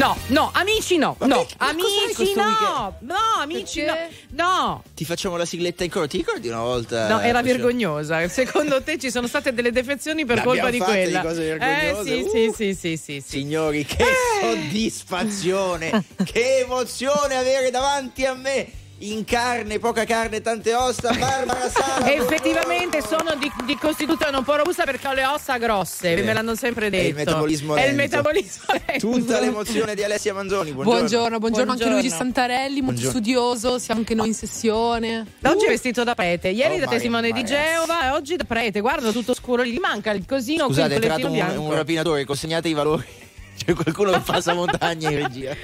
No, no, amici no, no, amici no, weekend? no, amici no, Perché? no. Ti facciamo la sigletta in coro. Ti ricordi una volta? No, era Facciamo- vergognosa. Secondo te ci sono state delle defezioni per Ne colpa di quella? di cose eh vergognose? sì, Uh. sì, sì, sì, sì, sì. Signori, che soddisfazione! che emozione avere davanti a me in carne, poca carne, tante ossa, Barbara Sala. Effettivamente sono di, di costituzione un po' robusta perché ho le ossa grosse, Eh, me l'hanno sempre è detto. il metabolismo È il lento. metabolismo lento. Tutta l'emozione di Alessia Manzoni. Buongiorno. Buongiorno, buongiorno, anche Buongiorno. Luigi Santarelli, molto Buongiorno. studioso, siamo anche noi in sessione. Oggi è vestito da prete, ieri Oh, da testimone di Geova e oggi da prete. Guarda tutto scuro lì, gli manca il cosino qui, Scusate, è entrato un, un rapinatore, consegnate i valori. C'è qualcuno che passa montagna in regia.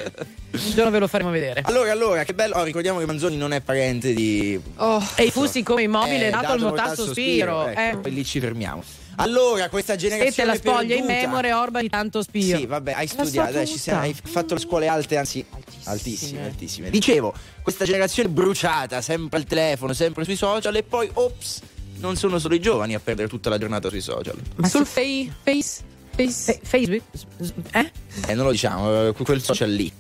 Un giorno ve lo faremo vedere. Allora, allora, che bello. Oh, ricordiamo che Manzoni non è parente di. Oh, E i fussi come immobile Eh, dato al mortasso spiro. Ecco, eh. poi lì ci fermiamo. Allora, questa generazione. te la spoglia in memore orba di tanto spiro. Sì, vabbè, hai La studiato, eh, ci siamo- hai fatto le scuole alte, anzi altissime, altissime. Dicevo, questa generazione bruciata, sempre al telefono, sempre sui social e poi, ops, non sono solo i giovani a perdere tutta la giornata sui social. Ma sul sì. face, face, Facebook? Eh? Eh, non lo diciamo, eh, quel social lì.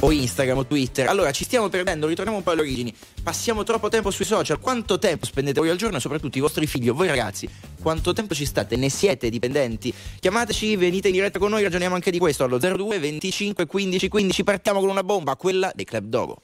O Instagram o Twitter. Allora, ci stiamo perdendo, ritorniamo un po' alle origini. Passiamo troppo tempo sui social. Quanto tempo spendete voi al giorno e soprattutto i vostri figli o voi ragazzi? Quanto tempo ci state? Ne siete dipendenti? Chiamateci, venite in diretta con noi, ragioniamo anche di questo. Allo 02 25 15 15 partiamo con una bomba, quella dei Club Dogo.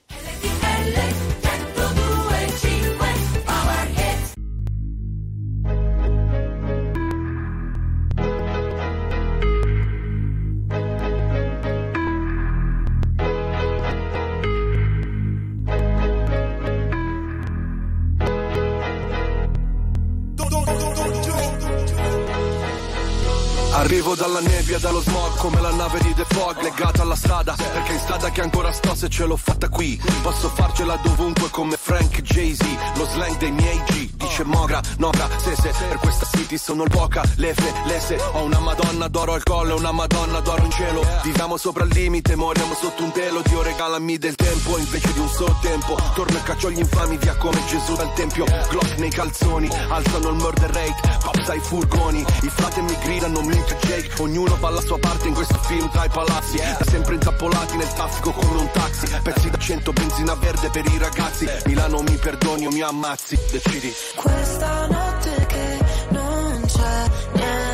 Arrivo dalla nebbia, dallo smog come la nave di The Fog Legata alla strada, perché in strada che ancora sto se ce l'ho fatta qui. Posso farcela dovunque come Frank Jay-Z Lo slang dei miei G, dice Mogra, Nogra, Sese Per questa city sono il poca, lefe, lese Ho una madonna d'oro al collo una madonna d'oro in cielo. Viviamo sopra il limite, moriamo sotto un telo. Dio regalami del tempo invece di un solo tempo Torno e caccio gli infami via come Gesù dal tempio. Glock nei calzoni, alzano il murder rate Cops ai furgoni, i frati mi gridano Mink Jake Ognuno fa la sua parte in questo film tra i palazzi. Da sempre intrappolati nel traffico come un taxi. Pezzi da 100 benzina verde per i ragazzi. Milano mi perdoni o mi ammazzi, decidi. Questa notte che non c'è niente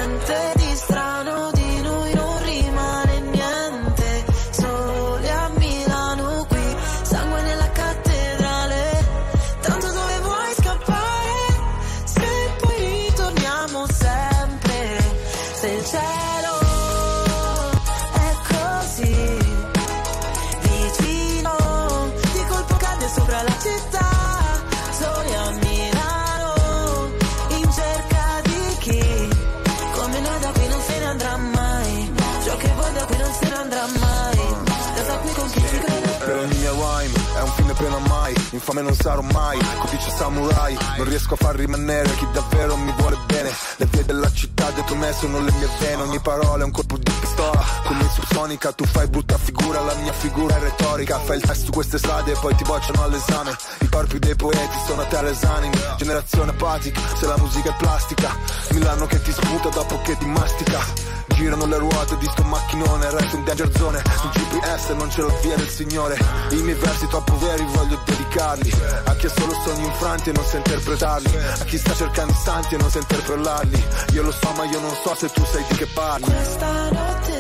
Infame non sarò mai, come dice Samurai Non riesco a far rimanere chi davvero mi vuole bene. Le vie della città dietro me sono le mie vene. Ogni parola è un colpo di pistola Come subsonica. Tu fai brutta figura La mia figura è retorica. Fai il test su queste strade e poi ti bocciano all'esame. I corpi dei poeti sono a terra esanimi. Generazione apatica, se la musica è plastica. Milano che ti sputa dopo che ti mastica. Girano le ruote di sto macchinone Resto in danger zone. Sul GPS non c'è la via del Signore. I miei versi troppo veri voglio dedicarli A chi ha solo sogni infranti e non sa interpretarli. A chi sta cercando istanti e non sa interpellarli. Io lo so ma io non so se tu sai di che parli. Questa notte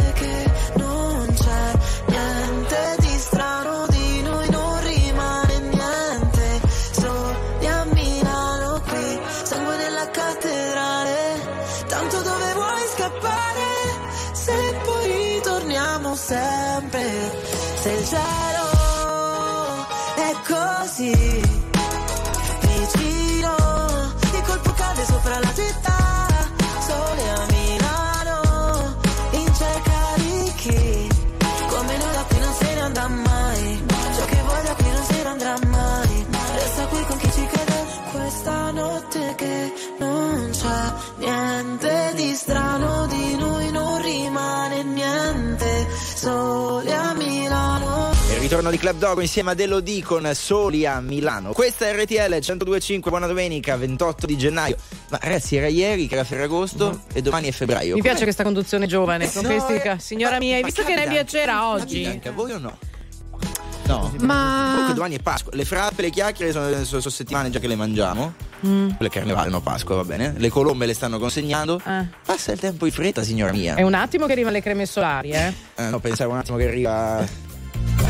ritorno di Club Dogo insieme ad Elodie con Soli a Milano. Questa è RTL 1025, buona domenica, 28 di gennaio. Ma ragazzi, era ieri che era Ferragosto e domani è febbraio. Mi Com'è? piace questa conduzione giovane. No, questi eh, Signora ma- mia, hai visto che ne piacerà oggi? anche a voi o no? No. Ma Comunque domani è Pasqua. Le frappe, le chiacchiere sono, sono- sono settimane già che le mangiamo. Mm. Le carnevale, no Pasqua, va bene. Le colombe le stanno consegnando. Eh. Passa il tempo in fretta, signora mia. È un attimo che arrivano le creme solari, eh? Eh, no, pensavo un attimo che arriva.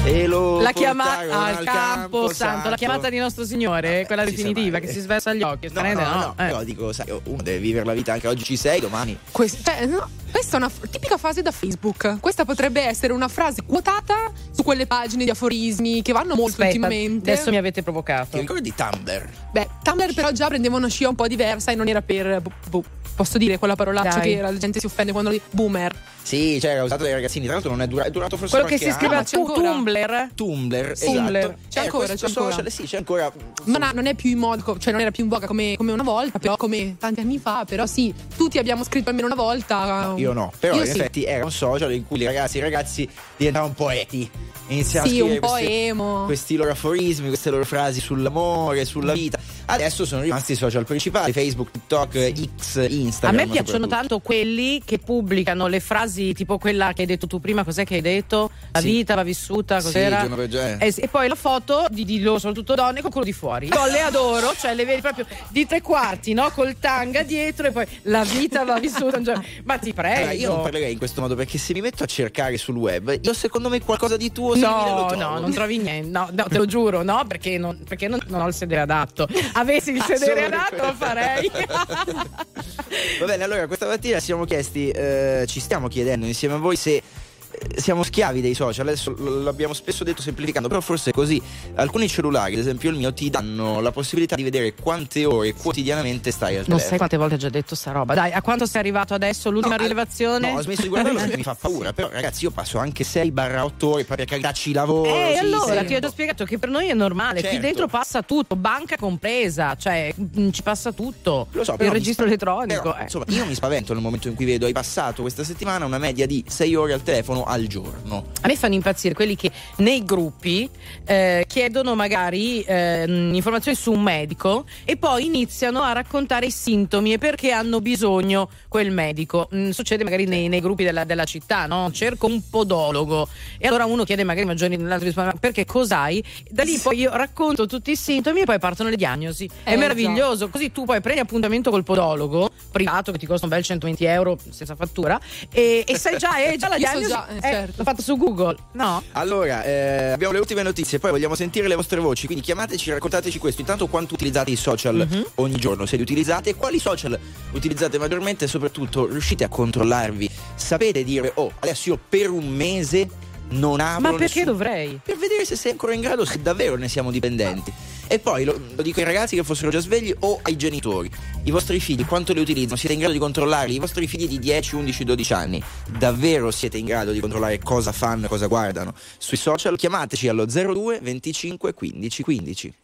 E lo La chiamata portarono al campo santo, la chiamata di nostro Signore, Eh, quella definitiva, che si sversa agli occhi. No, no, no, no, eh. però dico, sai, uno deve vivere la vita anche oggi ci sei, domani. quest- cioè, no, questa è una f- tipica frase da Facebook. Questa potrebbe essere una frase quotata su quelle pagine di aforismi che vanno molto Aspetta, ultimamente. adesso mi avete Ti provocato. ricordi Tumblr? Beh, Tumblr però già prendeva una scia un po' diversa e non era per. boh, boh, posso dire quella parolaccia Dai. che la gente si offende quando li boomer. Sì, cioè era usato dai ragazzini, tra l'altro non è, dura- è durato forse Quello che si scrive anno. a c'è ancora? Tumblr. Tumblr, Tumblr. esatto. C'è Eh, ancora, c'è ancora. social, sì, c'è ancora. Non, ha- non è più in modo, cioè non era più in voga come, come una volta, però come tanti anni fa, però sì, tutti abbiamo scritto almeno una volta. Io no, però Io in sì. effetti era un social in cui i ragazzi e i ragazzi diventavano poeti. Iniziavano Sì, a scrivere un po' questi, emo. questi loro aforismi, queste loro frasi sull'amore, sulla vita. Adesso sono rimasti i social principali, Facebook, TikTok, X, A Instagram. me piacciono tanto quelli che pubblicano le frasi tipo quella che hai detto tu prima, cos'è che hai detto? La Sì. vita va vissuta, Sì, cos'era? giorno per giorno. E, e poi la foto di, di loro, soprattutto donne, con quello di fuori. Io le adoro, cioè le vedi proprio di tre quarti, no? Col tanga dietro e poi la vita va vissuta. un giorno. Ma ti prego. Allora, io non parlerei in questo modo perché se mi metto a cercare sul web, io secondo me qualcosa di tuo No, no, non trovi niente. No, no, te lo giuro, no, perché, non, perché non, non ho il sedere adatto. Avessi il sedere Solo adatto lo farei. Va bene, allora questa mattina ci siamo chiesti, eh, ci stiamo chiedendo insieme a voi se siamo schiavi dei social, adesso l'abbiamo spesso detto semplificando, però forse è così. Alcuni cellulari, ad esempio il mio, ti danno la possibilità di vedere quante ore quotidianamente stai al Non telefono. sai quante volte ho già detto sta roba. Dai, a quanto sei arrivato adesso? L'ultima No, rilevazione? No, ho smesso di guardarlo perché mi fa paura. Però, ragazzi, io passo anche 6-8 ore per carità ci lavoro. Eh, sì, allora sì. ti ho già spiegato che per noi è normale, qui Certo. dentro passa tutto, banca compresa, cioè mm, ci passa tutto. Lo so, il registro elettronico. però, eh. Insomma, io mi spavento nel momento in cui vedo hai passato questa settimana una media di 6 ore al telefono al giorno. A me fanno impazzire quelli che nei gruppi eh, chiedono magari eh, informazioni su un medico e poi iniziano a raccontare i sintomi e perché hanno bisogno quel medico. Mm, succede magari nei, nei gruppi della, della città, no? Cerco un podologo e allora uno chiede magari maggiori l'altro risponde "Ma perché cos'hai? Da lì poi io racconto tutti i sintomi e poi partono le diagnosi. È Eh, meraviglioso, così tu poi prendi appuntamento col podologo privato che ti costa un bel 120 euro senza fattura e, e sai già, è già la Io so diagnosi. già, eh, eh, certo. L'ho fatto su Google, no? Allora, eh, abbiamo le ultime notizie, poi vogliamo sentire le vostre voci, quindi chiamateci, raccontateci questo. Intanto quanto utilizzate i social Mhm. ogni giorno, se li utilizzate, quali social utilizzate maggiormente e soprattutto riuscite a controllarvi. Sapete dire, oh, adesso io per un mese non apro Ma perché nessun- dovrei? Per vedere se sei ancora in grado, se davvero ne siamo dipendenti. E poi lo, lo dico ai ragazzi che fossero già svegli o ai genitori. I vostri figli quanto li utilizzano? Siete in grado di controllarli? I vostri figli di 10, 11, 12 anni, davvero siete in grado di controllare cosa fanno cosa guardano? Sui social chiamateci allo 02 25 15 15.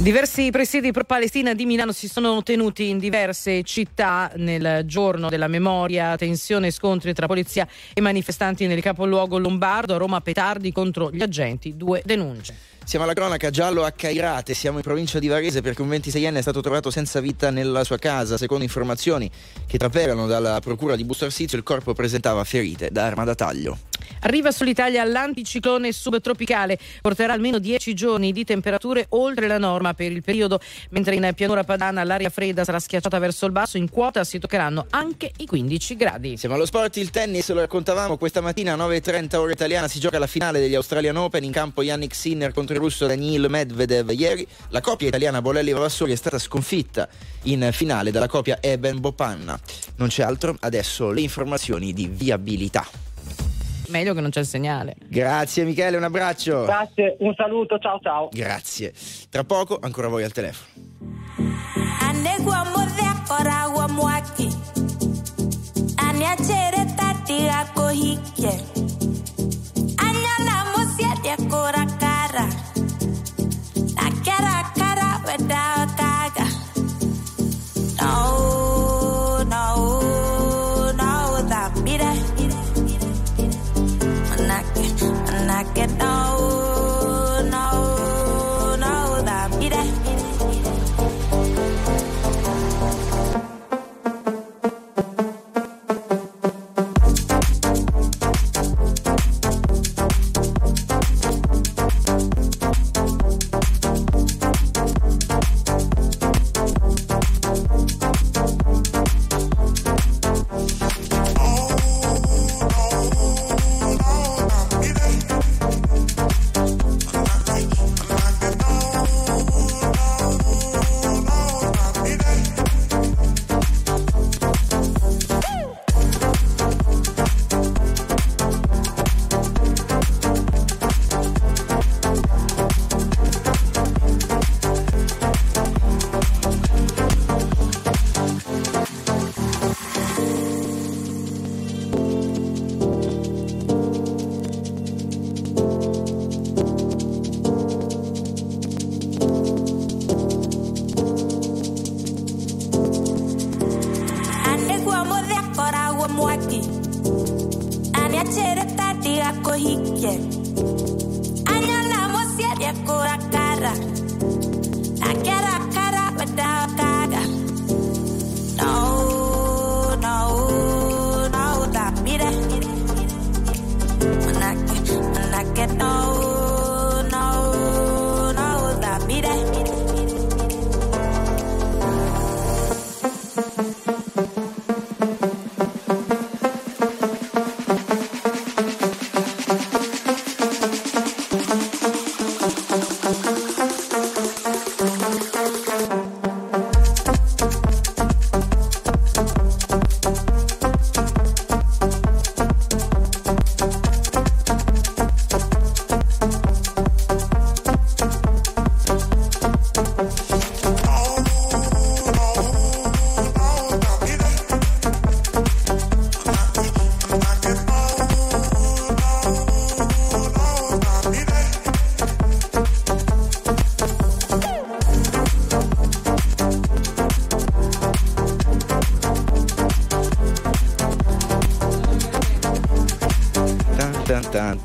Diversi presidi pro Palestina di Milano si sono tenuti in diverse città nel giorno della memoria, tensione e scontri tra polizia e manifestanti nel capoluogo lombardo, a Roma petardi contro gli agenti, due denunce. Siamo alla cronaca giallo a Cairate, siamo in provincia di Varese perché un 26enne è stato trovato senza vita nella sua casa. Secondo informazioni che trapelano dalla procura di Busto Arsizio, il corpo presentava ferite da arma da taglio. Arriva sull'Italia l'anticiclone subtropicale, porterà almeno 10 giorni di temperature oltre la norma per il periodo, mentre in pianura padana l'aria fredda sarà schiacciata verso il basso, in quota si toccheranno anche i 15 gradi. Siamo allo sport, il tennis, lo raccontavamo questa mattina, 9.30 ora italiana, si gioca la finale degli Australian Open, in campo Yannick Sinner contro il russo Daniil Medvedev. Ieri la coppia italiana Bolelli-Vavassori è stata sconfitta in finale dalla coppia Eben Bopanna. Non c'è altro, adesso le informazioni di viabilità. Meglio che non c'è il segnale. Grazie Michele, un abbraccio. Grazie, un saluto, ciao ciao. Grazie. Tra poco ancora voi al telefono. Anegwa modhe kora I get out.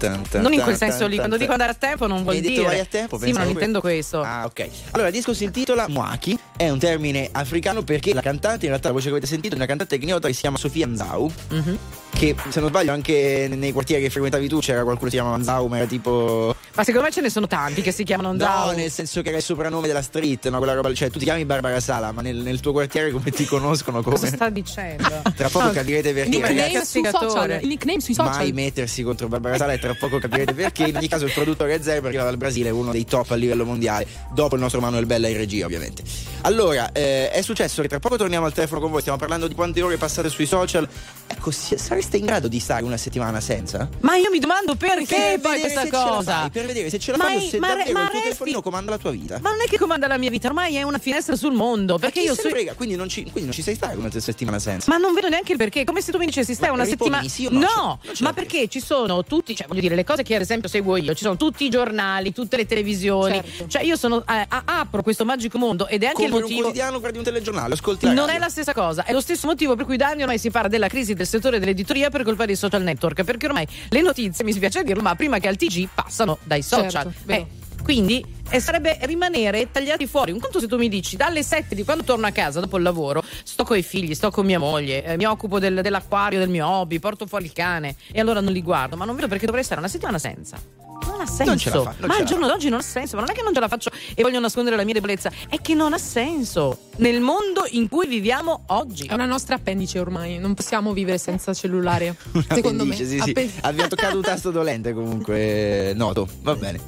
Tan, tan, Non in quel senso lì, quando dico andare a tempo non vuol dire. vai a tempo? Sì, ma non intendo questo. Ah, ok. Allora, il disco si intitola Mwaki, è un termine africano perché la cantante, in realtà la voce che avete sentito, è una cantante kenyota che si chiama Sofia Nzau, Mhm. Che se non sbaglio anche nei quartieri che frequentavi tu c'era qualcuno che si chiamava Nzau, ma era tipo... Ma secondo me ce ne sono tanti che si chiamano No, Nzau. nel senso che era il soprannome della street, no? Quella roba, cioè tu ti chiami Barbara Sala, ma nel, nel tuo quartiere come ti conoscono? Come? Cosa sta dicendo? Tra poco No, capirete perché. il Nickname ragazzi, sui castigatore. social. Il nickname sui social. Mai mettersi contro Barbara Sala e tra poco capirete perché. In ogni caso, il produttore Zerber arriva dal Brasile, uno dei top a livello mondiale, dopo il nostro Manuel Bella in regia, ovviamente. Allora, eh, è successo che tra poco torniamo al telefono con voi. Stiamo parlando di quante ore passate sui social. Ecco, si- sareste in grado di stare una settimana senza? Ma io mi domando perché vedere questa cosa. fai, per vedere se ce la Ma fai o i- se ma- davvero ma il tuo resti- telefonino comanda la tua vita. Ma non è che comanda la mia vita, ormai è una finestra sul mondo. Perché io ne frega? Quindi non, ci, quindi non ci sei stare una settimana senza. Ma non vedo neanche il perché, come se tu mi dicessi stai Ma una settimana. sì no? no, ma fai. perché ci sono tutti, cioè voglio dire, le cose che ad esempio seguo io, ci sono tutti i giornali, tutte le televisioni. Certo. Cioè io sono eh, apro questo magico mondo ed è anche Compri il un motivo. quotidiano, guardi un telegiornale, ascolti Non è la stessa cosa, è lo stesso motivo per cui da anni ormai si parla della crisi del settore dell'editoria per colpa dei social network, perché ormai le notizie, mi spiace dirlo, ma prima che al TG passano dai social. Certo. Eh, quindi eh, sarebbe rimanere tagliati fuori. Un conto se tu mi dici dalle 7 di quando torno a casa dopo il lavoro, sto con i figli, sto con mia moglie, eh, mi occupo del- dell'acquario, del mio hobby, porto fuori il cane e allora non li guardo, ma non vedo perché dovrei stare una settimana senza. Non ha senso. Non ce la fa, non ma ce al giorno d'oggi non ha senso, ma non è che non ce la faccio e voglio nascondere la mia debolezza, è che non ha senso nel mondo in cui viviamo oggi. È una nostra appendice ormai, non possiamo vivere senza cellulare. Secondo me. Sì, sì. Abbiamo toccato un tasto dolente comunque eh, noto. Va bene.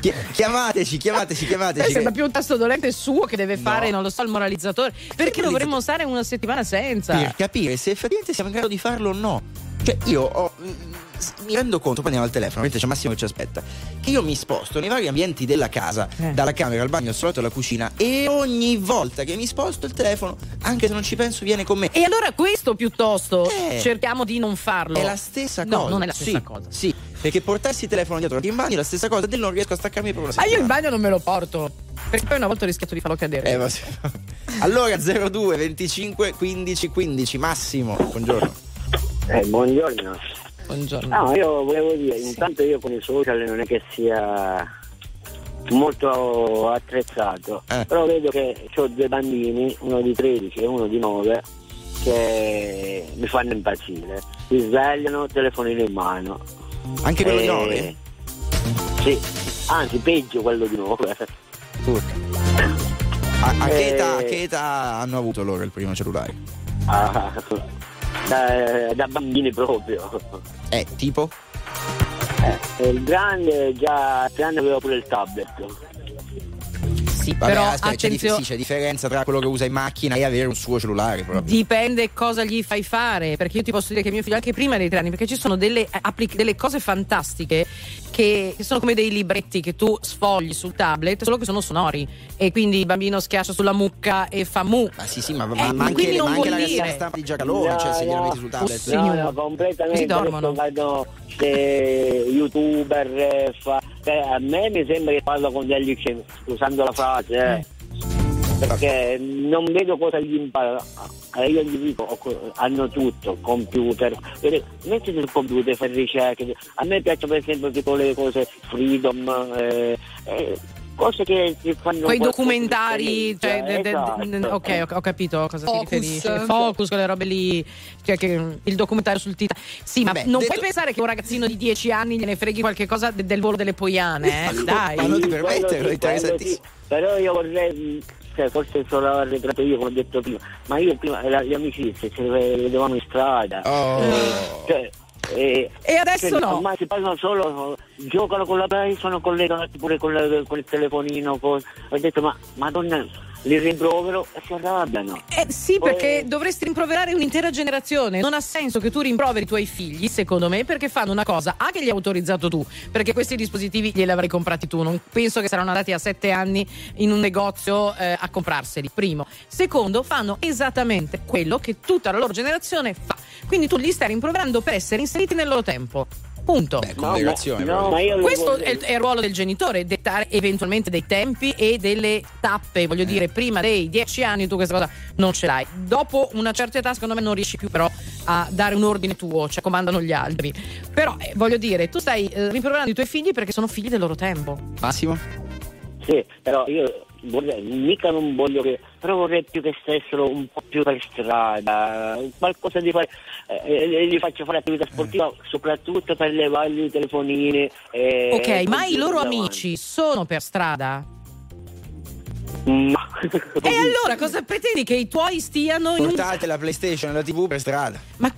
Chi- chiamateci, chiamateci, Eh, chiamateci. sembra più un tasto dolente suo che deve fare, No. non lo so, il moralizzatore. Perché dovremmo stare una settimana senza? per capire se effettivamente siamo in grado di farlo o no. Cioè, io ho. Mi rendo conto, poi andiamo al telefono, mentre c'è Massimo che ci aspetta, che io mi sposto nei vari ambienti della casa, Eh. dalla camera al bagno, al salotto alla cucina, e ogni volta che mi sposto il telefono, anche se non ci penso, viene con me. E allora questo piuttosto Eh. cerchiamo di non farlo. È la stessa No, cosa. non è la stessa Sì, cosa. Sì, perché portarsi il telefono dietro in bagno è la stessa cosa del non riesco a staccarmi per una Ah, io in bagno non me lo porto. Perché poi una volta ho rischiato di farlo cadere. Eh, ma sì. allora 02 25 15 15 Massimo, buongiorno. Eh, buongiorno. Buongiorno. No, io volevo dire, intanto io con i social non è che sia molto attrezzato, Eh. però vedo che ho due bambini, uno di 13 e uno di 9, che mi fanno impazzire. Si svegliano, telefonino in mano. Anche quello di Eh, 9? Sì, anzi peggio quello di 9. A, a che, Eh. età, a che età hanno avuto loro il primo cellulare? Ah, da, da bambini proprio. Eh, tipo? Eh, il grande già tre anni aveva pure il tablet. Sì, Vabbè, però aspetta, c'è, attenzione. sì, c'è differenza tra quello che usa in macchina e avere un suo cellulare proprio. Dipende cosa gli fai fare, perché io ti posso dire che mio figlio anche prima dei tre anni, perché ci sono delle, eh, applic- delle cose fantastiche che, che sono come dei libretti che tu sfogli sul tablet, solo che sono sonori e quindi il bambino schiaccia sulla mucca e fa mu. Ma sì, sì, ma, ma- Eh, ma anche, le- non ma anche la dire. stampa di Giacalone, cioè se gliela metti sul tablet. No, no, completamente. Così dormono. Vedo youtuber, eh, fa- a me mi sembra che parlo con degli scemi, scusando la frase, eh. perché non vedo cosa gli impara. Eh, io gli dico, ho- hanno tutto, computer, mettiti il computer fai ricerche. A me piacciono per esempio tipo le cose freedom, eh, eh, cose che ti fanno Quei documentari, cioè, de- de- esatto. ok, ho, ho capito a cosa Focus. ti riferisci. Focus, quelle robe lì, cioè che- il documentario sul Titanic. Sì, ma Vabbè, non detto- puoi pensare che un ragazzino di 10 anni gliene freghi qualche cosa de- del volo delle poiane, eh? Dai. Ma non ti quello interessantissimo. sì. Però io vorrei, cioè, forse sono arretrato io come ho detto prima, ma io prima la- le amicizie ce le vedevamo in strada. Oh. Cioè, eh, E adesso cioè, no. Ormai si parlano solo, giocano con la sono collegati pure con, la- con il telefonino. Con... Ho detto, ma madonna, li rimprovero e si arrabbiano. Eh sì, Poi- perché dovresti rimproverare un'intera generazione. Non ha senso che tu rimproveri i tuoi figli, secondo me, perché fanno una cosa A che gli hai autorizzato tu, perché questi dispositivi glieli avrai comprati tu. Non penso che saranno andati a sette anni in un negozio eh, a comprarseli. Primo. Secondo, fanno esattamente quello che tutta la loro generazione fa. Quindi tu li stai rimproverando per essere inseriti nel loro tempo. Punto. Beh, No, comunicazione. ma, no, io Questo è il, è il ruolo del genitore, dettare eventualmente dei tempi e delle tappe. Voglio dire, prima dei dieci anni tu questa cosa non ce l'hai. Dopo una certa età, secondo me, non riesci più però a dare un ordine tuo, cioè comandano gli altri. Però eh, voglio dire, tu stai eh, rimproverando i tuoi figli perché sono figli del loro tempo. Massimo? Sì, però io vorrei, mica non voglio che, però vorrei più che stessero un po' più per strada, qualcosa di fare, eh, eh, gli faccio fare attività sportiva soprattutto per levargli i telefonini. eh, Ok, ma i loro davanti. amici sono per strada? No. E allora cosa pretendi che i tuoi stiano in un Portate la PlayStation e la TV per strada. Ma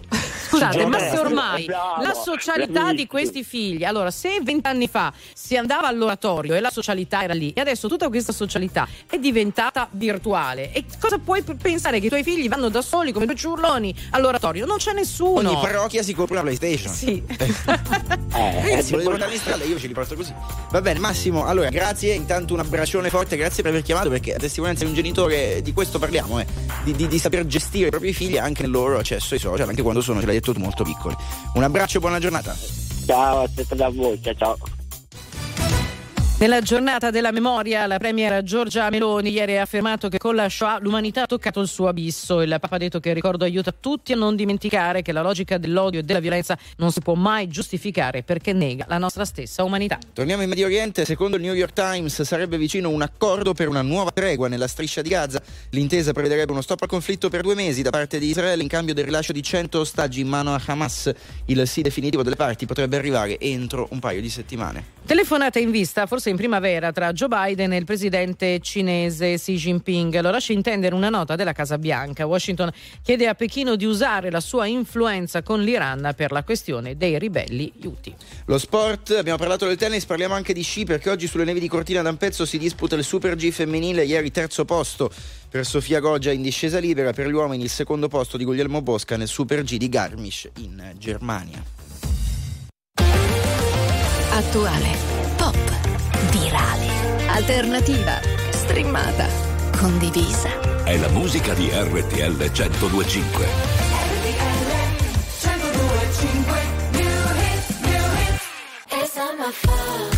scusate, ma se ormai la socialità di questi figli, allora se vent'anni fa si andava all'oratorio e la socialità era lì, e adesso tutta questa socialità è diventata virtuale, e cosa puoi pensare che i tuoi figli vanno da soli come due ciurloni all'oratorio? Non c'è nessuno. Ogni parrocchia si compra una PlayStation. Sì. Eh, Ragazzi, volete portarli in strada? Io ce li porto così. Va bene, Massimo. Allora, grazie. Intanto un abbraccione forte, grazie per aver chiamato. Perché a testimonianza di un genitore, di questo parliamo, eh. Di, di- di saper gestire i propri figli anche nel loro accesso ai social, anche quando sono, ce l'hai detto molto piccoli. Un abbraccio e buona giornata. ciao, aspetta da voi, ciao ciao. Nella giornata della memoria, la premier Giorgia Meloni ieri ha affermato che con la Shoah l'umanità ha toccato il suo abisso. Il Papa ha detto che il ricordo aiuta tutti a non dimenticare che la logica dell'odio e della violenza non si può mai giustificare perché nega la nostra stessa umanità. Torniamo in Medio Oriente. Secondo il New York Times sarebbe vicino un accordo per una nuova tregua nella striscia di Gaza. L'intesa prevederebbe uno stop al conflitto per due mesi da parte di Israele in cambio del rilascio di 100 ostaggi in mano a Hamas. Il sì definitivo delle parti potrebbe arrivare entro un paio di settimane. Telefonata in vista, forse in primavera, tra Joe Biden e il presidente cinese Xi Jinping. Lo lascia intendere una nota della Casa Bianca. Washington chiede a Pechino di usare la sua influenza con l'Iran per la questione dei ribelli Houthi. Lo sport, abbiamo parlato del tennis, parliamo anche di sci perché oggi sulle nevi di Cortina d'Ampezzo si disputa il Super G femminile, ieri terzo posto per Sofia Goggia in discesa libera, per gli uomini il secondo posto di Guglielmo Bosca nel Super G di Garmisch in Germania. Attuale, virale, alternativa, streamata, condivisa. È la musica di RTL 1025. It's not my fault. You came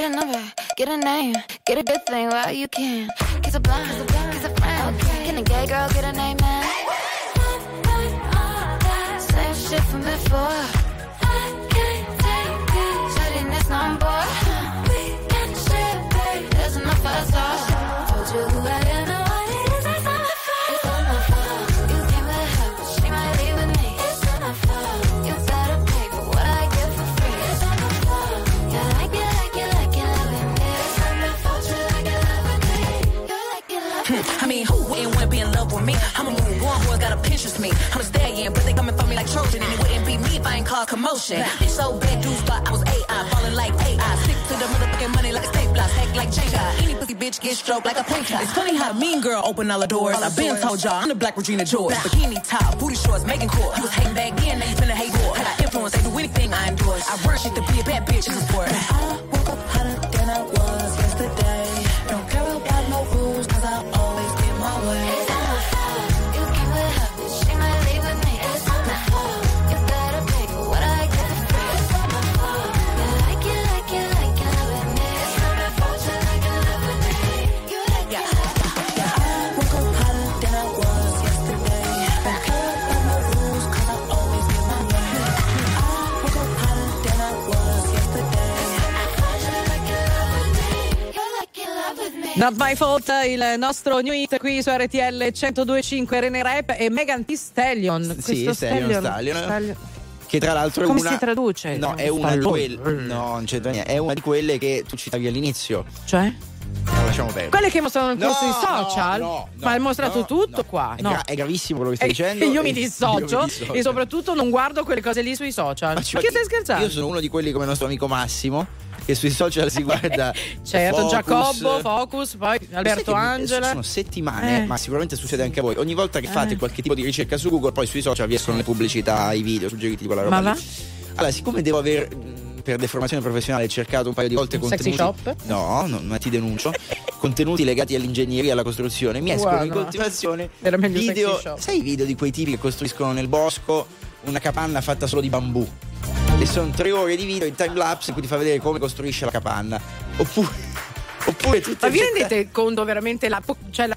Get a number, get a name, get a good thing while you can. Kiss a blind, kiss a friend. Can a gay girl get a name, man? Same shit from before. I can't take this pettiness no more. Bitch so bad, dudes thought I was AI, falling like AI. Stick to the motherfucking money like a stapler, stack like Jenga. Any pussy bitch get stroked like a painter. It's funny how a mean girl open all the doors. I've been told y'all I'm the black Regina George. Bikini top, booty shorts, making court. You was hating back then, now you finna hate more. I got influence, they do anything I endorse. I worship to be a bad bitch in the sport. Not my fault, il nostro new hit qui su RTL 1025 Rene Rap e Megan Thee Stallion. Sì, Questo Stallion, Stallion. Stallion. Che tra l'altro è Come una. si traduce? No, è una di quelle. No, non c'entra niente. È una di quelle che tu citavi all'inizio. Cioè? No, lasciamo perdere. Quelle che mostrano il No, corso sui no, social? no, no, Ma hai mostrato tutto qua? È, No. gra- è gravissimo quello che stai E- dicendo. io mi dissocio io e soprattutto non guardo quelle cose lì sui social. Ma, ci- che stai scherzando? Io sono uno di quelli come il nostro amico Massimo, che sui social si guarda. Certo, Focus. Giacobbo, Focus, poi Alberto Angela. Sono settimane, Eh. ma sicuramente succede anche a voi. Ogni volta che fate Eh. qualche tipo di ricerca su Google, poi sui social vi escono le pubblicità, i video suggeriti quella roba. Ma lì. Allora, siccome devo aver per deformazione professionale cercato un paio di volte Un sexy contenuti shop? No, no, ma ti denuncio. contenuti legati all'ingegneria e alla costruzione. Mi escono in Guarda. continuazione video, sai i video di quei tipi che costruiscono nel bosco una capanna fatta solo di bambù. E sono tre ore di video in time lapse in cui ti fa vedere come costruisce la capanna. Oppure oppure Ma vi rendete conto veramente la, cioè la-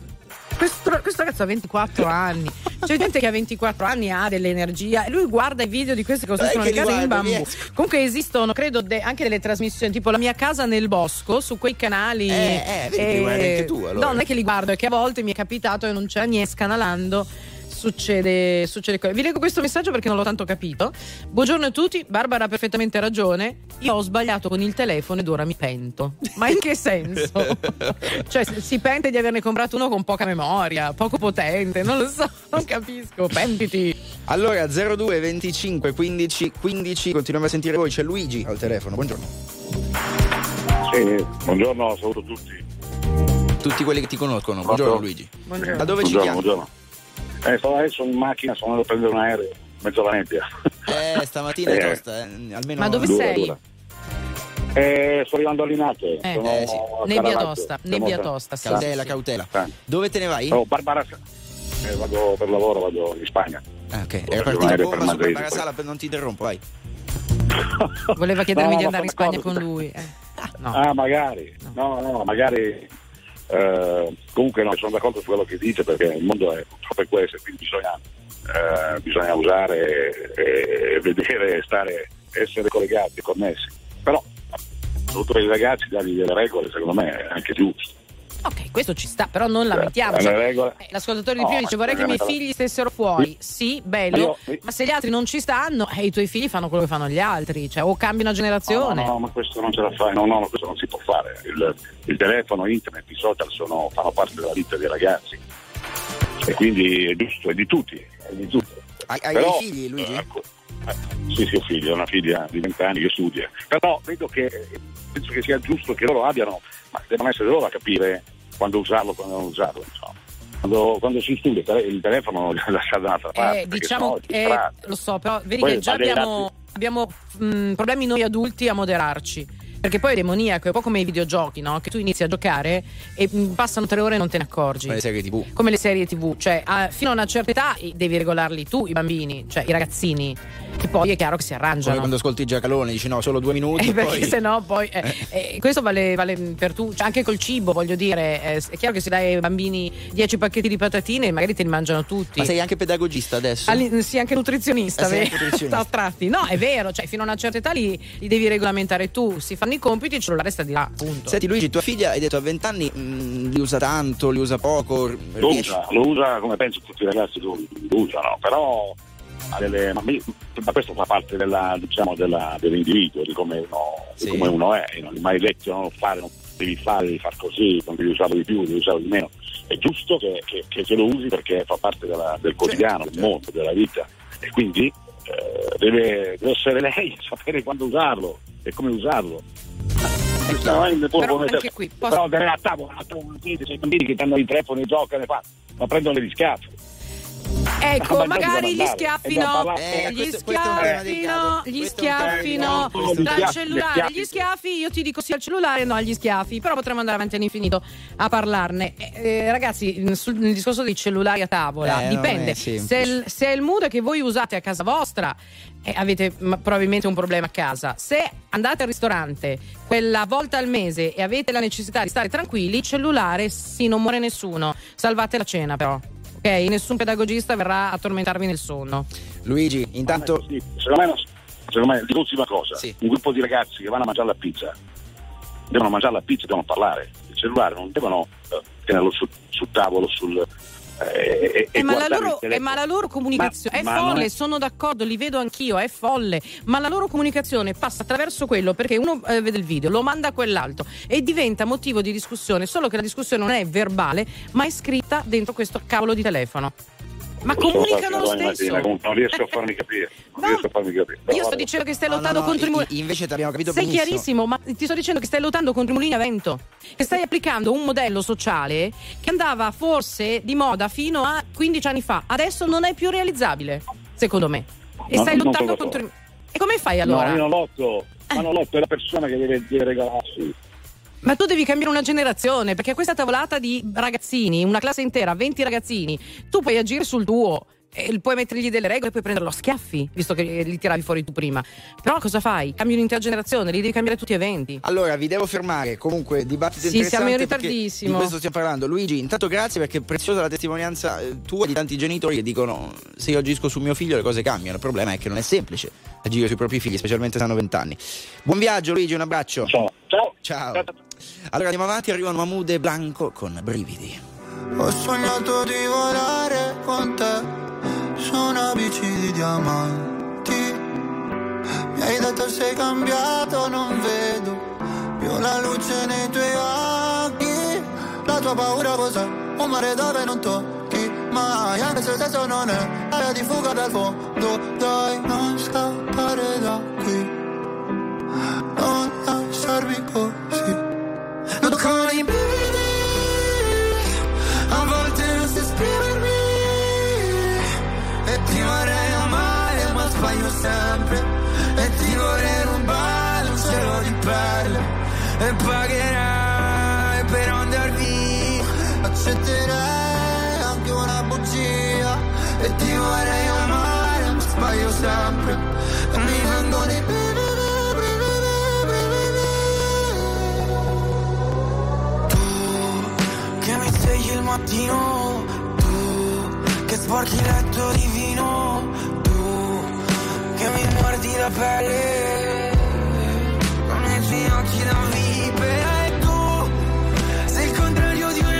questo, questo ragazzo ha 24 anni. C'è gente che a 24 anni ha dell'energia e lui guarda i video di questi che costruiscono Eh, le case in guarda, bambù. mi Comunque esistono, credo, de- anche delle trasmissioni tipo La mia casa nel bosco su quei canali. Eh, eh, vedi anche tu, allora. No, non è che li guardo, è che a volte mi è capitato e non c'è niente scanalando. Succede, succede Vi leggo questo messaggio perché non l'ho tanto capito. Buongiorno a tutti, Barbara ha perfettamente ragione. Io ho sbagliato con il telefono ed ora mi pento. Ma in che senso? cioè, si pente di averne comprato uno con poca memoria, poco potente, non lo so, non capisco. Pentiti. Allora 02 25 15 15 continuiamo a sentire voi, c'è Luigi al telefono. Buongiorno. Sì, buongiorno, saluto tutti. Tutti quelli che ti conoscono. Buongiorno Luigi. Buongiorno. Da dove ci buongiorno, chiami? buongiorno. Eh, sono adesso in macchina, sono andato a prendere un aereo, mezzo alla nebbia. Eh, stamattina è Eh. tosta, eh. almeno Ma dove Dura, sei? dura. Eh, sto arrivando a Linate. Eh. sono Eh, sì. Nebbia tosta, nebbia tosta, sì. Cautela, sì. cautela. Eh. Dove te ne vai? Oh, Barbara, eh, vado per lavoro, vado in Spagna. Ah, ok. Partito aereo bomba per su Madrid, Barbara poi. Sala, non ti interrompo, vai. Voleva chiedermi No, di andare in Spagna con lui. Eh. No. Ah, magari. No, no, magari. Eh, comunque no, sono d'accordo su quello che dice perché il mondo è purtroppo questo, quindi bisogna, eh, bisogna usare e, e vedere, stare, essere collegati, connessi. Però soprattutto ai ragazzi dargli delle regole, secondo me è anche giusto. Ok, questo ci sta, però non lamentiamo. Eh, Cioè, eh, l'ascoltatore di No, prima dice vorrei che i miei figli stessero fuori. Sì, bello, Io- ma se gli altri non ci stanno, eh, i tuoi figli fanno quello che fanno gli altri, cioè o cambi una No, generazione. no, no, ma questo non ce la fai, no, no, no, questo non si può fare. Il, il telefono, internet, i social sono- fanno parte della vita dei ragazzi. E quindi è giusto, è di tutti, è di tutti. Hai, hai Però- dei figli, Luigi? Ecco, eh, sì, sì, ho figli, ho una figlia di 20 anni che studia. Però vedo che penso che sia giusto che loro abbiano, ma devono essere loro a capire quando usarlo e quando non usarlo. insomma. Quando, quando si studia il tele- il telefono lo lascia da un'altra parte. Eh, perché diciamo, sennò ti eh, lo so, però vedi Poi che già abbiamo, abbiamo mh, problemi noi adulti a moderarci. Perché poi è demoniaco, è un po' come i videogiochi, no? Che tu inizi a giocare e mh, passano tre ore e non te ne accorgi. Come le serie TV. Come le serie TV, cioè a- fino a una certa età devi regolarli tu, i bambini, cioè i ragazzini. E poi è chiaro che si Come arrangiano. quando ascolti Giacalone, dici no, solo due minuti. Eh, perché poi... se no poi eh, eh, questo vale, vale per tu cioè, anche col cibo voglio dire eh, è chiaro che se dai ai bambini 10 pacchetti di patatine magari te li mangiano tutti Ma sei anche pedagogista adesso? All'in- sì, anche nutrizionista, Eh, sei vero? anche nutrizionista. A tratti. No, è vero, cioè fino a una certa età li, li devi regolamentare tu. Si fanno i compiti, il cellulare sta di là, punto. Senti Luigi, tua figlia hai detto a 20 anni mh, li usa tanto, li usa poco. Lo riesci- usa, lo usa come penso tutti i ragazzi lo, lo usano, però delle- ma, questo fa parte della, diciamo, della- dell'individuo, di come, uno, di Sì. come uno è. Non è mai detto non fare, non devi fare, devi far così, non devi usarlo di più, devi usarlo di meno. è giusto che, che- che- che lo usi perché fa parte della- del quotidiano, del mondo, della vita e quindi eh, deve, deve essere lei a sapere quando usarlo e come usarlo. È il tuo Però anche qui, posso- però a tavola, a i bambini che hanno i telefoni, giocano e fanno, ma prendono le riscaffe. Ecco, Ma magari gli schiaffi e da no, gli tema schiaffi no, gli schiaffi no, dal cellulare, gli schiaffi. io ti dico sì al cellulare, no agli schiaffi, però potremmo andare avanti all'infinito a parlarne. Eh, eh, ragazzi, sul nel discorso dei cellulari a tavola, Eh, dipende. Se il, se il mood che voi usate a casa vostra, eh, avete ma, probabilmente un problema a casa. Se andate al ristorante quella volta al mese e avete la necessità di stare tranquilli, cellulare sì, non muore nessuno. Salvate la cena però. Ok, nessun pedagogista verrà a tormentarvi nel sonno. Luigi, intanto Sì, secondo me, secondo me l'ultima cosa, Sì. un gruppo di ragazzi che vanno a mangiare la pizza, devono mangiare la pizza e devono parlare. Il cellulare non devono eh, tenerlo sul, sul tavolo, sul, e, e Eh, ma, la loro, eh, ma la loro comunicazione Ma- è ma folle, è- sono d'accordo, li vedo anch'io, è folle, ma la loro comunicazione passa attraverso quello perché uno eh, vede il video, lo manda a quell'altro e diventa motivo di discussione, solo che la discussione non è verbale, ma è scritta dentro questo cavolo di telefono. Ma comunicano lo stesso. Non riesco a farmi capire. Non No. riesco a farmi capire. Però Io sto dicendo che stai No, no, lottando no, contro i mulini. invece ti abbiamo capito Sei benissimo. chiarissimo, ma ti sto dicendo che stai lottando contro i mulini a vento. Che stai applicando un modello sociale che andava forse di moda fino a 15 anni fa. Adesso non è più realizzabile, secondo me. E stai lottando contro i. d'accordo. E come fai allora? No, io non lotto, ma non lotto, è la persona che deve, deve regalarsi. Ma tu devi cambiare una generazione, perché questa tavolata di ragazzini, una classe intera, 20 ragazzini, tu puoi agire sul tuo. e puoi mettergli delle regole e puoi prenderlo a schiaffi, visto che li tiravi fuori tu prima. Però cosa fai? Cambi un'intera generazione, li devi cambiare tutti a 20. Allora, vi devo fermare. Comunque, dibattito Sì, siamo in interessante perché ritardissimo. Di questo stiamo parlando. Luigi, intanto grazie perché è preziosa la testimonianza eh, tua di tanti genitori che dicono se io agisco su mio figlio le cose cambiano. Il problema è che non è semplice agire sui propri figli, specialmente se hanno 20 anni. Buon viaggio Luigi, un abbraccio. Ciao. Ciao. Ciao. Allora andiamo avanti, arrivano Mahmood e Blanco con brividi. Ho sognato di volare con te su una bici di diamanti. Mi hai detto sei cambiato, non vedo più la luce nei tuoi occhi. La tua paura cos'è? Un mare dove non tocchi mai, anche se senso non è area di fuga dal fondo. Dai, non scappare da qui, non lasciarmi così. Non toccare i brividi, a volte non so esprimermi. E ti vorrei amare ma sbaglio sempre. E ti vorrei rubare un cielo di perle. E pagherai per andar via Accetterei anche una bugia. E ti vorrei amare ma sbaglio sempre. Mi vengono i brividi, brividi, mattino, tu che sporchi il letto di vino, tu che mi mordi la pelle, con i tuoi occhi da vipera e tu sei il contrario di un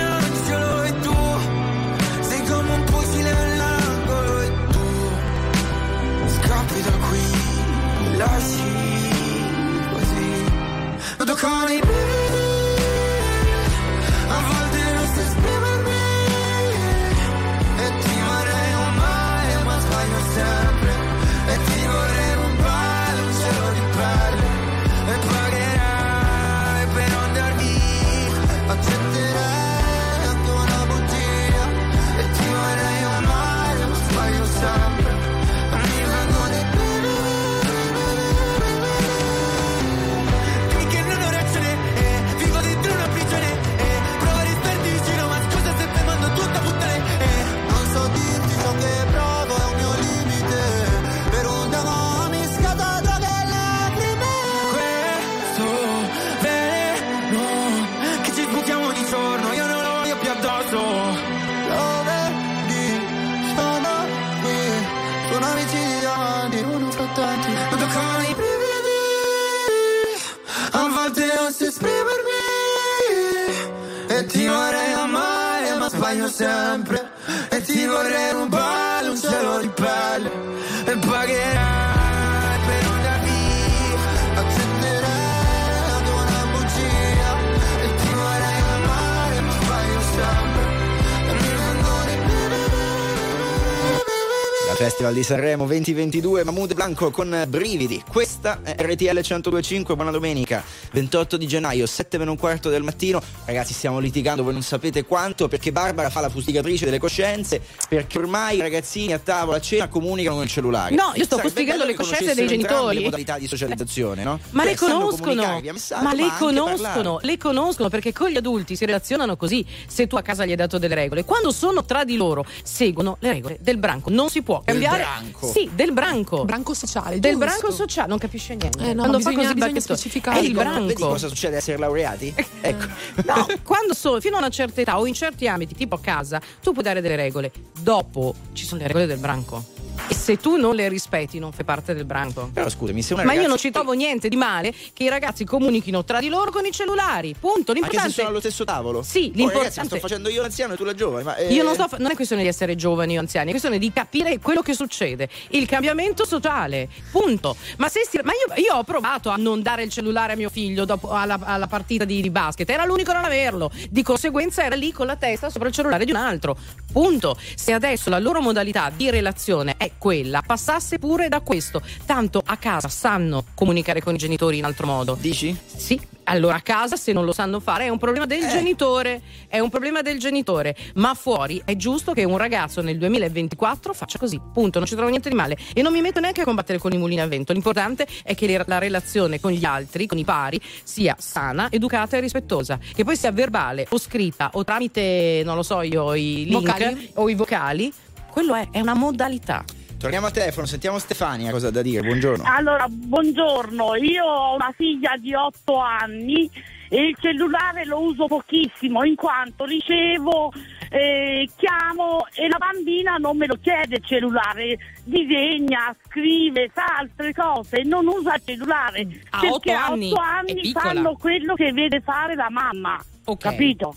sempre E ti vorrei rubare Festival di Sanremo 2022, Mahmoud Blanco con Brividi. Questa è RTL 1025, buona domenica, 28 di gennaio, 7 meno un quarto del mattino. Ragazzi, stiamo litigando, voi non sapete quanto, perché Barbara fa la fustigatrice delle coscienze, perché ormai i ragazzini a tavola a cena comunicano con il cellulare. No, io sto fustigando le coscienze dei genitori. Le modalità di socializzazione, no? Ma Beh, le conoscono, messaggio, ma le anche conoscono, le conoscono perché con gli adulti si relazionano così. Se tu a casa gli hai dato delle regole, quando sono tra di loro, seguono le regole del branco. Non si può Del cambiare. branco? Sì, del branco. Branco sociale. Del giusto. branco sociale, non capisce niente. Eh, no, quando fa bisogna- così bisogna specificare. È il branco. Vedi cosa succede a essere laureati? Ecco. No, quando sono fino a una certa età o in certi ambiti, tipo a casa, tu puoi dare delle regole. Dopo ci sono le regole del branco. E se tu non le rispetti, non fai parte del branco. Però scusami, se una Ma io non ci trovo niente di male che i ragazzi comunichino tra di loro con i cellulari. Punto. Anche se L'importante sono allo stesso tavolo? Sì, Oh, ragazzi, l'importante- sto facendo io l'anziano e tu la giovane. Ma, eh, Io non sto fa- non è questione di essere giovani o anziani, è questione di capire quello che succede, il cambiamento sociale. Punto. Ma, se si- ma io, io ho provato a non dare il cellulare a mio figlio dopo alla, alla partita di, di basket, era l'unico a non averlo. Di conseguenza era lì con la testa sopra il cellulare di un altro. Punto. Se adesso la loro modalità di relazione è quella, passasse pure da questo. Tanto a casa sanno comunicare con i genitori in altro modo. Dici? Sì, allora a casa se non lo sanno fare è un problema del genitore, è un problema del genitore, ma fuori è giusto che un ragazzo nel 2024 faccia così, punto, non ci trovo niente di male. E non mi metto neanche a combattere con i mulini a vento, l'importante è che la relazione con gli altri, con i pari, sia sana, educata e rispettosa, che poi sia verbale o scritta o tramite, non lo so io, i link Vocali. o i vocali, quello è, è una modalità. Torniamo al telefono, sentiamo Stefania cosa ha da dire. Buongiorno. Allora, buongiorno, io ho una figlia di 8 anni e il cellulare lo uso pochissimo in quanto ricevo, eh, chiamo e la bambina non me lo chiede il cellulare, disegna, scrive, fa altre cose non usa il cellulare A perché otto a anni 8 è anni piccola. fanno quello che vede fare la mamma, Ok. capito?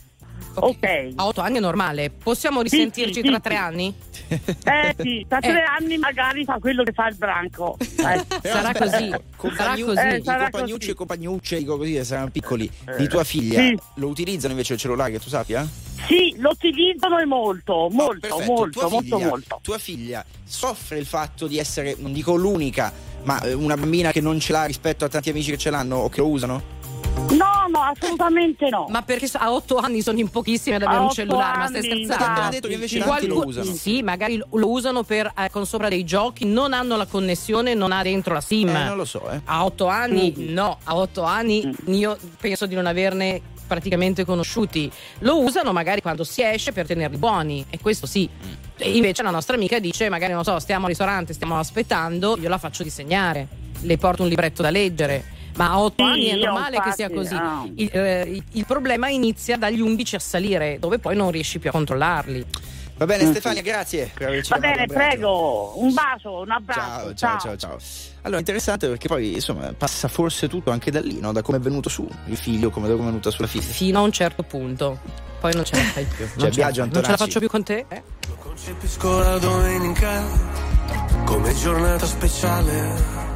Ok. A otto anni è normale, possiamo Sì, risentirci sì, tra sì, tre sì. anni? Eh sì, tra Eh. tre anni magari fa quello che fa il branco. Eh. Sarà così, sarà Compagnu- così. Eh, I sarà compagnucci così. e compagnucce, dico così, saranno piccoli, Eh. di tua figlia, Sì. lo utilizzano invece il cellulare, che tu sappia? Sì, lo utilizzano e molto, molto, Perfetto. molto, tua molto, figlia, molto. Tua figlia soffre il fatto di essere, non dico l'unica, ma eh, una bambina che non ce l'ha rispetto a tanti amici che ce l'hanno o che lo usano? Assolutamente no. Ma perché a otto anni sono in pochissimi ad avere A un cellulare, ma stai anni, scherzando? Ha detto che invece tanti lo usano. Sì, magari lo- usano per eh, con sopra dei giochi, non hanno la connessione, non ha dentro la SIM. Eh, non lo so, eh. A otto anni, Mm. no, a otto anni io penso di non averne praticamente conosciuti. Lo usano magari quando si esce per tenerli buoni, e questo sì. E invece la nostra amica dice, magari non so, stiamo al ristorante, stiamo aspettando, io la faccio disegnare, le porto un libretto da leggere. Ma a otto Sì, anni è normale che sia così. no. Il, eh, il- problema inizia dagli 11 a salire, dove poi non riesci più a controllarli. Va bene, Stefania, grazie per averci Va bene, un prego, un bacio, un abbraccio. Ciao, ciao, ciao, ciao. Allora, interessante perché poi, insomma, passa forse tutto anche da lì, no? Da come è venuto su il figlio, come da come è venuta sulla figlia. Fino a un certo punto. Poi non ce la fai più. Ce, Biagio la, non ce la Antonacci. faccio più con te? Eh? Concepisco la domenica come giornata speciale.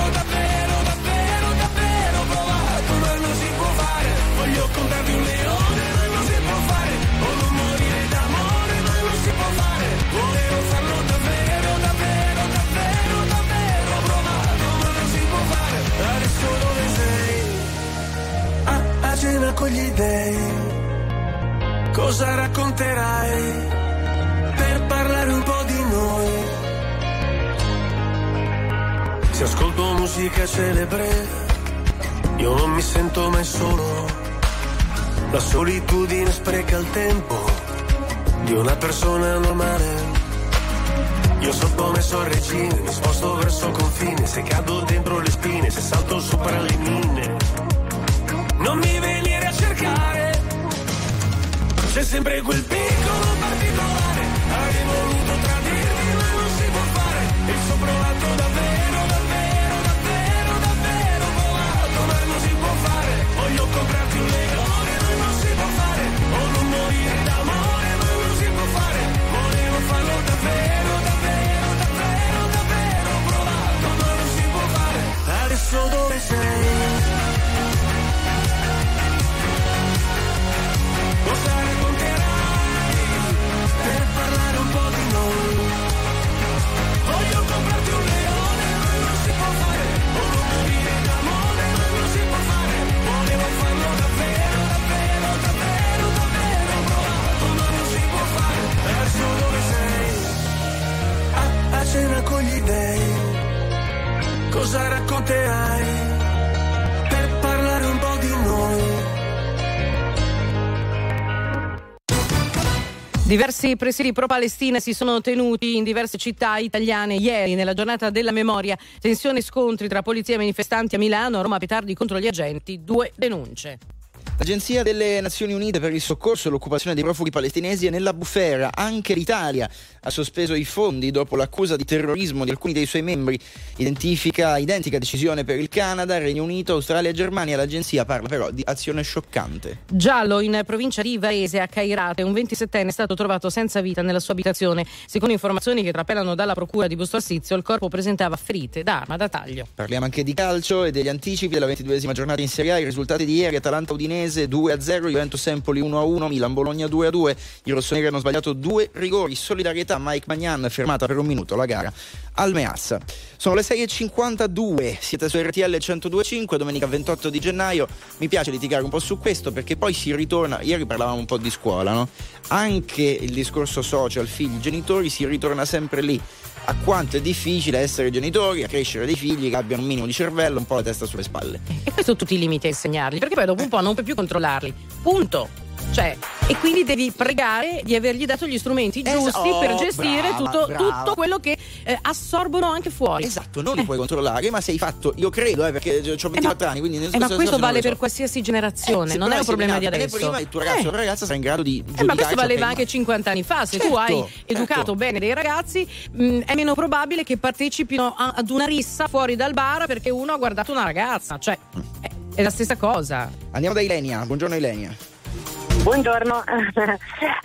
Voglio contarti un leone, ma non si può fare. O non morire d'amore, ma non si può fare. Volevo farlo davvero, davvero, davvero, davvero ho provato, ma non si può fare. Adesso dove sei? A, a cena con gli dei. Cosa racconterai per parlare un po' di noi? Se ascolto musica celebre, io non mi sento mai solo. La solitudine spreca il tempo di una persona normale. Io sottomesso al regime, mi sposto verso confine, se cado dentro le spine, se salto sopra le mine. Non mi venire a cercare, c'è sempre quel piccolo particolare. Avrei voluto tradirti, ma non si può fare. E ci provato davvero, davvero, davvero, davvero provato, adesso dove sei? Cosa racconterai per parlare un po' di noi? Voglio comprarti un leone, ma non si può fare, o non morire d'amore, ma non si può fare, volevo farlo davvero, davvero, davvero, davvero, provato, ma non si può fare, adesso dove sei? A, a cena con gli dei cosa racconterai per parlare un po' di noi. Diversi presidi pro-Palestina si sono tenuti in diverse città italiane ieri nella giornata della memoria. Tensioni e scontri tra polizia e manifestanti a Milano, a Roma petardi contro gli agenti, due denunce. L'Agenzia delle Nazioni Unite per il soccorso e l'occupazione dei profughi palestinesi è nella bufera, anche l'Italia ha sospeso i fondi dopo l'accusa di terrorismo di alcuni dei suoi membri. Identifica identica decisione per il Canada, Regno Unito, Australia e Germania. L'agenzia parla però di azione scioccante. Giallo in provincia di Varese a Cairate, un 27enne è stato trovato senza vita nella sua abitazione. Secondo informazioni che trapelano dalla procura di Busto Arsizio, il corpo presentava ferite da arma da taglio. Parliamo anche di calcio e degli anticipi della 22esima giornata in Serie A. I risultati di ieri: Atalanta Udinese 2-0, Juventus Empoli 1-1, Milan Bologna 2-2. I rossoneri hanno sbagliato due rigori. Solidarietà Mike Magnan fermata per un minuto la gara al Meazza. Sono le 6.52, siete su RTL 102.5, domenica 28 di gennaio. Mi piace litigare un po' su questo perché poi si ritorna, ieri parlavamo un po' di scuola, no? Anche il discorso social, figli, genitori, si ritorna sempre lì. A quanto è difficile essere genitori, a crescere dei figli che abbiano un minimo di cervello, un po' la testa sulle spalle. E questo tu ti limiti a insegnarli, perché poi dopo un po' non puoi più controllarli. Punto. Cioè, e quindi devi pregare di avergli dato gli strumenti Es- giusti oh, per gestire brava, tutto, brava. tutto quello che eh, assorbono anche fuori. Esatto, non li puoi controllare, ma sei fatto, io credo, eh, perché ho 24 anni, quindi nel Eh, ma senso questo vale so. per qualsiasi generazione, non è un problema di adesso. prima il tuo ragazzo Eh. o ragazza sarà in grado di Eh, ma giudicare questo valeva che- anche 50 anni fa. Se tu Certo, hai educato certo. bene dei ragazzi, mh, è meno probabile che partecipino a- ad una rissa fuori dal bar perché uno ha guardato una ragazza. Cioè, è, è la stessa cosa. Andiamo da Ilenia, buongiorno Ilenia. Buongiorno,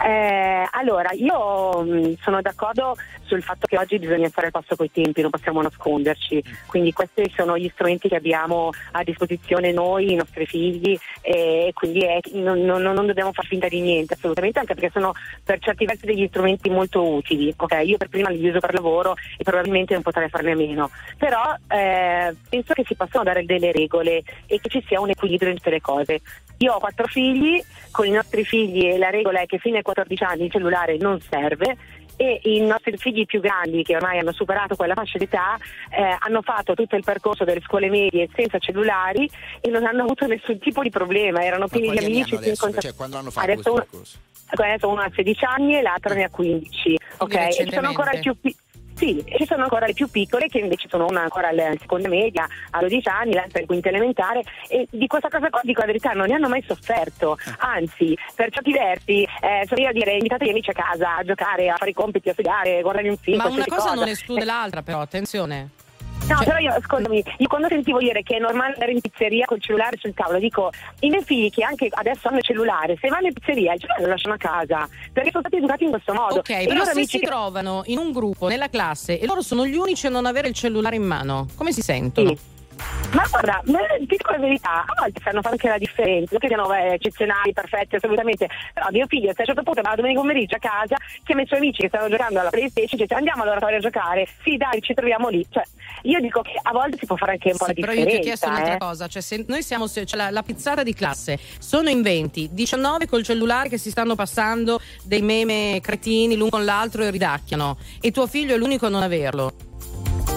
Eh, allora io mh, sono d'accordo sul fatto che oggi bisogna stare al passo coi tempi, non possiamo nasconderci, quindi questi sono gli strumenti che abbiamo a disposizione noi, i nostri figli e quindi è- non, non- non dobbiamo far finta di niente assolutamente, anche perché sono per certi versi degli strumenti molto utili, ok? Io per prima li uso per lavoro e probabilmente non potrei farne a meno, però eh, penso che si possano dare delle regole e che ci sia un equilibrio in tutte le cose. Io ho quattro figli, con i nostri figli la regola è che fino ai 14 anni il cellulare non serve e i nostri figli più grandi che ormai hanno superato quella fascia d'età eh, hanno fatto tutto il percorso delle scuole medie senza cellulari e non hanno avuto nessun tipo di problema, erano pieni di amici. adesso? incontra- Cioè, quando hanno fatto Adesso questo uno- percorso? Adesso uno ha 16 anni e l'altro ne ha 15, ok? E ci sono ancora i più pi- sì, e ci sono ancora le più piccole che invece sono una ancora alla seconda media, a 12 anni, l'altra al quinto elementare e di questa cosa qua dico la verità non ne hanno mai sofferto, anzi per certi versi eh, sono io a dire invitate gli amici a casa a giocare, a fare i compiti, a studiare, a guardare un film. Ma una qualsiasi cosa non cosa. esclude l'altra, però, attenzione. No, però io, ascoltami, io quando sentivo dire che è normale andare in pizzeria col cellulare sul tavolo, dico, i miei figli che anche adesso hanno il cellulare, se vanno in pizzeria il cellulare lo lasciano a casa, perché sono stati educati in questo modo. Ok, E però se si che- trovano in un gruppo, nella classe, e loro sono gli unici a non avere il cellulare in mano, come si sentono? Ma guarda, ma ti dico la verità, a volte fanno anche la differenza, non che siano eh, eccezionali, perfetti, assolutamente. Però mio figlio, a un certo punto va domenica pomeriggio a casa, chiama i suoi amici che stanno giocando alla PlayStation, dice andiamo all'oratorio a giocare, sì dai, ci troviamo lì. Cioè, io dico che a volte si può fare anche un po' Sì, però differenza. io ti ho chiesto un'altra eh. cosa, cioè se noi siamo se- cioè la, la pizzata di classe, sono in 20, 19 col cellulare che si stanno passando dei meme cretini l'un con l'altro e ridacchiano e tuo figlio è l'unico a non averlo.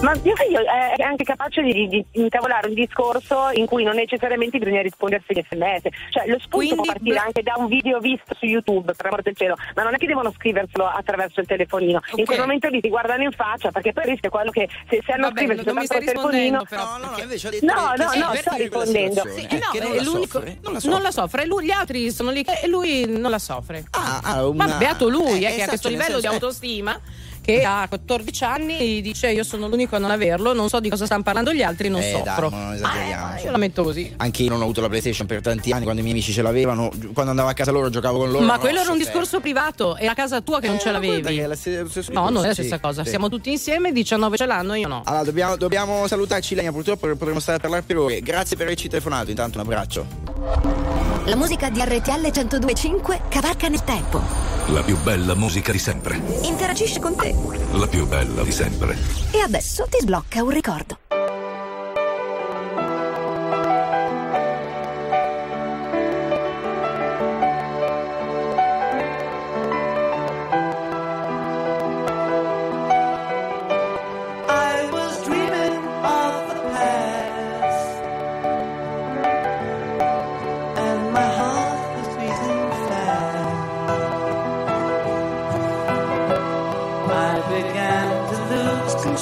Ma mio figlio è anche capace di, di intavolare un discorso in cui non necessariamente bisogna rispondersi agli sms. Cioè lo spunto può partire anche da un video visto su YouTube, per amor del cielo, ma non è che devono scriverselo attraverso il telefonino. In quel momento lì ti guardano in faccia perché poi rischia quello che se, se hanno Vabbè, scriversi non mi stai il telefonino. rispondendo però. No, no, invece ha detto No, che- no, che no, sto rispondendo. Sì, eh, no, che non è la l'unico- soffre, non la Non la soffre, lui- gli altri sono lì che- e lui non la soffre. ah, una- Ma beato lui, eh, eh, che ha esatto, questo livello senso- di autostima. Che ha 14 anni e dice io sono l'unico a non averlo, non so di cosa stanno parlando gli altri, non Eh, dai, soffro. ma non esageriamo, Ah, io la metto così. Anche io non ho avuto la PlayStation per tanti anni, quando i miei amici ce l'avevano, quando andavo a casa loro giocavo con loro. Ma non quello era un discorso privato, è a casa tua che non Eh, ce ma guarda l'avevi. la stesso No, non è la stessa sì, cosa. sì. Siamo tutti insieme, 19 ce l'hanno, io no. Allora, dobbiamo, dobbiamo salutarci, Lenia. Purtroppo potremo stare a parlare per ore. Grazie per averci telefonato. Intanto, un abbraccio. La musica di RTL 1025 cavalca nel tempo. La più bella musica di sempre. Interagisce con te. La più bella di sempre. E adesso ti sblocca un ricordo.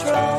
Control.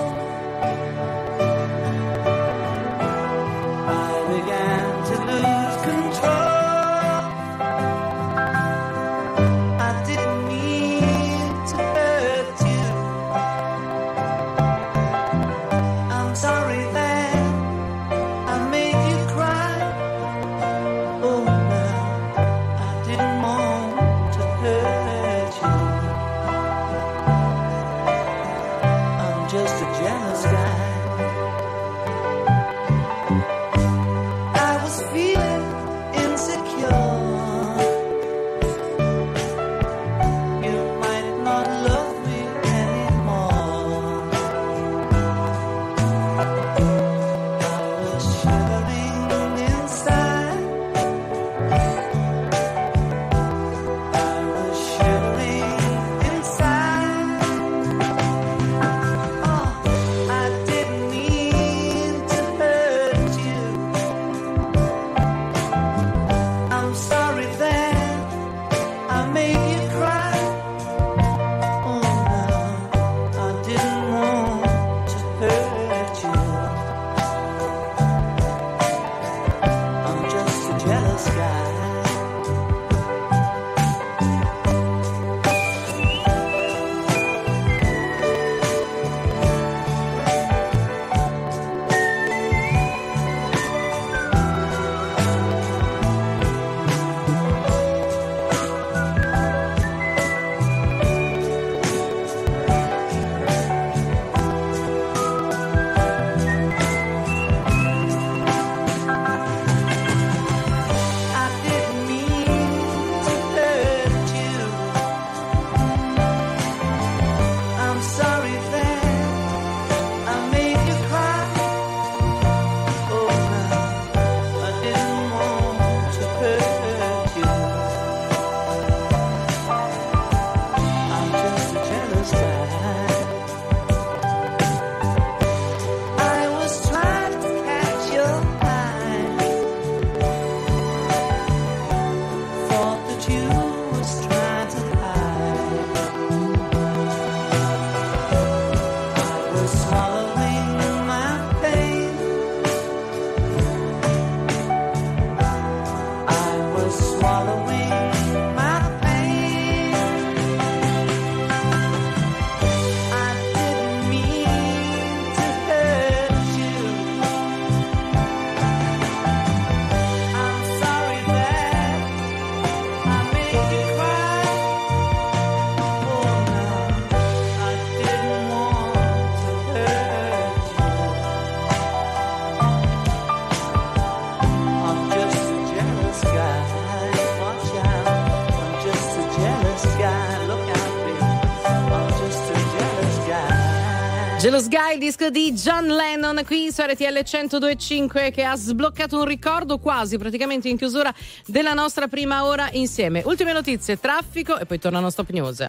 Jealous Guy, il disco di John Lennon qui su RTL 1025 che ha sbloccato un ricordo quasi praticamente in chiusura della nostra prima ora insieme. Ultime notizie, traffico e poi tornano Stop News.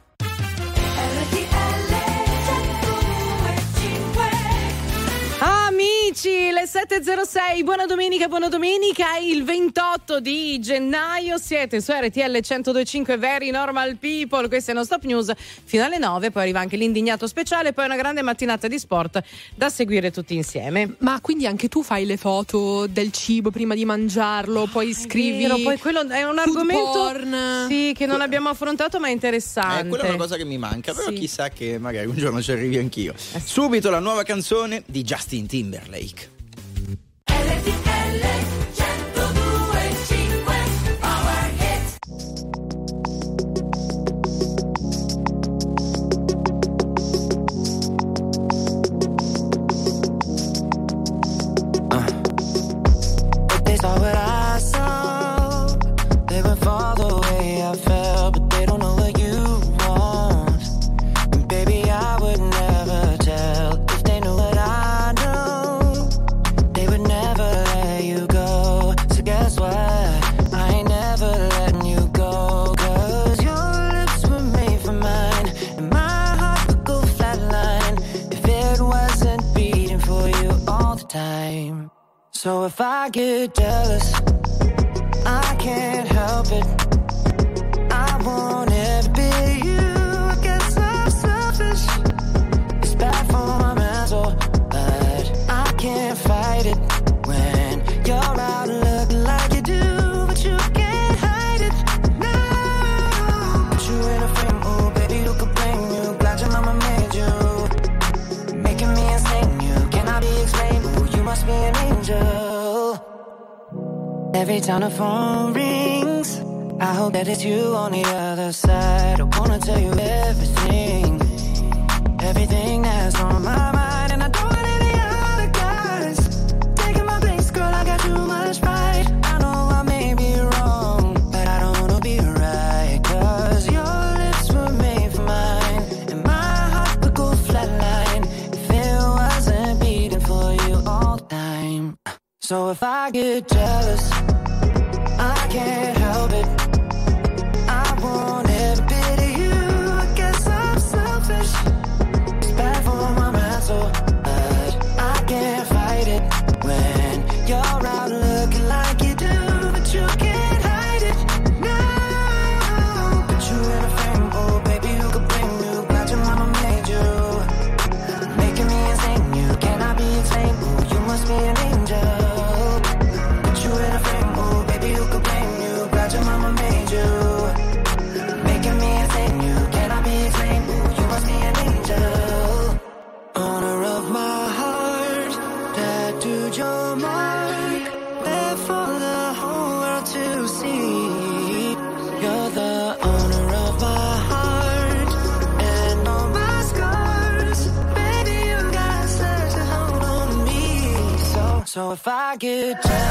Amici, le 7.06, buona domenica, buona domenica, il 28 di gennaio siete su RTL 1025 Very Normal People, questo è Non Stop News, fino alle 9, poi arriva anche l'indignato speciale, poi una grande mattinata di sport da seguire tutti insieme. Ma quindi anche tu fai le foto del cibo prima di mangiarlo, poi scrivi. Vero, poi quello è un argomento porn. sì, che non abbiamo affrontato ma è interessante. Eh, quella è una cosa che mi manca, però Sì. chissà che magari un giorno ci arrivi anch'io. Subito la nuova canzone di Justin Timberlake. If Get jealous, Every time the phone rings, I hope that it's you on the other side. I wanna tell you everything, everything that's on my mind, and I don't want any other guys taking my place, girl. I got too much pride. I know I may be wrong, but I don't wanna be right. Cause your lips were made for mine, and my heart would go flatline if it wasn't beating for you all the time. So if I get jealous, if I get jealous,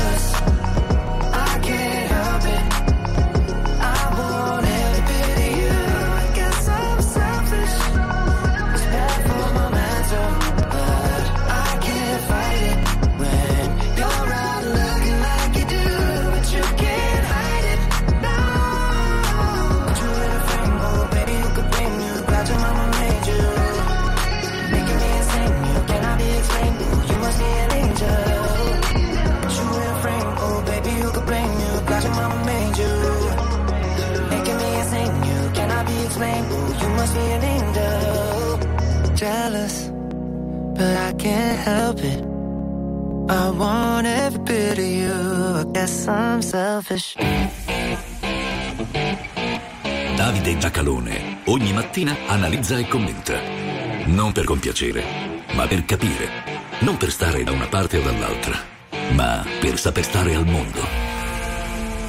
I'm selfish. Davide Giacalone ogni mattina analizza e commenta. Non per compiacere, ma per capire. Non per stare da una parte o dall'altra, ma per saper stare al mondo.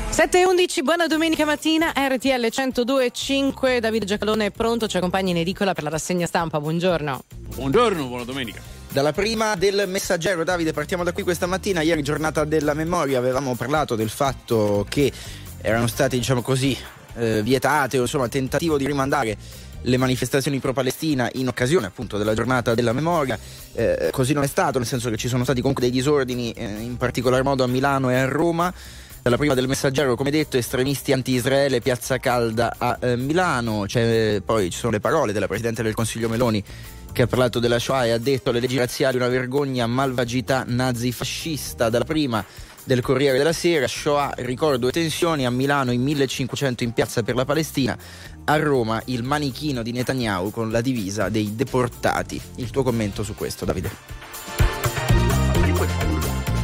7 e 11, buona domenica mattina, RTL 102.5, Davide Giacalone è pronto, ci accompagna in edicola per la rassegna stampa, buongiorno. Buongiorno, buona domenica. Dalla prima del messaggero, Davide, partiamo da qui questa mattina. Ieri, giornata della memoria, avevamo parlato del fatto che erano state, diciamo così, eh, vietate o insomma tentativo di rimandare le manifestazioni pro-Palestina in occasione appunto della giornata della memoria. Eh, così non è stato, nel senso che ci sono stati comunque dei disordini, eh, in particolar modo a Milano e a Roma. Dalla prima del messaggero, come detto, estremisti anti-Israele, piazza calda a eh, Milano. C'è, poi ci sono le parole della Presidente del Consiglio Meloni che ha parlato della Shoah e ha detto le leggi razziali una vergogna, malvagità nazifascista. Dalla prima del Corriere della Sera, Shoah, ricordo e tensioni a Milano in 1500 in piazza per la Palestina, a Roma il manichino di Netanyahu con la divisa dei deportati. Il tuo commento su questo, Davide?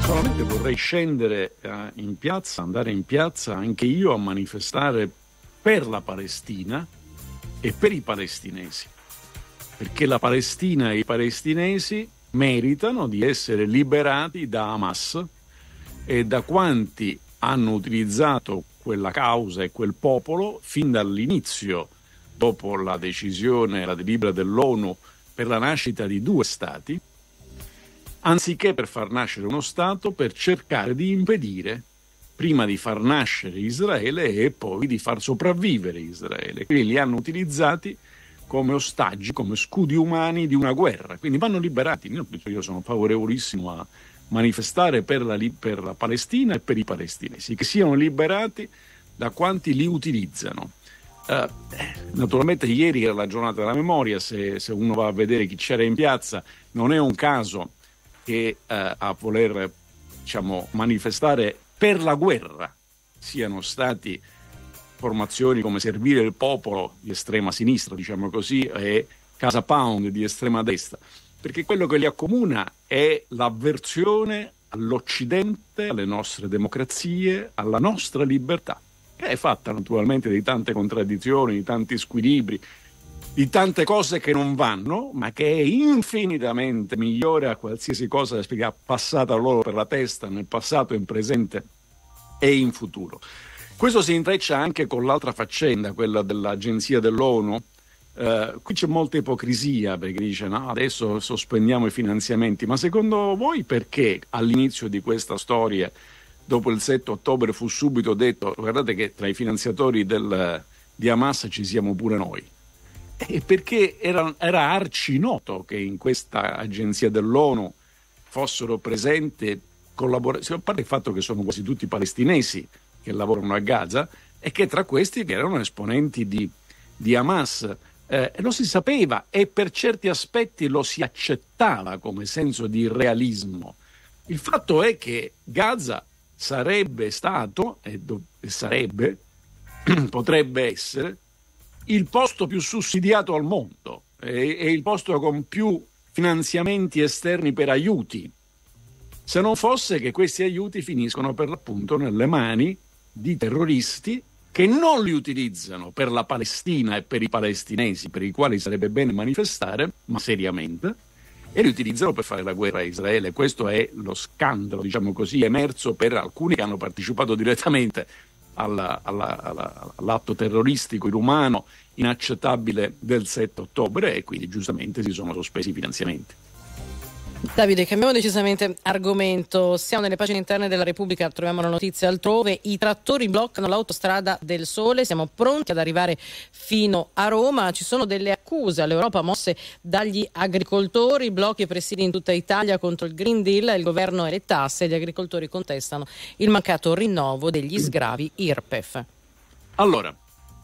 Solamente vorrei scendere eh, in piazza, andare in piazza anche io a manifestare per la Palestina e per i palestinesi. Perché la Palestina e i palestinesi meritano di essere liberati da Hamas e da quanti hanno utilizzato quella causa e quel popolo fin dall'inizio, dopo la decisione, la delibera dell'ONU per la nascita di due stati, anziché per far nascere uno Stato, per cercare di impedire prima di far nascere Israele e poi di far sopravvivere Israele. Quindi li hanno utilizzati come ostaggi, come scudi umani di una guerra. Quindi vanno liberati. Io, sono favorevolissimo a manifestare per la, per la Palestina e per i palestinesi, che siano liberati da quanti li utilizzano. Uh, naturalmente ieri era la giornata della memoria, se, se, uno va a vedere chi c'era in piazza, non è un caso che uh, a voler diciamo, manifestare per la guerra siano stati formazioni come Servire il Popolo di estrema sinistra, diciamo così, e Casa Pound di estrema destra, perché quello che li accomuna è l'avversione all'Occidente, alle nostre democrazie, alla nostra libertà, che è fatta naturalmente di tante contraddizioni, di tanti squilibri, di tante cose che non vanno, ma che è infinitamente migliore a qualsiasi cosa che è passata loro per la testa nel passato in presente e in futuro. Questo si intreccia anche con l'altra faccenda, quella dell'agenzia dell'ONU. Eh, qui c'è molta ipocrisia perché dice no, adesso sospendiamo i finanziamenti, ma secondo voi perché all'inizio di questa storia, dopo il 7 ottobre, fu subito detto guardate che tra i finanziatori del, di Hamas ci siamo pure noi? E perché era, era arci noto che in questa agenzia dell'ONU fossero presenti collaborazioni, a parte il fatto che sono quasi tutti palestinesi che lavorano a Gaza e che tra questi vi erano esponenti di, di Hamas. Eh, lo si sapeva e per certi aspetti lo si accettava come senso di realismo. Il fatto è che Gaza sarebbe stato, e, do, sarebbe, potrebbe essere, il posto più sussidiato al mondo e, e il posto con più finanziamenti esterni per aiuti, se non fosse che questi aiuti finiscono per l'appunto nelle mani di terroristi che non li utilizzano per la Palestina e per i palestinesi, per i quali sarebbe bene manifestare, ma seriamente, e li utilizzano per fare la guerra a Israele. Questo è lo scandalo, diciamo così, emerso per alcuni che hanno partecipato direttamente alla, alla, alla, all'atto terroristico inumano, inaccettabile del 7 ottobre e quindi giustamente si sono sospesi i finanziamenti. Davide, cambiamo decisamente argomento. Siamo nelle pagine interne della Repubblica, troviamo la notizia altrove. I trattori bloccano l'autostrada del Sole, siamo pronti ad arrivare fino a Roma. Ci sono delle accuse all'Europa mosse dagli agricoltori, blocchi e presidi in tutta Italia contro il Green Deal, il governo e le tasse. Gli agricoltori contestano il mancato rinnovo degli sgravi IRPEF. Allora,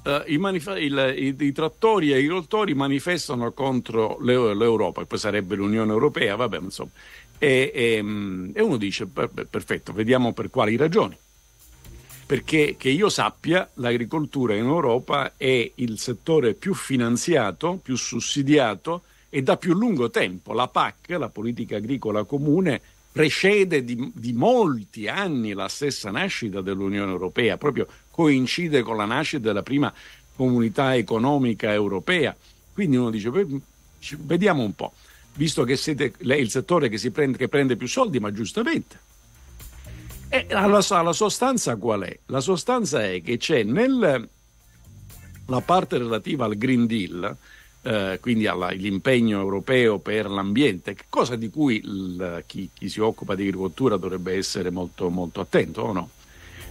Uh, i, manif- il, i, i, trattori e i agricoltori manifestano contro l'E- l'Europa, poi sarebbe l'Unione Europea, vabbè, insomma. E, e, e uno dice, perfetto, vediamo per quali ragioni. Perché che io sappia, l'agricoltura in Europa è il settore più finanziato, più sussidiato e da più lungo tempo. La PAC, la politica agricola comune, precede di, di molti anni la stessa nascita dell'Unione Europea, proprio coincide con la nascita della prima comunità economica europea. Quindi uno dice, vediamo un po', visto che siete il settore che, prende, che prende più soldi, ma giustamente. E la, la, sostanza qual è? La sostanza è che c'è nella parte relativa al Green Deal, eh, quindi all'impegno europeo per l'ambiente, cosa di cui il, chi, chi, si occupa di agricoltura dovrebbe essere molto, molto attento o no?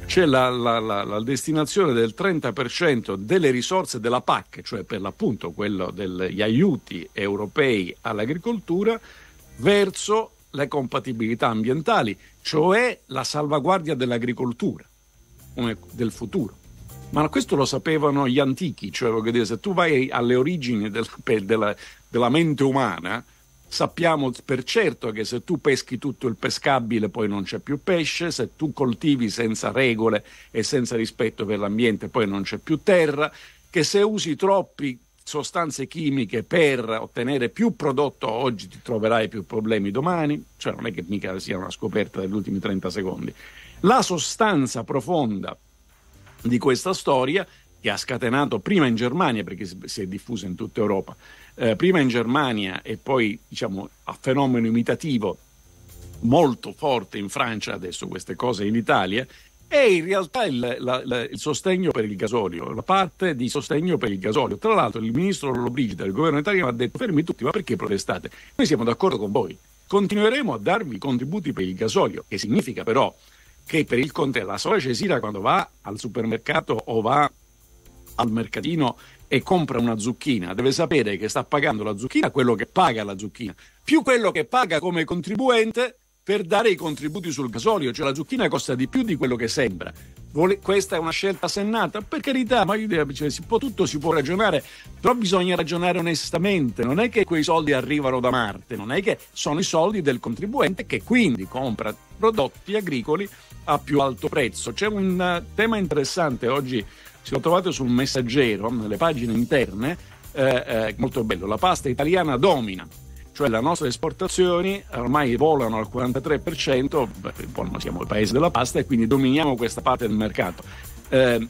c'è la, la, la, la, destinazione del 30% delle risorse della PAC, cioè per l'appunto quello degli aiuti europei all'agricoltura, verso le compatibilità ambientali, cioè la salvaguardia dell'agricoltura, del futuro. Ma questo lo sapevano gli antichi, cioè voglio dire, se tu vai alle origini del, della, della mente umana, Sappiamo per certo che se tu peschi tutto il pescabile poi non c'è più pesce, se tu coltivi senza regole e senza rispetto per l'ambiente poi non c'è più terra, che se usi troppi sostanze chimiche per ottenere più prodotto oggi ti troverai più problemi domani, cioè non è che mica sia una scoperta degli ultimi 30 secondi. La sostanza profonda di questa storia che ha scatenato prima in Germania perché si è diffusa in tutta Europa eh, prima in Germania e poi diciamo a fenomeno imitativo molto forte in Francia, adesso queste cose in Italia, è in realtà il, la, la, il, sostegno per il gasolio, la parte di sostegno per il gasolio. Tra l'altro il ministro Lollobrigida del governo italiano ha detto fermi tutti, ma perché protestate? Noi siamo d'accordo con voi, continueremo a darvi contributi per il gasolio, che significa però che per il conte la sola Cesira quando va al supermercato o va al mercatino e compra una zucchina, deve sapere che sta pagando la zucchina quello che paga la zucchina, più quello che paga come contribuente per dare i contributi sul gasolio, cioè la zucchina costa di più di quello che sembra. Vole, questa è una scelta sennata? Per carità, ma io, cioè, si può, tutto si può ragionare, però bisogna ragionare onestamente, non è che quei soldi arrivano da Marte, non è che sono i soldi del contribuente che quindi compra prodotti agricoli a più alto prezzo. C'è un uh, tema interessante oggi se lo trovate sul messaggero, nelle pagine interne, eh, eh, molto bello, la pasta italiana domina, cioè le nostre esportazioni ormai volano al 43%, beh, siamo il paese della pasta e quindi dominiamo questa parte del mercato. Eh,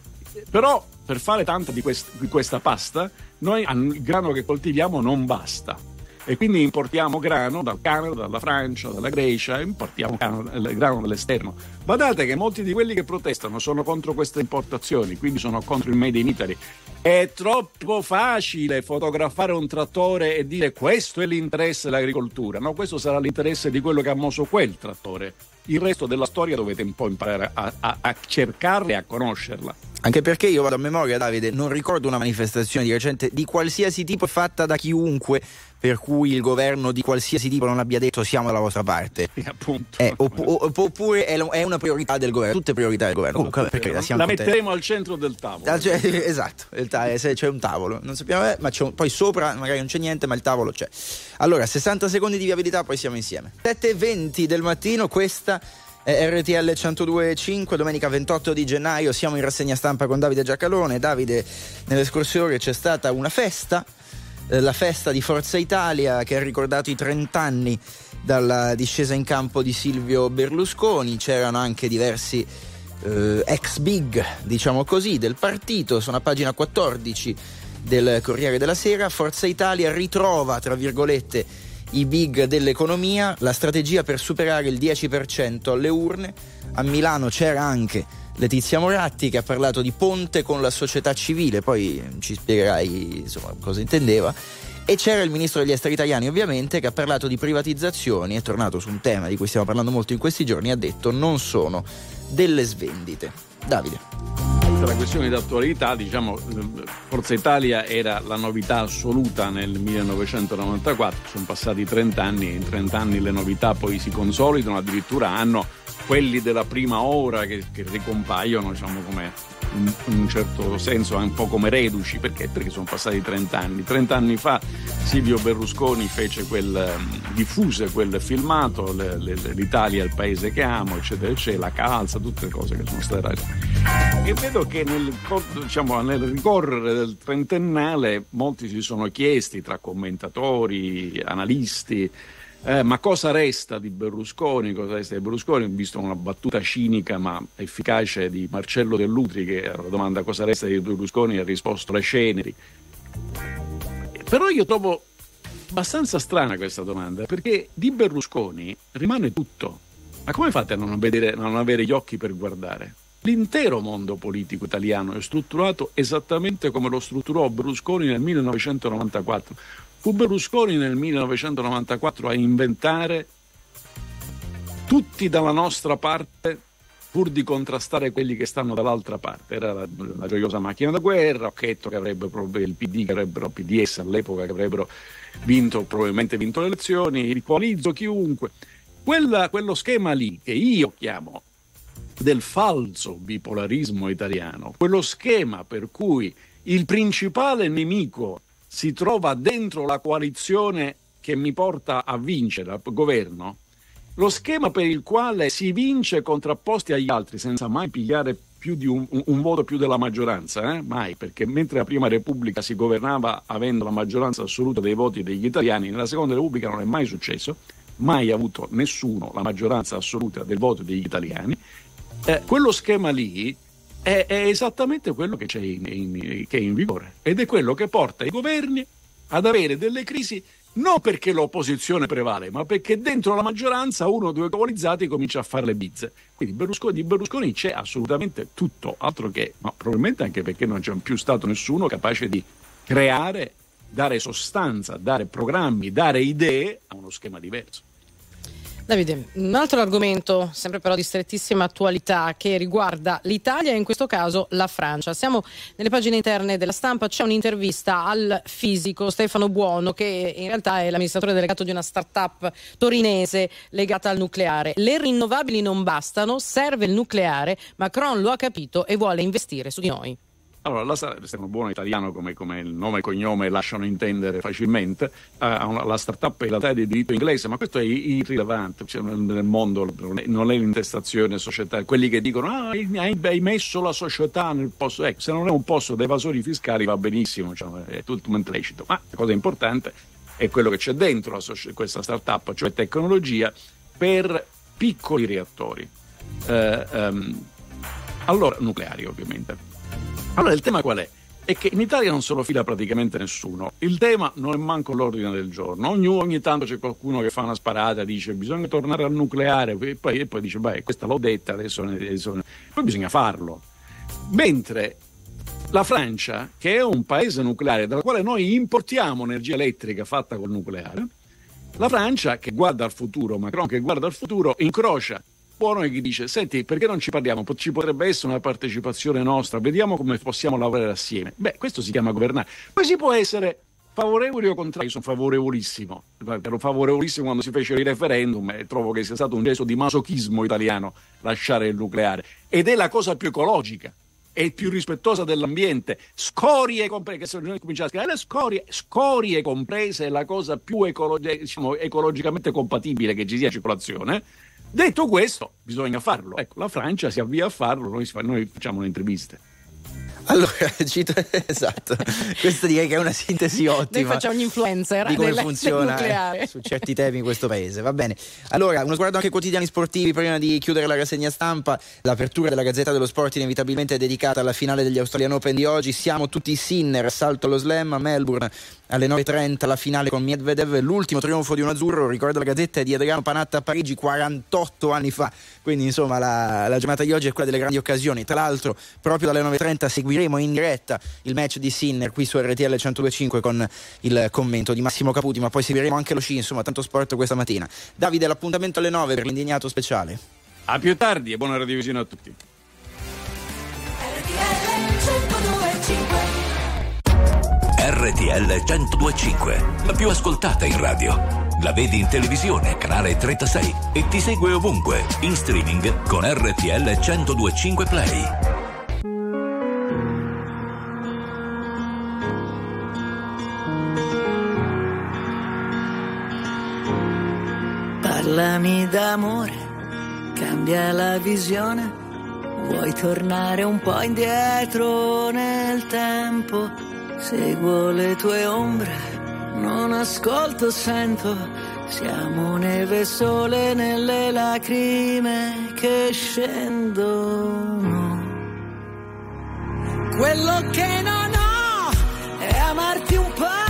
però per fare tanta di, quest- di questa pasta, noi il grano che coltiviamo non basta E quindi importiamo grano dal Canada, dalla Francia, dalla Grecia, importiamo grano, il grano dall'esterno. Badate che molti di quelli che protestano sono contro queste importazioni, quindi sono contro il Made in Italy. È troppo facile fotografare un trattore e dire questo è l'interesse dell'agricoltura. No, questo sarà l'interesse di quello che ha mosso quel trattore. Il resto della storia dovete un po' imparare a, a, a cercarla e a conoscerla. Anche perché io vado a memoria, Davide, non ricordo una manifestazione di recente di qualsiasi tipo fatta da chiunque per cui il governo di qualsiasi tipo non abbia detto siamo dalla vostra parte. appunto. Eh, opp- opp- oppure è, è una priorità del governo, tutte priorità del governo. Comunque, perché la, siamo la contenti. metteremo al centro del tavolo. Cioè, esatto, ta- se c'è un tavolo, non sappiamo, eh, ma c'è un- poi sopra magari non c'è niente, ma il tavolo c'è. Allora, 60 secondi di viabilità, poi siamo insieme. 7.20 del mattino, questa RTL 102.5, domenica 28 di gennaio, siamo in rassegna stampa con Davide Giacalone. Davide, nelle scorse ore c'è stata una festa, eh, la festa di Forza Italia che ha ricordato i 30 anni dalla discesa in campo di Silvio Berlusconi, c'erano anche diversi eh, ex big, diciamo così, del partito, sono a pagina 14 del Corriere della Sera, Forza Italia ritrova, tra virgolette, i big dell'economia, la strategia per superare il 10% alle urne. A Milano c'era anche Letizia Moratti che ha parlato di ponte con la società civile, poi ci spiegherai insomma, cosa intendeva. E c'era il ministro degli esteri italiani ovviamente che ha parlato di privatizzazioni, è tornato su un tema di cui stiamo parlando molto in questi giorni, ha detto non sono delle svendite. Davide. Altra questione d'attualità, diciamo, Forza Italia era la novità assoluta nel 1994, sono passati 30 anni e in 30 anni le novità poi si consolidano, addirittura hanno quelli della prima ora che, che ricompaiono, diciamo, come in, un certo senso un po' come reduci, perché? Perché sono passati 30 anni. 30 anni fa Silvio Berlusconi fece quel, diffuse quel filmato, le- le- l'Italia è il paese che amo, eccetera, eccetera, la calza, tutte le cose che sono state E vedo che nel, diciamo, nel ricorrere del trentennale molti si sono chiesti tra commentatori, analisti, eh, ma cosa resta di Berlusconi? Cosa resta di Berlusconi? Ho visto una battuta cinica ma efficace di Marcello Dell'Utri che alla domanda cosa resta di Berlusconi ha risposto le ceneri. Però io trovo abbastanza strana questa domanda perché di Berlusconi rimane tutto. Ma come fate a non, vedere, a non avere gli occhi per guardare? L'intero mondo politico italiano è strutturato esattamente come lo strutturò Berlusconi nel 1994. Fu Berlusconi nel 1994 a inventare tutti dalla nostra parte pur di contrastare quelli che stanno dall'altra parte. Era la, la gioiosa macchina da guerra, Occhetto che avrebbe il PD, che avrebbero PDS all'epoca che avrebbero vinto, probabilmente vinto le elezioni, riqualizzo chiunque. Quella- quello schema lì, che io chiamo del falso bipolarismo italiano, quello schema per cui il principale nemico si trova dentro la coalizione che mi porta a vincere al governo, lo schema per il quale si vince contrapposti agli altri senza mai pigliare più di un, un- un voto più della maggioranza, eh? mai, perché mentre la prima Repubblica si governava avendo la maggioranza assoluta dei voti degli italiani, nella seconda Repubblica non è mai successo, mai avuto nessuno la maggioranza assoluta del voto degli italiani. Eh, quello schema lì è, è esattamente quello che, in, in- che è in vigore ed è quello che porta i governi ad avere delle crisi non perché l'opposizione prevale, ma perché dentro la maggioranza uno o due coalizzati comincia a fare le bizze. Quindi Berlusconi, di Berlusconi c'è assolutamente tutto, altro che, ma probabilmente anche perché non c'è più stato nessuno capace di creare, dare sostanza, dare programmi, dare idee a uno schema diverso. Davide, un altro argomento, sempre però di strettissima attualità, che riguarda l'Italia e in questo caso la Francia. Siamo nelle pagine interne della stampa, c'è un'intervista al fisico Stefano Buono, che in realtà è l'amministratore delegato di una start-up torinese legata al nucleare. Le rinnovabili non bastano, serve il nucleare, Macron lo ha capito e vuole investire su di noi. Allora, la sta- Stefano Buono italiano, come, come il nome e cognome lasciano intendere facilmente, una- la startup in realtà è di diritto inglese, ma questo è irrilevante, cioè, nel, mondo non è, è l'intestazione societaria. Quelli che dicono, ah, hai, hai messo la società nel posto, ecco, se non è un posto da evasori fiscali va benissimo, cioè, è tutto lecito, ma la cosa importante è quello che c'è dentro la soci- questa startup, cioè tecnologia per piccoli reattori. Eh, ehm, allora, nucleari ovviamente. Allora il tema qual è? è che in Italia non se lo fila praticamente nessuno. Il tema non è manco l'ordine del giorno. Ogni, ogni tanto c'è qualcuno che fa una sparata, dice bisogna tornare al nucleare, e poi, e poi dice, beh, questa l'ho detta, adesso, adesso... Poi bisogna farlo. Mentre la Francia, che è un paese nucleare dal quale noi importiamo energia elettrica fatta col nucleare, la Francia che guarda al futuro, Macron che guarda al futuro, incrocia buono e che dice senti perché non ci parliamo? Ci potrebbe essere una partecipazione nostra vediamo come possiamo lavorare assieme. Beh questo si chiama governare. Poi si può essere favorevoli o contrari io sono favorevolissimo. Ero favorevolissimo quando si fece il referendum e trovo che sia stato un gesto di masochismo italiano lasciare il nucleare. Ed è la cosa più ecologica è più rispettosa dell'ambiente, scorie comprese, se noi cominciamo a scrivere le scorie, scorie comprese è la cosa più ecologi- diciamo, ecologicamente compatibile che ci sia circolazione. Detto questo, bisogna farlo. Ecco, la Francia si avvia a farlo, noi, fa- noi facciamo le interviste. Allora, cito, esatto, questa direi che è una sintesi ottima. Noi facciamo gli influencer di come funziona eh, su certi temi in questo paese, va bene. Allora, uno sguardo anche ai quotidiani sportivi prima di chiudere la rassegna stampa. L'apertura della Gazzetta dello Sport inevitabilmente è dedicata alla finale degli Australian Open di oggi. Siamo tutti Sinner, salto allo slam a Melbourne alle 9.30 la finale con Medvedev, l'ultimo trionfo di un azzurro, ricorda la Gazzetta, di Adriano Panatta a Parigi 48 anni fa. Quindi insomma la, la giornata di oggi è quella delle grandi occasioni. Tra l'altro, proprio dalle 9.30 seguiremo in diretta il match di Sinner qui su RTL 102.5 con il commento di Massimo Caputi, ma poi seguiremo anche lo sci, insomma, tanto sport questa mattina. Davide, l'appuntamento alle 9 per l'indignato speciale. A più tardi e buona radiovisione a tutti. RTL 1025, la più ascoltata in radio. La vedi in televisione, canale 36 e ti segue ovunque, in streaming con RTL 1025 Play. Parlami d'amore, cambia la visione. Vuoi tornare un po' indietro nel tempo? Seguo le tue ombre, non ascolto, sento. Siamo neve sole nelle lacrime che scendono. Quello che non ho è amarti un po',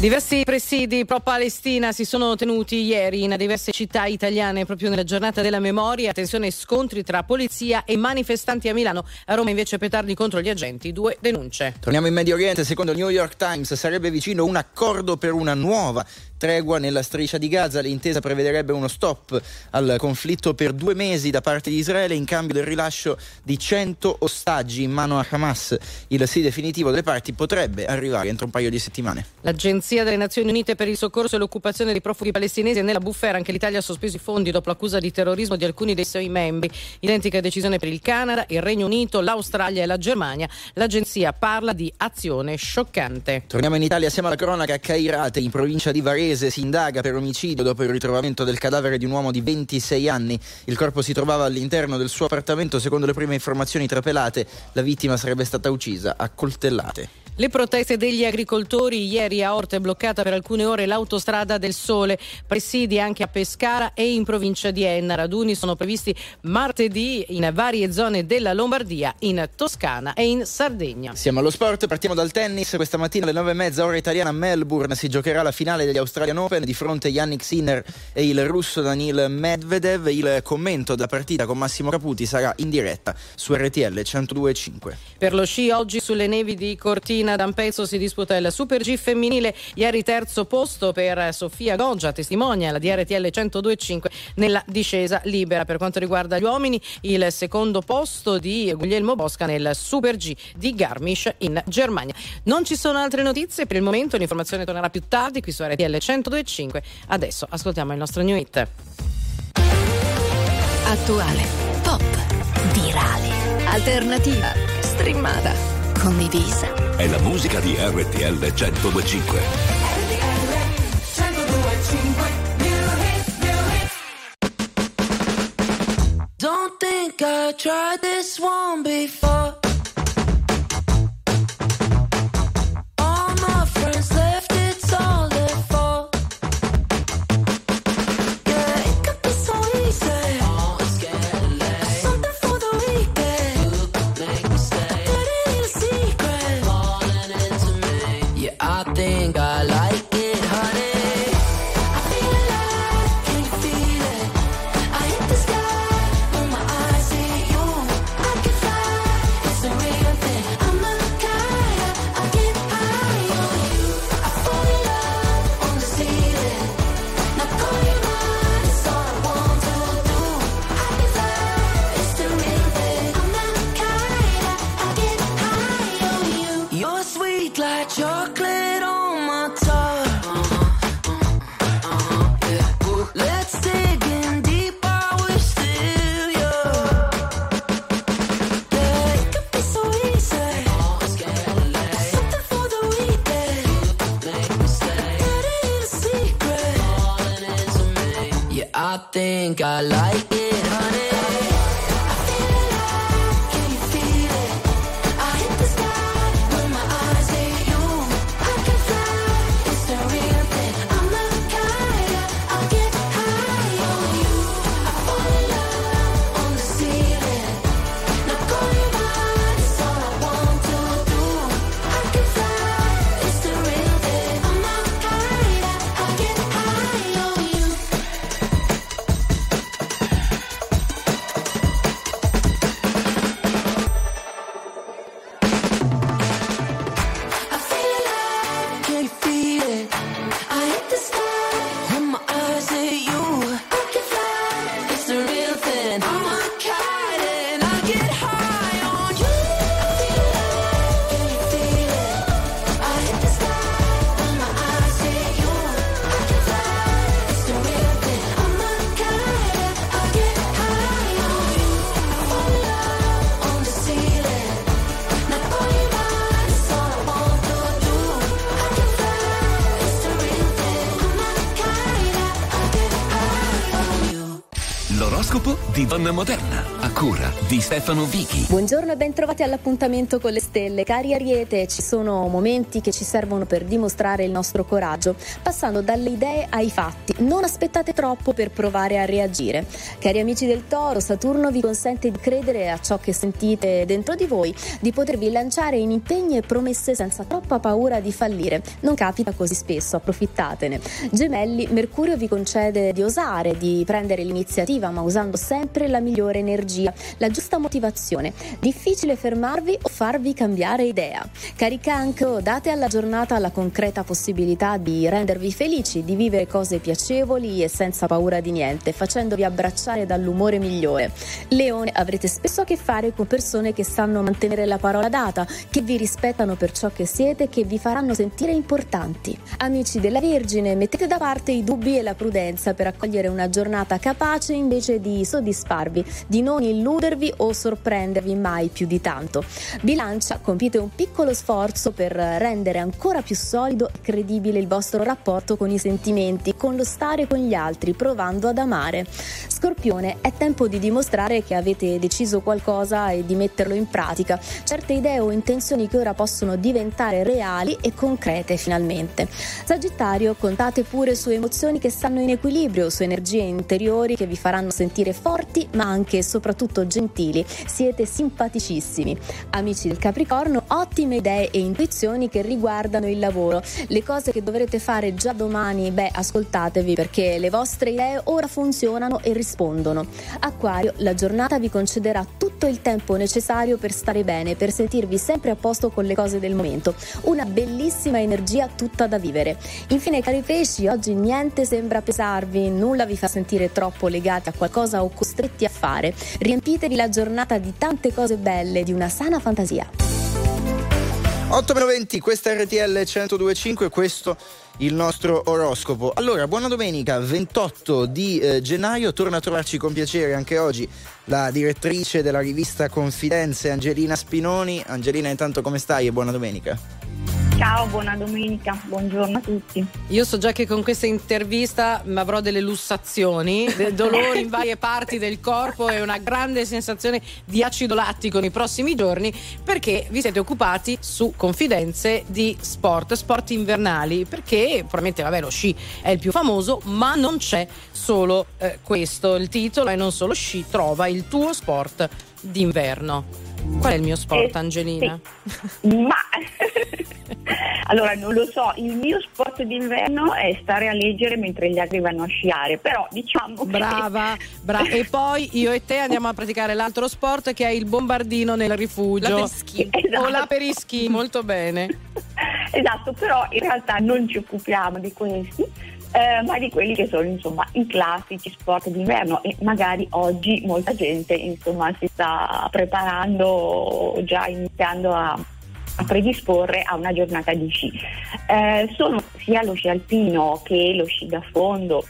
Diversi presidi pro-Palestina si sono tenuti ieri in diverse città italiane proprio nella giornata della memoria. Attenzione, scontri tra polizia e manifestanti a Milano. A Roma invece petardi contro gli agenti, due denunce. Torniamo in Medio Oriente, secondo il New York Times sarebbe vicino un accordo per una nuova tregua nella striscia di Gaza. L'intesa prevederebbe uno stop al conflitto per due mesi da parte di Israele in cambio del rilascio di 100 ostaggi in mano a Hamas. Il sì definitivo delle parti potrebbe arrivare entro un paio di settimane. L'Agenzia delle Nazioni Unite per il soccorso e l'occupazione dei profughi palestinesi è nella bufera. Anche l'Italia ha sospeso i fondi dopo l'accusa di terrorismo di alcuni dei suoi membri. Identica decisione per il Canada, il Regno Unito, l'Australia e la Germania. L'agenzia parla di azione scioccante. Torniamo in Italia, siamo alla cronaca a Cairate, in provincia di Varese. Si indaga per omicidio dopo il ritrovamento del cadavere di un uomo di 26 anni. Il corpo si trovava all'interno del suo appartamento. Secondo le prime informazioni trapelate, la vittima sarebbe stata uccisa a coltellate. Le proteste degli agricoltori ieri a Orte è bloccata per alcune ore l'autostrada del Sole, presidi anche a Pescara e in provincia di Enna. Raduni sono previsti martedì in varie zone della Lombardia, in Toscana e in Sardegna. Siamo allo sport, partiamo dal tennis. Questa mattina alle 9.30 ora italiana a Melbourne si giocherà la finale degli Australian Open di fronte a Yannick Sinner e il russo Danil Medvedev. Il commento della partita con Massimo Caputi sarà in diretta su RTL 102.5. Per lo sci oggi sulle nevi di Cortina d'Ampezzo si disputa il Super G femminile, ieri terzo posto per Sofia Goggia, testimonia la DRTL 102.5 nella discesa libera. Per quanto riguarda gli uomini, il secondo posto di Guglielmo Bosca nel Super G di Garmisch in Germania. Non ci sono altre notizie per il momento, l'informazione tornerà più tardi qui su RTL 102.5. Adesso ascoltiamo il nostro new hit. Attuale, pop, virale, alternativa, streamata, condivisa. È la musica di RTL 1025. Don't think I tried this one before. Think I like it, L'oroscopo di Donna Moderna, a cura di Stefano Vichi. Buongiorno e ben trovati all'appuntamento con le stelle. Cari Ariete, ci sono momenti che ci servono per dimostrare il nostro coraggio, passando dalle idee ai fatti. Non aspettate troppo per provare a reagire. Cari amici del Toro, Saturno vi consente di credere a ciò che sentite dentro di voi, di potervi lanciare in impegni e promesse senza troppa paura di fallire. Non capita così spesso, approfittatene. Gemelli, Mercurio vi concede di osare, di prendere l'iniziativa, ma usando sempre la migliore energia. la giusta motivazione. Difficile fermarvi o farvi cambiare idea. Caricanco, date alla giornata la concreta possibilità di rendervi felici, di vivere cose piacevoli e senza paura di niente, facendovi abbracciare dall'umore migliore. Leone, avrete spesso a che fare con persone che sanno mantenere la parola data, che vi rispettano per ciò che siete e che vi faranno sentire importanti. Amici della Vergine, mettete da parte i dubbi e la prudenza per accogliere una giornata capace invece di soddisfarvi, di non illudervi o sorprendervi mai più di tanto. Bilancia, compite un piccolo sforzo per rendere ancora più solido e credibile il vostro rapporto con i sentimenti, con lo stare con gli altri, provando ad amare. Scorpione, è tempo di dimostrare che avete deciso qualcosa e di metterlo in pratica. Certe idee o intenzioni che ora possono diventare reali e concrete finalmente. Sagittario, contate pure su emozioni che stanno in equilibrio, su energie interiori che vi faranno sentire forti ma anche e soprattutto gentili. Siete simpaticissimi. Amici del Capricorno, ottime idee e intuizioni che riguardano il lavoro. Le cose che dovrete fare già domani, beh, ascoltatevi perché le vostre idee ora funzionano e rispondono. Acquario, la giornata vi concederà tutto il tempo necessario per stare bene, per sentirvi sempre a posto con le cose del momento. Una bellissima energia tutta da vivere. Infine, cari pesci, oggi niente sembra pesarvi, nulla vi fa sentire troppo legati a qualcosa o costretti a fare. Riempitevi la giornata di tante cose belle, di una sana fantasia. 8.20, questa è RTL 1025, questo il nostro oroscopo. Allora, buona domenica, 28 di eh, gennaio, torna a trovarci con piacere anche oggi la direttrice della rivista Confidenze, Angelina Spinoni. Angelina, intanto come stai e buona domenica? Ciao, buona domenica, buongiorno a tutti. Io so già che con questa intervista avrò delle lussazioni, dei dolori in varie parti del corpo e una grande sensazione di acido lattico nei prossimi giorni perché vi siete occupati su confidenze di sport, sport invernali, perché probabilmente vabbè lo sci è il più famoso, ma non c'è solo eh, questo, il titolo è non solo sci, trova il tuo sport d'inverno. Qual è il mio sport, Eh, Angelina? Ma allora non lo so, il mio sport d'inverno è stare a leggere mentre gli altri vanno a sciare, però diciamo che- Brava, brava. E poi io e te andiamo a praticare l'altro sport che è il bombardino nel rifugio. La perischi. O la perischi, molto bene. Esatto, però in realtà non ci occupiamo di questi, eh, ma di quelli che sono insomma i classici sport d'inverno e magari oggi molta gente insomma si sta preparando, già iniziando a, a predisporre a una giornata di sci. Eh, sono sia lo sci alpino che lo sci da fondo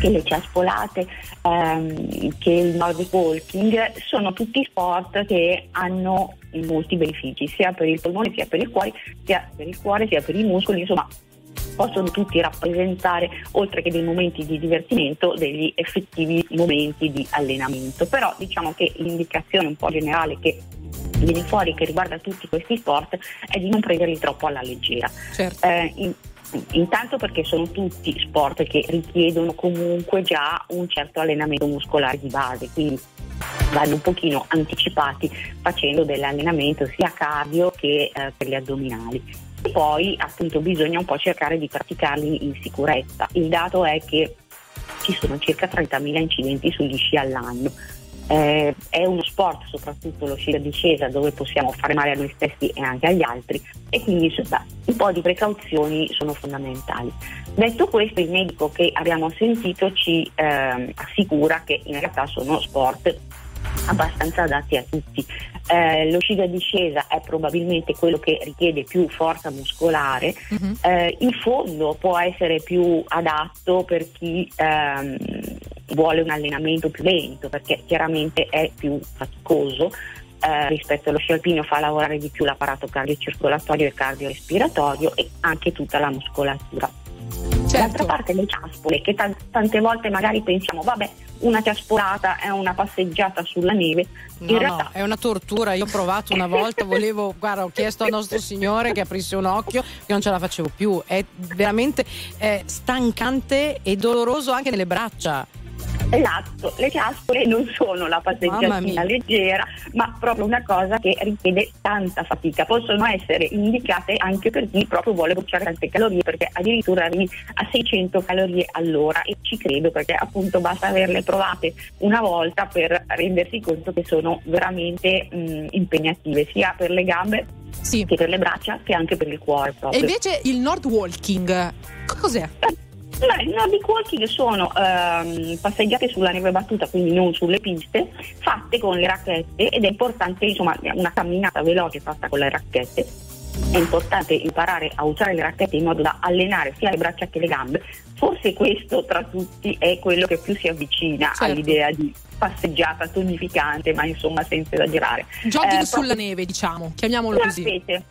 che le ciaspolate, ehm, che il Nordic Walking, sono tutti sport che hanno molti benefici, sia per il polmone, sia per il cuore, sia per il cuore, sia per i muscoli, insomma possono tutti rappresentare, oltre che dei momenti di divertimento, degli effettivi momenti di allenamento. Però diciamo che l'indicazione un po' generale che viene fuori che riguarda tutti questi sport è di non prenderli troppo alla leggera. Eh, in- Intanto perché sono tutti sport che richiedono comunque già un certo allenamento muscolare di base, quindi vanno un pochino anticipati facendo dell'allenamento sia cardio che eh, per gli addominali. E poi appunto bisogna un po' cercare di praticarli in sicurezza. Il dato è che ci sono circa 30.000 incidenti sugli sci all'anno. Eh, è uno sport, soprattutto lo sci da discesa, dove possiamo fare male a noi stessi e anche agli altri e quindi insomma, un po' di precauzioni sono fondamentali. Detto questo, il medico che abbiamo sentito ci ehm, assicura che in realtà sono sport abbastanza adatti a tutti. Eh, lo sci da discesa è probabilmente quello che richiede più forza muscolare, Eh, il fondo può essere più adatto per chi ehm, vuole un allenamento più lento perché chiaramente è più faticoso. eh, rispetto allo sci alpino fa lavorare di più l'apparato cardiocircolatorio e cardiorespiratorio e anche tutta la muscolatura. D'altra parte le ciaspole, che tan- tante volte magari pensiamo, vabbè, una ciaspolata è una passeggiata sulla neve, No, in realtà no, è una tortura. Io ho provato una volta, volevo, guarda, ho chiesto al nostro signore che aprisse un occhio, che non ce la facevo più. È veramente eh, stancante e doloroso anche nelle braccia. Esatto, le chiaspole non sono la passeggiatina leggera, ma proprio una cosa che richiede tanta fatica. Possono essere indicate anche per chi proprio vuole bruciare tante calorie, perché addirittura arrivi a 600 calorie all'ora e ci credo perché appunto basta averle provate una volta per rendersi conto che sono veramente mh, impegnative, sia per le gambe che per le braccia che anche per il cuore E proprio. invece il Nord Walking, co- cos'è? Beh, i Nordic Walking sono ehm, passeggiate sulla neve battuta, quindi non sulle piste, fatte con le racchette ed è importante, insomma, una camminata veloce fatta con le racchette. È importante imparare a usare le racchette in modo da allenare sia le braccia che le gambe. Forse questo tra tutti è quello che più si avvicina Certo. all'idea di passeggiata tonificante, ma insomma senza esagerare. Jogging Eh, sulla neve, diciamo, chiamiamolo così. specie,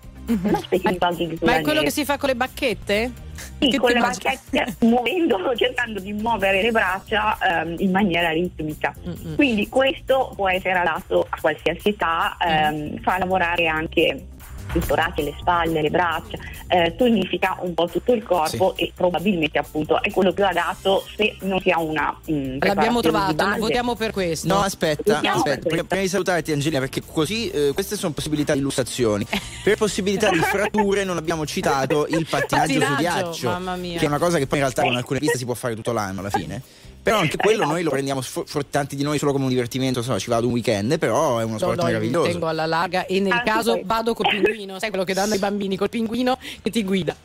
una specie di jogging Ma è quello che si fa con le bacchette? Sì, Che con le bacchette, muovendo, cercando di muovere le braccia ehm, in maniera ritmica. Quindi questo può essere adatto a qualsiasi età, ehm, fa lavorare anche il torace, le spalle, le braccia, eh, tonifica un po' tutto il corpo e probabilmente appunto è quello più adatto se non si ha una mm, L'abbiamo trovato, base. votiamo per questo. No, aspetta, Votiamo aspetta, per prima, prima di salutarti Angelina, perché così eh, queste sono possibilità di illustrazioni. Per possibilità di fratture non abbiamo citato il pattinaggio, su ghiaccio, mamma mia. che è una cosa che poi in realtà con alcune piste si può fare tutto l'anno alla fine. Però anche quello noi lo prendiamo sfo- for- tanti di noi solo come un divertimento, insomma, ci vado un weekend, però è uno No, sport no, io mi meraviglioso. tengo alla larga e nel Anche caso questo. vado col pinguino, sai quello che danno ai bambini col pinguino che ti guida.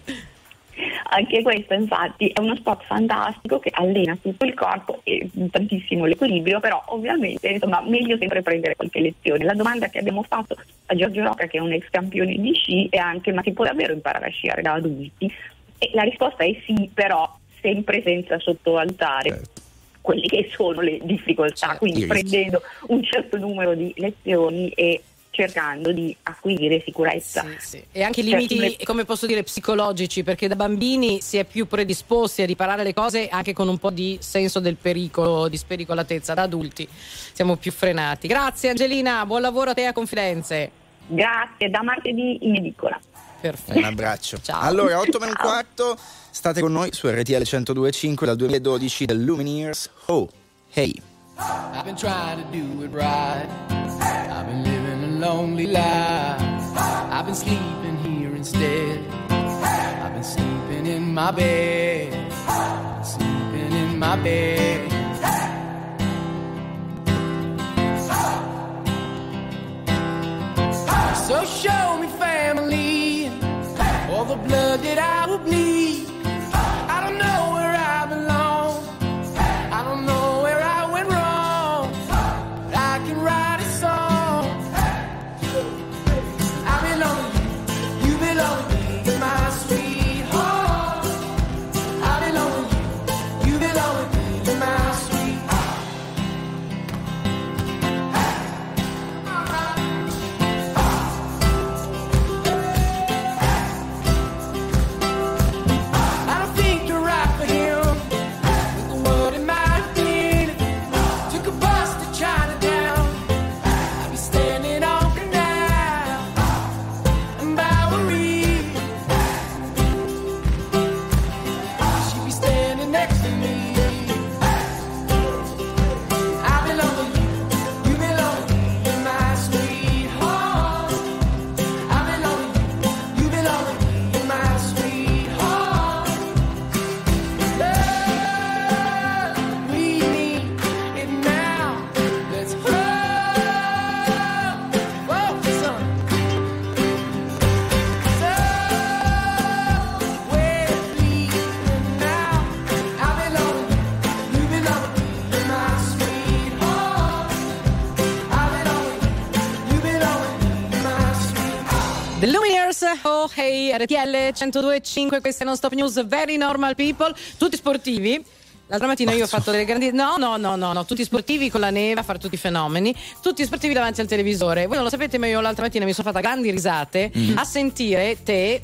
Anche questo infatti è uno sport fantastico che allena tutto il corpo e tantissimo l'equilibrio, però ovviamente insomma meglio sempre prendere qualche lezione. La domanda che abbiamo fatto a Giorgio Rocca, che è un ex campione di sci, è anche ma si può davvero imparare a sciare da adulti? E la risposta è sì, però sempre senza sottovalutare quelle che sono le difficoltà, quindi i rischi. prendendo un certo numero di lezioni e cercando di acquisire sicurezza. E anche i Cioè, limiti, le- come posso dire, psicologici, perché da bambini si è più predisposti a riparare le cose anche con un po' di senso del pericolo, di spericolatezza. Da adulti siamo più frenati. Grazie Angelina, buon lavoro a te a Confidenze. Grazie, da martedì in edicola. Perfetto. Un abbraccio. Allora, 8 meno un quarto, state con noi su RTL 102.5 dal 2012 del Lumineers. Oh, hey. I've been trying to do it right. I've been living a lonely life. I've been sleeping here instead. I've been sleeping in my bed. Sleeping in my bed. So show me family, all the blood that I will bleed. Hey, RTL 102.5, questa è Non Stop News, Very Normal People, tutti sportivi. L'altra mattina io ho fatto delle grandi. No, no, no, no, no, tutti sportivi con la neve a fare tutti i fenomeni, tutti sportivi davanti al televisore. Voi non lo sapete, ma io l'altra mattina mi sono fatta grandi risate Mm. a sentire te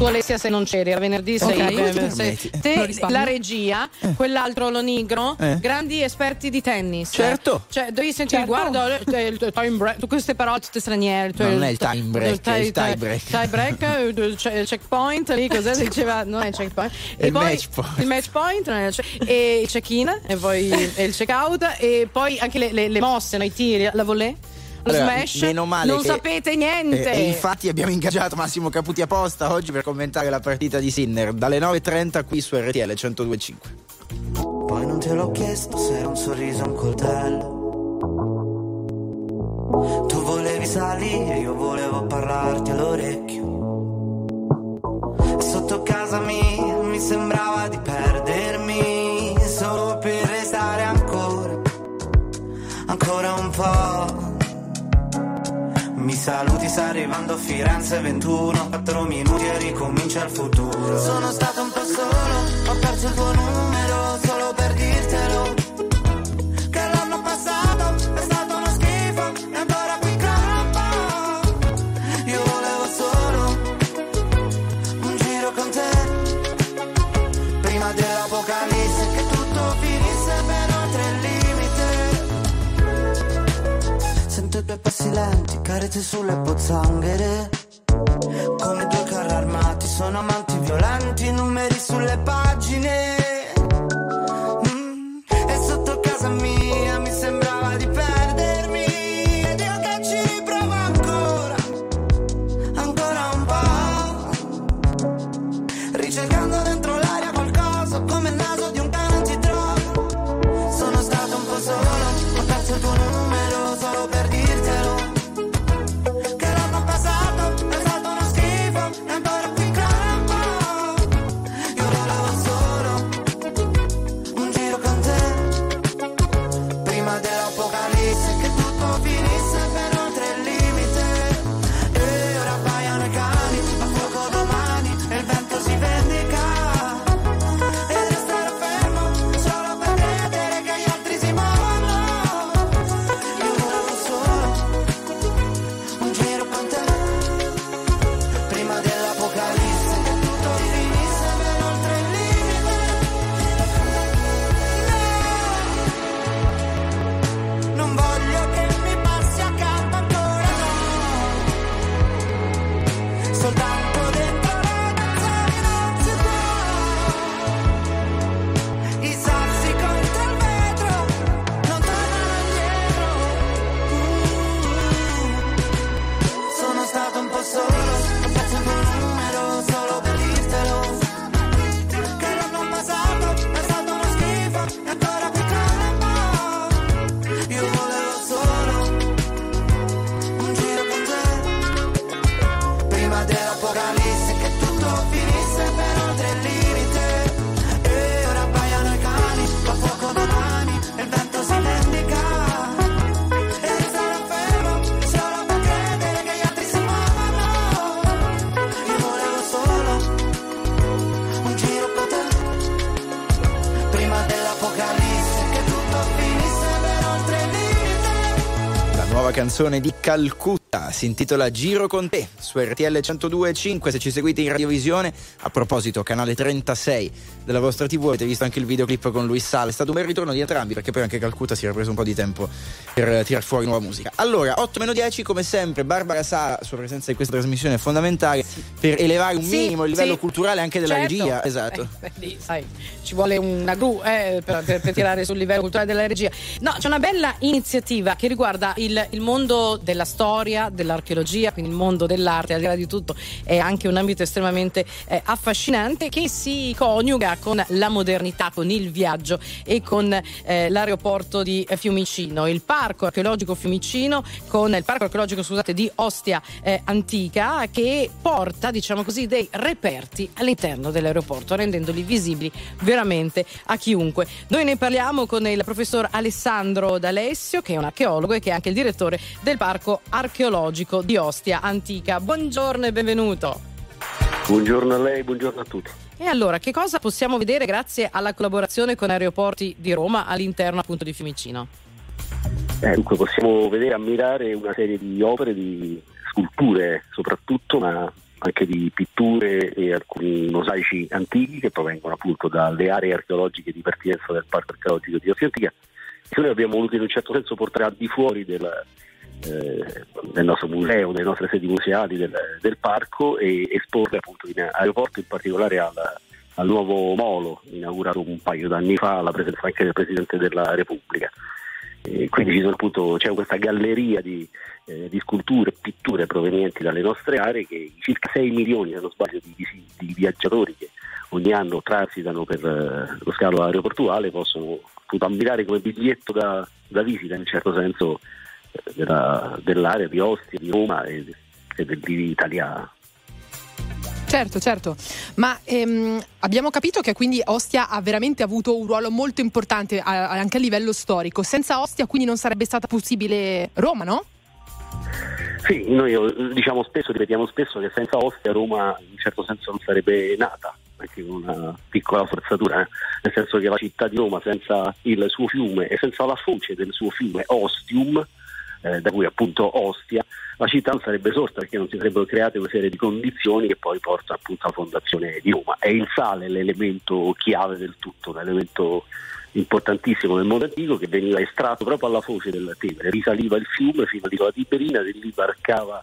Tu Alessia se non c'eri, era venerdì sei, Ok. eh, Come ti sei- permetti? te, la regia, quell'altro lo nigro, Eh. grandi esperti di tennis. Certo. Cioè, devi sentire, Certo. guarda, eh, il tuo time break, tu queste parole tutte straniere. cioè, Non è il time break, il tie- il tie break. tie break, eh, il il checkpoint, lì cos'è diceva? Non è il checkpoint. È il match point. Il match point, il e il check-in, e poi e il check-out, e poi anche le, le- le mosse, no, i tiri, la volée. Lo Allora, smash, meno male non che- sapete niente. E, e infatti abbiamo ingaggiato Massimo Caputi apposta oggi per commentare la partita di Sinner dalle 9.30 qui su RTL 102.5. Poi non te l'ho chiesto se era un sorriso o un coltello. Tu volevi salire, io volevo parlarti all'orecchio. E sotto casa mia mi sembrava di perdermi solo per restare ancora, ancora un po'. Mi saluti, sta arrivando a Firenze 21 4 minuti e ricomincia il futuro. Sono stato un po' solo, ho perso il tuo numero Solo per dirtelo passi lenti, carezze sulle pozzanghere. Come due carri armati, sono amanti violenti, numeri sulle pagine. Mm, E sotto casa mia canzone di Calcutta si intitola Giro con te su RTL 102.5 se ci seguite in radiovisione. A proposito, canale 36 della vostra TV, avete visto anche il videoclip con Luis Sala. È stato un bel ritorno di entrambi perché poi anche Calcutta si era preso un po' di tempo per tirar fuori nuova musica. Allora, 8-10 come sempre, Barbara Sala, la sua presenza in questa trasmissione è fondamentale per elevare un Sì, minimo il livello sì. culturale anche della Certo. regia. Esatto. Eh, lì, sai, ci vuole una gru eh, per, per- per tirare sul livello culturale della regia. No, c'è una bella iniziativa che riguarda il, il mondo della storia, dell'archeologia, quindi il mondo dell'arte, al di là di tutto, è anche un ambito estremamente eh, affascinante che si coniuga con la modernità, con il viaggio e con eh, l'aeroporto di Fiumicino, il parco archeologico Fiumicino con il parco archeologico scusate, di Ostia eh, Antica che porta diciamo così dei reperti all'interno dell'aeroporto rendendoli visibili veramente a chiunque. Noi ne parliamo con il professor Alessandro D'Alessio che è un archeologo e che è anche il direttore del parco archeologico di Ostia Antica. Buongiorno e benvenuto. Buongiorno a lei, buongiorno a tutti. E allora, che cosa possiamo vedere grazie alla collaborazione con Aeroporti di Roma all'interno appunto di Fiumicino? Eh, dunque possiamo vedere e ammirare una serie di opere, di sculture soprattutto, ma anche di pitture e alcuni mosaici antichi che provengono appunto dalle aree archeologiche di pertinenza del parco archeologico di Ostia Antica che noi abbiamo voluto in un certo senso portare al di fuori del, eh, del nostro museo, delle nostre sedi museali del, del parco e esporre appunto in aeroporto, in particolare al, al nuovo molo inaugurato un paio d'anni fa alla presenza anche del Presidente della Repubblica. E quindi appunto, c'è questa galleria di, eh, di sculture e pitture provenienti dalle nostre aree che circa 6 milioni, se non sbaglio, di, di- di viaggiatori che ogni anno transitano per eh, lo scalo aeroportuale possono appunto ammirare come biglietto da, da visita in un certo senso della- dell'area di Ostia, di Roma e, e dell'Italia. Certo, certo, ma ehm, abbiamo capito che quindi Ostia ha veramente avuto un ruolo molto importante a- anche a livello storico. Senza Ostia quindi non sarebbe stata possibile Roma, no? Sì, noi diciamo spesso, ripetiamo spesso che senza Ostia Roma in un certo senso non sarebbe nata, anche con una piccola forzatura, eh. nel senso che la città di Roma senza il suo fiume e senza la foce del suo fiume Ostium, eh, da cui appunto Ostia, la città non sarebbe sorta perché non si sarebbero create una serie di condizioni che poi portano appunto alla fondazione di Roma. È il sale l'elemento chiave del tutto, l'elemento importantissimo nel mondo antico che veniva estratto proprio alla foce del Tevere, risaliva il fiume fino all'isola Tiberina, di lì varcava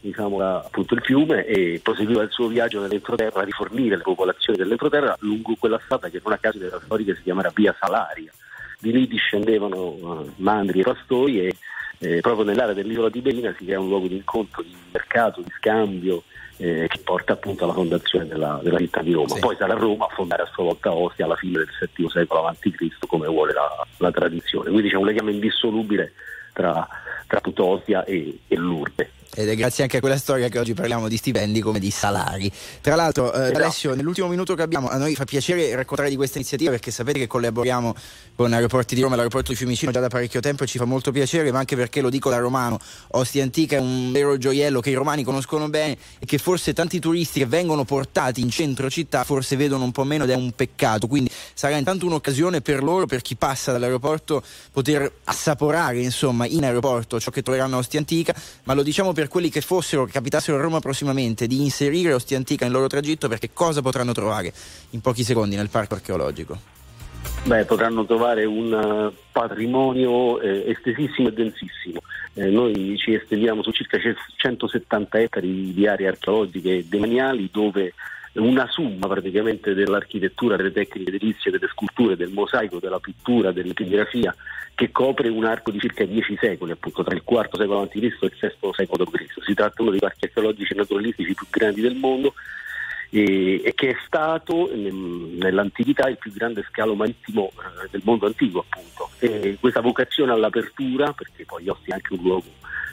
diciamo, appunto il fiume e proseguiva il suo viaggio nell'entroterra a rifornire le popolazioni dell'entroterra lungo quella strada che non a caso della storica si chiamerà Via Salaria. Di lì discendevano eh, mandri e pastori e eh, proprio nell'area dell'isola Tiberina si crea un luogo di incontro, di mercato, di scambio eh, che porta appunto alla fondazione della, della città di Roma. Sì. Poi sarà Roma a fondare a sua volta Ostia alla fine del VII secolo a.C. come vuole la, la tradizione. Quindi c'è un legame indissolubile tra, tra Ostia e, e Lourdes. Ed è grazie anche a quella storia che oggi parliamo di stipendi come di salari. Tra l'altro, eh, Alessio, nell'ultimo minuto che abbiamo, a noi fa piacere raccontare di questa iniziativa perché sapete che collaboriamo con Aeroporti di Roma e l'aeroporto di Fiumicino già da parecchio tempo e ci fa molto piacere, ma anche perché lo dico da romano, Ostia Antica è un vero gioiello che i romani conoscono bene e che forse tanti turisti che vengono portati in centro città forse vedono un po' meno ed è un peccato. Quindi sarà intanto un'occasione per loro, per chi passa dall'aeroporto, poter assaporare insomma in aeroporto ciò che troveranno a Ostia Antica, ma lo diciamo per quelli che fossero, che capitassero a Roma prossimamente, di inserire Ostia Antica nel loro tragitto perché cosa potranno trovare in pochi secondi nel parco archeologico? Beh, potranno trovare un eh, patrimonio eh, estesissimo e densissimo. Eh, noi ci estendiamo su circa 170 ettari di aree archeologiche demaniali dove una summa praticamente dell'architettura, delle tecniche edilizie, delle sculture, del mosaico, della pittura, dell'epigrafia che copre un arco di circa 10 secoli, appunto tra il IV secolo a.C. e il VI secolo d.C. Si tratta di uno dei parchi archeologici e naturalistici più grandi del mondo e, che è stato nel- nell'antichità il più grande scalo marittimo eh, del mondo antico appunto. E questa vocazione all'apertura, perché poi Ostia è anche un luogo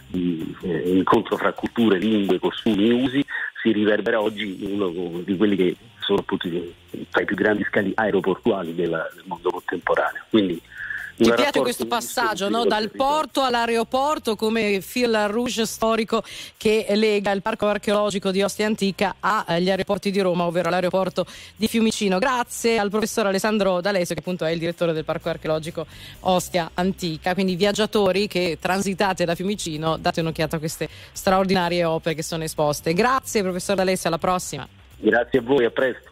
di eh, incontro fra culture, lingue, costumi e usi, si riverbera oggi in uno di quelli che sono appunto tra i più grandi scali aeroportuali della- del mondo contemporaneo. Quindi Ti piace questo passaggio, no? dal porto all'aeroporto come fil rouge storico che lega il parco archeologico di Ostia Antica agli aeroporti di Roma, ovvero l'aeroporto di Fiumicino. Grazie al professor Alessandro D'Alessio che appunto è il direttore del parco archeologico Ostia Antica. Quindi viaggiatori che transitate da Fiumicino date un'occhiata a queste straordinarie opere che sono esposte. Grazie professor D'Alessio, alla prossima. Grazie a voi, a presto.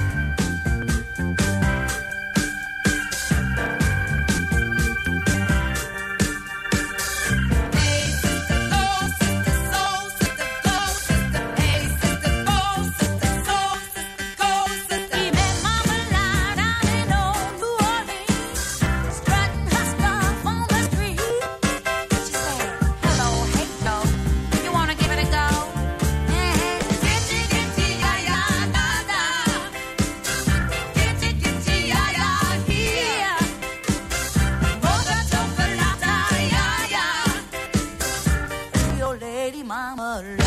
mama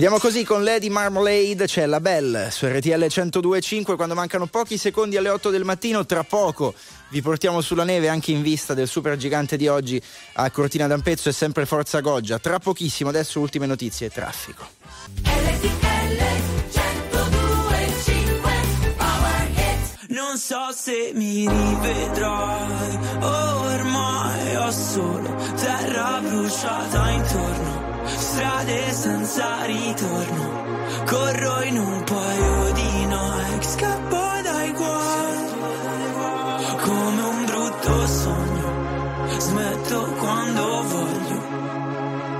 Chiudiamo così con Lady Marmalade, c'è la Belle su RTL 102.5 quando mancano pochi secondi alle 8 del mattino, tra poco vi portiamo sulla neve anche in vista del super gigante di oggi a Cortina d'Ampezzo e sempre Forza Goggia, tra pochissimo adesso ultime notizie e traffico. Non so se mi rivedrai, ormai ho solo terra bruciata intorno, strade senza ritorno, corro in un paio di Nike, scappo dai guai, come un brutto sogno, smetto quando voglio.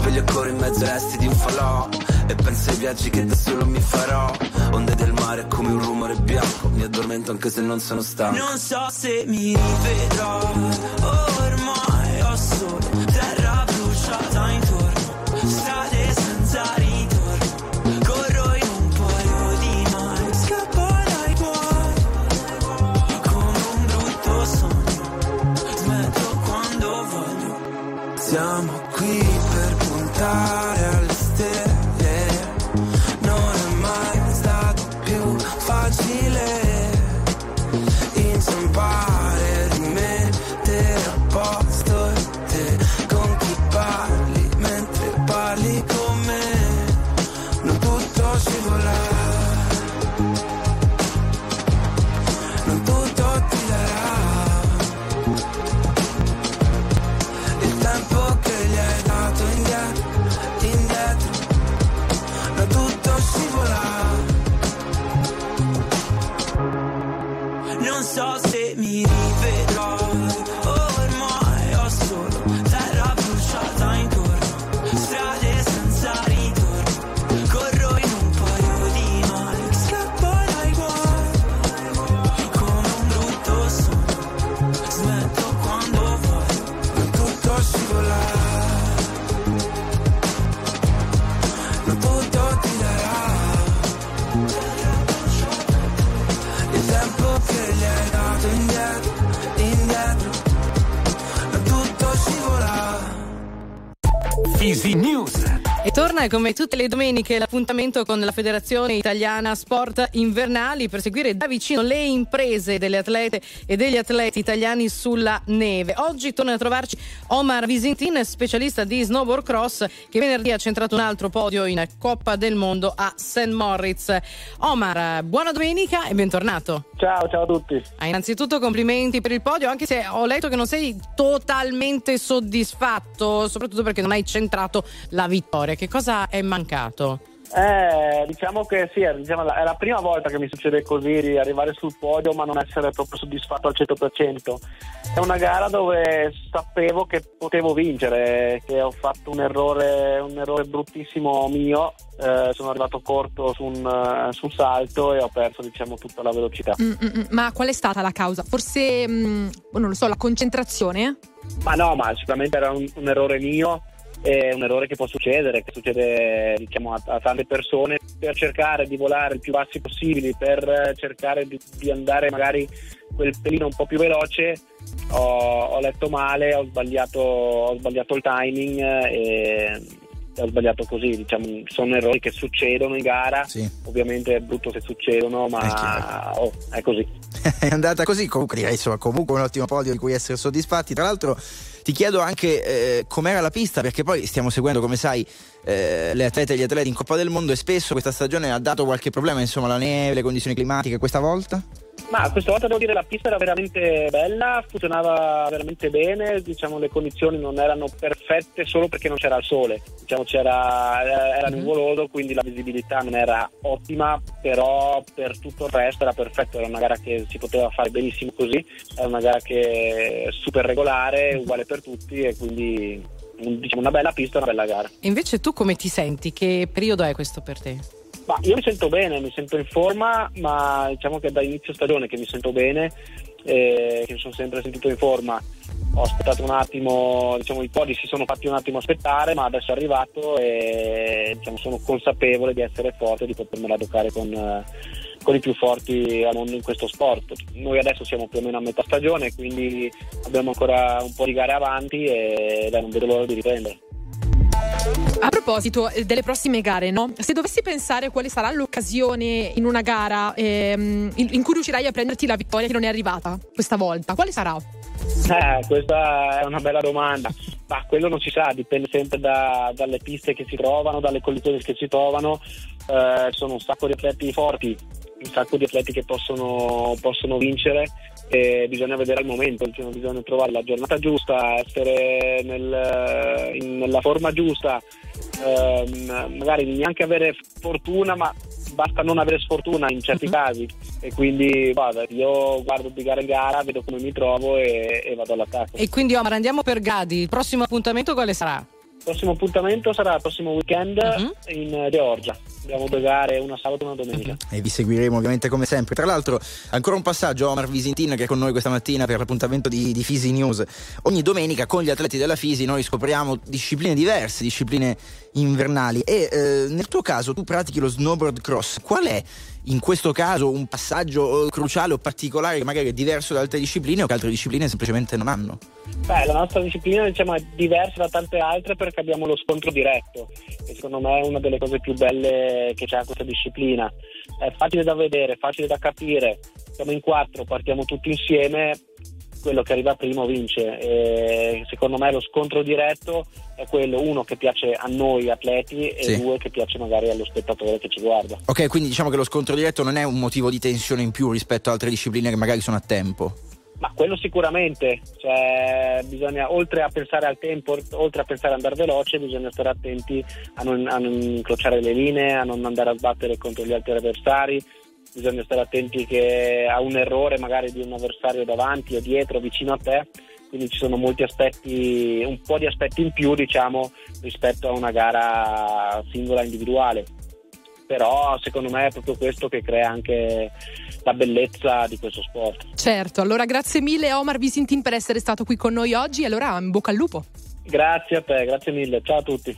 sveglio ancora in mezzo ai resti di un falò. E penso ai viaggi che da solo mi farò. Onde del mare come un rumore bianco. Mi addormento anche se non sono stanco. Non so se mi rivedrai, ormai ho solo terra bruciata intorno, strade senza ritorno, corro in un paio di Nike, scappo dai guai, come un brutto sogno, smetto quando voglio. Siamo ah. Easy News. E torna come tutte le domeniche l'appuntamento con la Federazione Italiana Sport Invernali per seguire da vicino le imprese delle atlete e degli atleti italiani sulla neve. Oggi torna a trovarci Omar Visintin, specialista di snowboard cross, che venerdì ha centrato un altro podio in Coppa del Mondo a St. Moritz. Omar, buona domenica e bentornato. Ciao, ciao a tutti. Ah, innanzitutto complimenti per il podio, anche se ho letto che non sei totalmente soddisfatto, soprattutto perché non hai centrato la vittoria. Che cosa è mancato? Eh, diciamo che sì, è, diciamo, è la prima volta che mi succede così di arrivare sul podio ma non essere proprio soddisfatto al 100%. È una gara dove sapevo che potevo vincere, che ho fatto un errore, un errore bruttissimo mio, eh, sono arrivato corto su un, eh, sul salto e ho perso diciamo tutta la velocità. Mm, mm, mm. Ma qual è stata la causa? Forse, mm, non lo so, la concentrazione? Ma no, ma sicuramente era un, un errore mio è un errore che può succedere, che succede diciamo, a, a, tante persone per cercare di volare il più bassi possibili, per cercare di, di andare magari quel pelino un po' più veloce. Ho, ho letto male, ho sbagliato, ho sbagliato il timing e ho sbagliato così. Diciamo, sono errori che succedono in gara. Sì. Ovviamente è brutto se succedono, ma è, oh, è così. è andata così, comunque insomma, comunque un ottimo podio di cui essere soddisfatti. Tra l'altro ti chiedo anche eh, com'era la pista, perché poi stiamo seguendo, come sai, eh, le atlete e gli atleti in Coppa del Mondo e spesso questa stagione ha dato qualche problema, insomma, la neve, le condizioni climatiche, questa volta? Ma questa volta devo dire la pista era veramente bella, funzionava veramente bene, diciamo le condizioni non erano perfette solo perché non c'era il sole, diciamo c'era, era nuvoloso quindi la visibilità non era ottima, però per tutto il resto era perfetto, era una gara che si poteva fare benissimo così, era una gara che è super regolare, uguale per tutti e quindi diciamo una bella pista, una bella gara. E invece tu come ti senti? Che periodo è questo per te? Ma io mi sento bene, mi sento in forma, ma diciamo che da inizio stagione che mi sento bene eh, che mi sono sempre sentito in forma. Ho aspettato un attimo, diciamo, i podi si sono fatti un attimo aspettare, ma adesso è arrivato e diciamo, sono consapevole di essere forte e di potermela giocare con, eh, con i più forti al mondo in questo sport. Noi adesso siamo più o meno a metà stagione, quindi abbiamo ancora un po' di gare avanti e dai, non vedo l'ora di riprendere. A proposito eh, delle prossime gare, no? se dovessi pensare quale sarà l'occasione in una gara ehm, in, cui riuscirai a prenderti la vittoria che non è arrivata questa volta, quale sarà? Eh, questa è una bella domanda, ma quello non si sa, dipende sempre da- dalle piste che si trovano, dalle condizioni che si trovano. Eh, sono un sacco di atleti forti, un sacco di atleti che possono, possono vincere e bisogna vedere il momento, cioè, bisogna trovare la giornata giusta, essere nel- in- nella forma giusta, ehm, magari neanche avere fortuna, ma basta non avere sfortuna in certi casi e quindi guarda, io guardo di gara in gara, vedo come mi trovo e, e vado all'attacco. E quindi Omar andiamo per gradi. Il prossimo appuntamento quale sarà? Il prossimo appuntamento sarà il prossimo weekend in eh, Georgia. Abbiamo due gare, una sabato e una domenica. E vi seguiremo ovviamente come sempre. Tra l'altro, ancora un passaggio a Omar Visintin che è con noi questa mattina per l'appuntamento di, di Fisi News. Ogni domenica con gli atleti della Fisi noi scopriamo discipline diverse, discipline invernali. E eh, nel tuo caso tu pratichi lo snowboard cross. Qual è in questo caso un passaggio eh, cruciale o particolare che magari è diverso da altre discipline o che altre discipline semplicemente non hanno? Beh, la nostra disciplina diciamo, è diversa da tante altre perché abbiamo lo scontro diretto, che secondo me è una delle cose più belle che c'è questa disciplina. È facile da vedere, facile da capire, siamo in quattro, partiamo tutti insieme, quello che arriva primo vince. E secondo me lo scontro diretto è quello, uno, che piace a noi atleti e Sì. due, che piace magari allo spettatore che ci guarda. Ok, quindi diciamo che lo scontro diretto non è un motivo di tensione in più rispetto a altre discipline che magari sono a tempo. Ma quello sicuramente, cioè, bisogna, oltre a pensare al tempo, oltre a pensare ad andare veloce, bisogna stare attenti a non, a non incrociare le linee, a non andare a sbattere contro gli altri avversari, bisogna stare attenti che a un errore magari di un avversario davanti o dietro, vicino a te, quindi ci sono molti aspetti, un po' di aspetti in più diciamo rispetto a una gara singola individuale. Però secondo me è proprio questo che crea anche la bellezza di questo sport. Certo, allora grazie mille Omar Visintin per essere stato qui con noi oggi. Allora, in bocca al lupo. Grazie a te, grazie mille, ciao a tutti.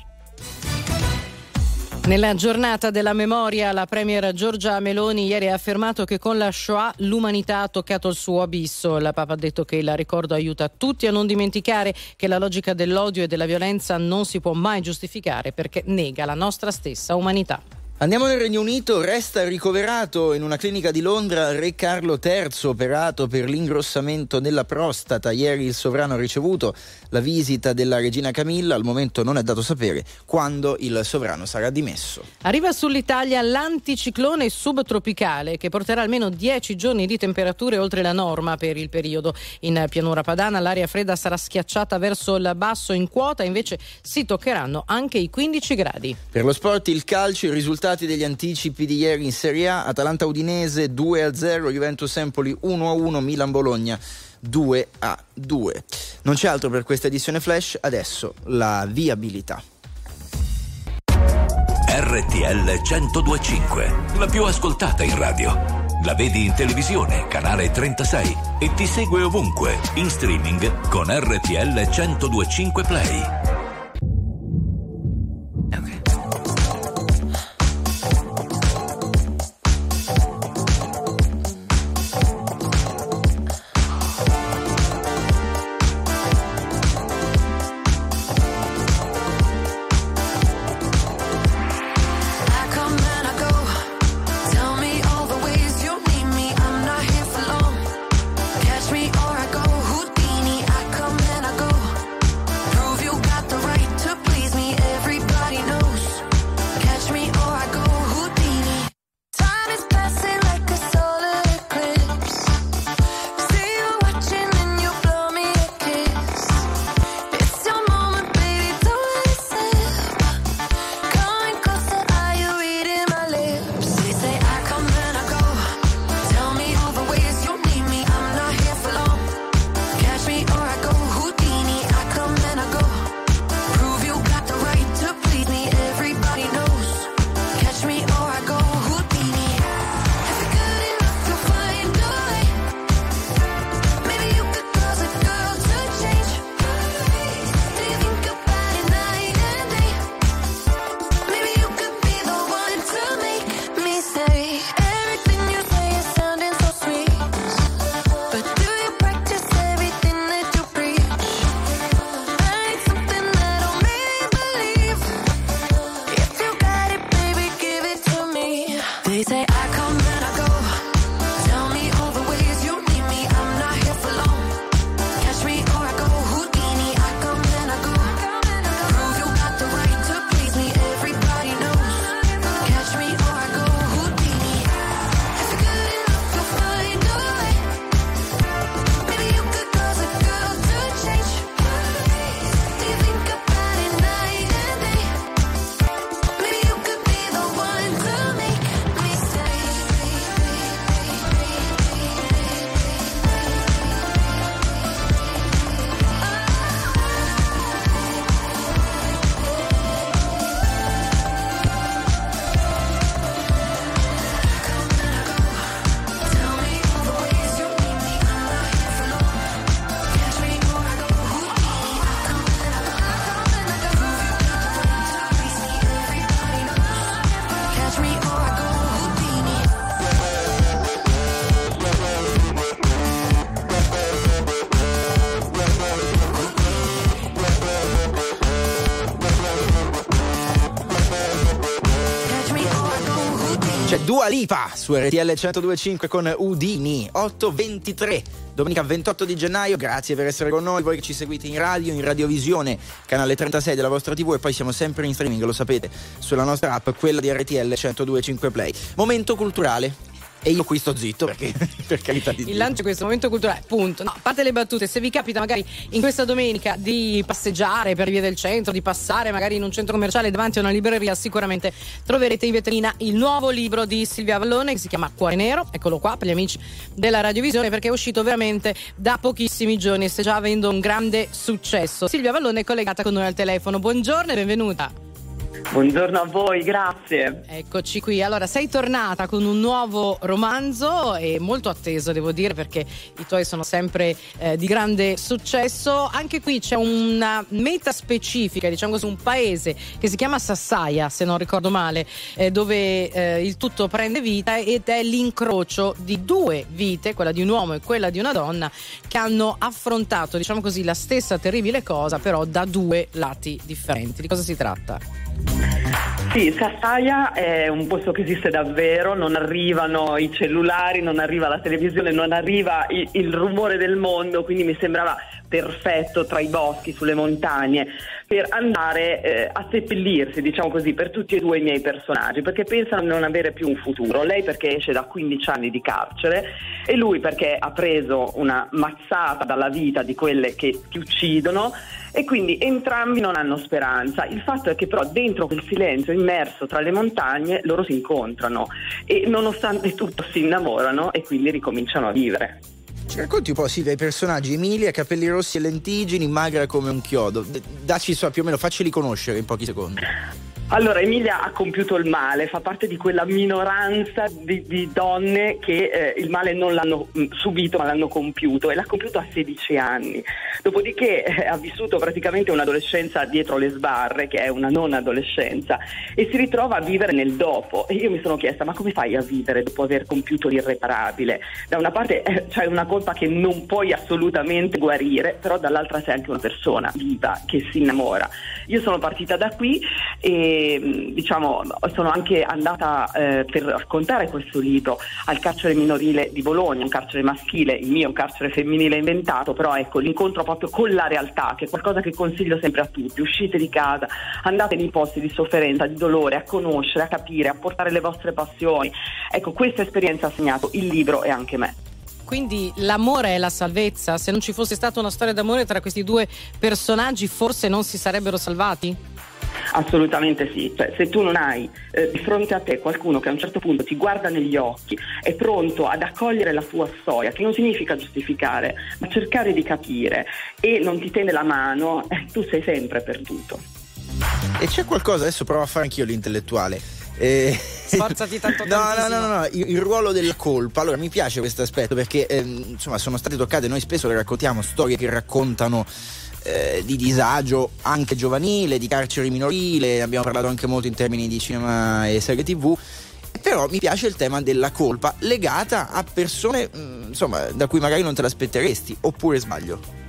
Nella giornata della memoria, la premier Giorgia Meloni ieri ha affermato che con la Shoah l'umanità ha toccato il suo abisso. Il Papa ha detto che il ricordo aiuta tutti a non dimenticare che la logica dell'odio e della violenza non si può mai giustificare perché nega la nostra stessa umanità. Andiamo nel Regno Unito, resta ricoverato in una clinica di Londra Re Carlo III, operato per l'ingrossamento della prostata. Ieri il sovrano ha ricevuto la visita della regina Camilla, al momento non è dato sapere quando il sovrano sarà dimesso. Arriva sull'Italia l'anticiclone subtropicale che porterà almeno 10 giorni di temperature oltre la norma per il periodo. In pianura padana l'aria fredda sarà schiacciata verso il basso in quota, invece si toccheranno anche i 15 gradi. Per lo sport il calcio, i risultati degli anticipi di ieri in Serie A, Atalanta Udinese 2-0, Juventus Empoli 1-1, Milan Bologna 2-2. Non c'è altro per questa edizione flash, adesso la viabilità. RTL 1025, la più ascoltata in radio. La vedi in televisione, canale 36 e ti segue ovunque, in streaming con RTL 1025 Play. Dua Lipa. Su RTL 1025 con Udini 823 domenica 28 di gennaio grazie per essere con noi voi che ci seguite in radio in radiovisione canale 36 della vostra tv e poi siamo sempre in streaming lo sapete sulla nostra app quella di RTL 1025 Play. Momento culturale e io qui sto zitto perché per carità di Il lancio di questo momento culturale, punto. No, a parte le battute, se vi capita magari in questa domenica di passeggiare per via del centro, di passare magari in un centro commerciale davanti a una libreria, sicuramente troverete in vetrina il nuovo libro di Silvia Vallone che si chiama Cuore Nero. Eccolo qua per gli amici della radiovisione perché è uscito veramente da pochissimi giorni e sta già avendo un grande successo. Silvia Vallone è collegata con noi al telefono. Buongiorno e benvenuta. Buongiorno a voi, grazie. Eccoci qui. Allora, sei tornata con un nuovo romanzo e molto atteso, devo dire, perché i tuoi sono sempre eh, di grande successo. Anche qui c'è una meta specifica, diciamo così, un paese che si chiama Sassaia, se non ricordo male, eh, dove eh, il tutto prende vita ed è l'incrocio di due vite, quella di un uomo e quella di una donna, che hanno affrontato, diciamo così, la stessa terribile cosa, però da due lati differenti. Di cosa si tratta? Sì, Sassaia è un posto che esiste davvero, non arrivano i cellulari, non arriva la televisione, non arriva il, il rumore del mondo, quindi mi sembrava perfetto tra i boschi, sulle montagne, per andare eh, a seppellirsi, diciamo così, per tutti e due i miei personaggi, perché pensano di non avere più un futuro. Lei perché esce da 15 anni di carcere e lui perché ha preso una mazzata dalla vita di quelle che ti uccidono e quindi entrambi non hanno speranza. Il fatto è che però dentro quel silenzio immerso tra le montagne loro si incontrano e nonostante tutto si innamorano e quindi ricominciano a vivere. Ci racconti un po' sì dei personaggi Emilia, capelli rossi e lentigini, magra come un chiodo. Dacci so più o meno, facceli conoscere in pochi secondi. Allora, Emilia ha compiuto il male, fa parte di quella minoranza di, di donne che eh, il male non l'hanno mh, subito ma l'hanno compiuto e l'ha compiuto a 16 anni. Dopodiché eh, ha vissuto praticamente un'adolescenza dietro le sbarre, che è una non adolescenza, e si ritrova a vivere nel dopo. E io mi sono chiesta, ma come fai a vivere dopo aver compiuto l'irreparabile? Da una parte eh, c'è una colpa che non puoi assolutamente guarire, però dall'altra sei anche una persona viva che si innamora. Io sono partita da qui e diciamo, sono anche andata eh, per raccontare questo libro al carcere minorile di Bologna, un carcere maschile, il mio un carcere femminile inventato, però ecco l'incontro proprio con la realtà, che è qualcosa che consiglio sempre a tutti, uscite di casa, andate nei posti di sofferenza, di dolore, a conoscere, a capire, a portare le vostre passioni. Ecco, questa esperienza ha segnato il libro e anche me. Quindi l'amore è la salvezza. Se non ci fosse stata una storia d'amore tra questi due personaggi, forse non si sarebbero salvati? Assolutamente sì, cioè, se tu non hai eh, di fronte a te qualcuno che a un certo punto ti guarda negli occhi, è pronto ad accogliere la tua storia, che non significa giustificare, ma cercare di capire e non ti tende la mano, eh, tu sei sempre perduto. E c'è qualcosa, adesso provo a fare anch'io l'intellettuale. Eh, Sforzati tanto No, no, tantissimo. no, no, no, il, il ruolo della colpa. Allora, mi piace questo aspetto perché ehm, insomma sono state toccate, noi spesso le raccontiamo storie che raccontano eh, di disagio anche giovanile, di carcere minorile, abbiamo parlato anche molto in termini di cinema e serie tv. Però mi piace il tema della colpa legata a persone mm, insomma, da cui magari non te l'aspetteresti, oppure sbaglio.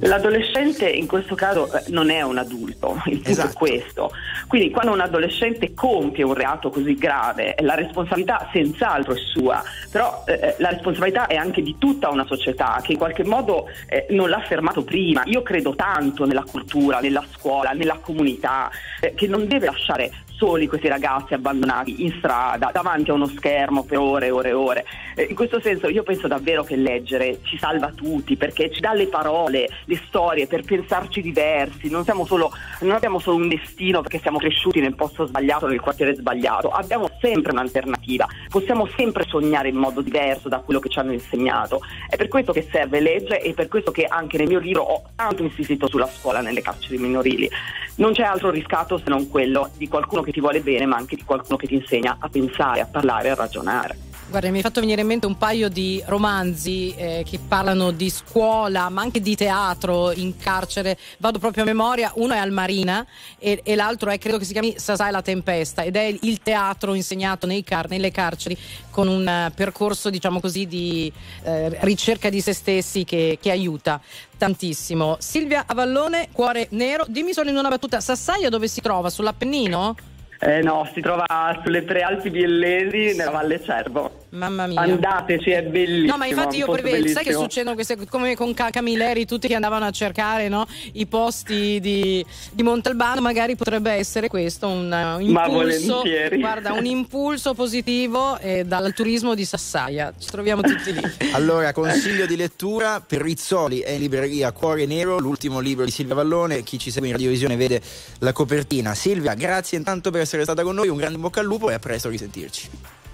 L'adolescente in questo caso eh, non è un adulto, il punto Esatto. è questo. Quindi quando un adolescente compie un reato così grave, la responsabilità senz'altro è sua, però eh, la responsabilità è anche di tutta una società che in qualche modo eh, non l'ha fermato prima. Io credo tanto nella cultura, nella scuola, nella comunità, eh, che non deve lasciare soli questi ragazzi abbandonati in strada, davanti a uno schermo per ore e ore e ore. Eh, in questo senso io penso davvero che leggere ci salva tutti perché ci dà le parole, le storie per pensarci diversi, non, solo, non abbiamo solo un destino perché siamo cresciuti nel posto sbagliato, nel quartiere sbagliato, abbiamo sempre un'alternativa, possiamo sempre sognare in modo diverso da quello che ci hanno insegnato. È per questo che serve leggere e per questo che anche nel mio libro ho tanto insistito sulla scuola nelle carceri minorili. Non c'è altro riscatto se non quello di qualcuno che ti vuole bene, ma anche di qualcuno che ti insegna a pensare, a parlare, a ragionare. Guarda, mi hai fatto venire in mente un paio di romanzi eh, che parlano di scuola, ma anche di teatro in carcere. Vado proprio a memoria. Uno è Almarina e, e l'altro è, credo che si chiami Sasai la tempesta, ed è il teatro insegnato car- nelle carceri con un eh, percorso, diciamo così, di eh, ricerca di se stessi che, che aiuta tantissimo. Silvia Avallone, Cuore Nero, dimmi solo in una battuta, Sassaia dove si trova? Sull'Appennino? Eh no, si trova sulle prealpi biellesi nella Valle Cervo. Mamma mia. Andateci, è bellissimo. No, ma infatti io prevedo, sai che succedono queste come con Ca- Camilleri, tutti che andavano a cercare no, i posti di, di Montalbano, magari potrebbe essere questo un, uh, Ma impulso, volentieri. guarda, un impulso positivo eh, dal turismo di Sassaia. Ci troviamo tutti lì. Allora, consiglio di lettura per Rizzoli è in libreria Cuore Nero, l'ultimo libro di Silvia Vallone. Chi ci segue in radiovisione vede la copertina. Silvia, grazie intanto per essere stata con noi, un grande bocca al lupo e a presto risentirci.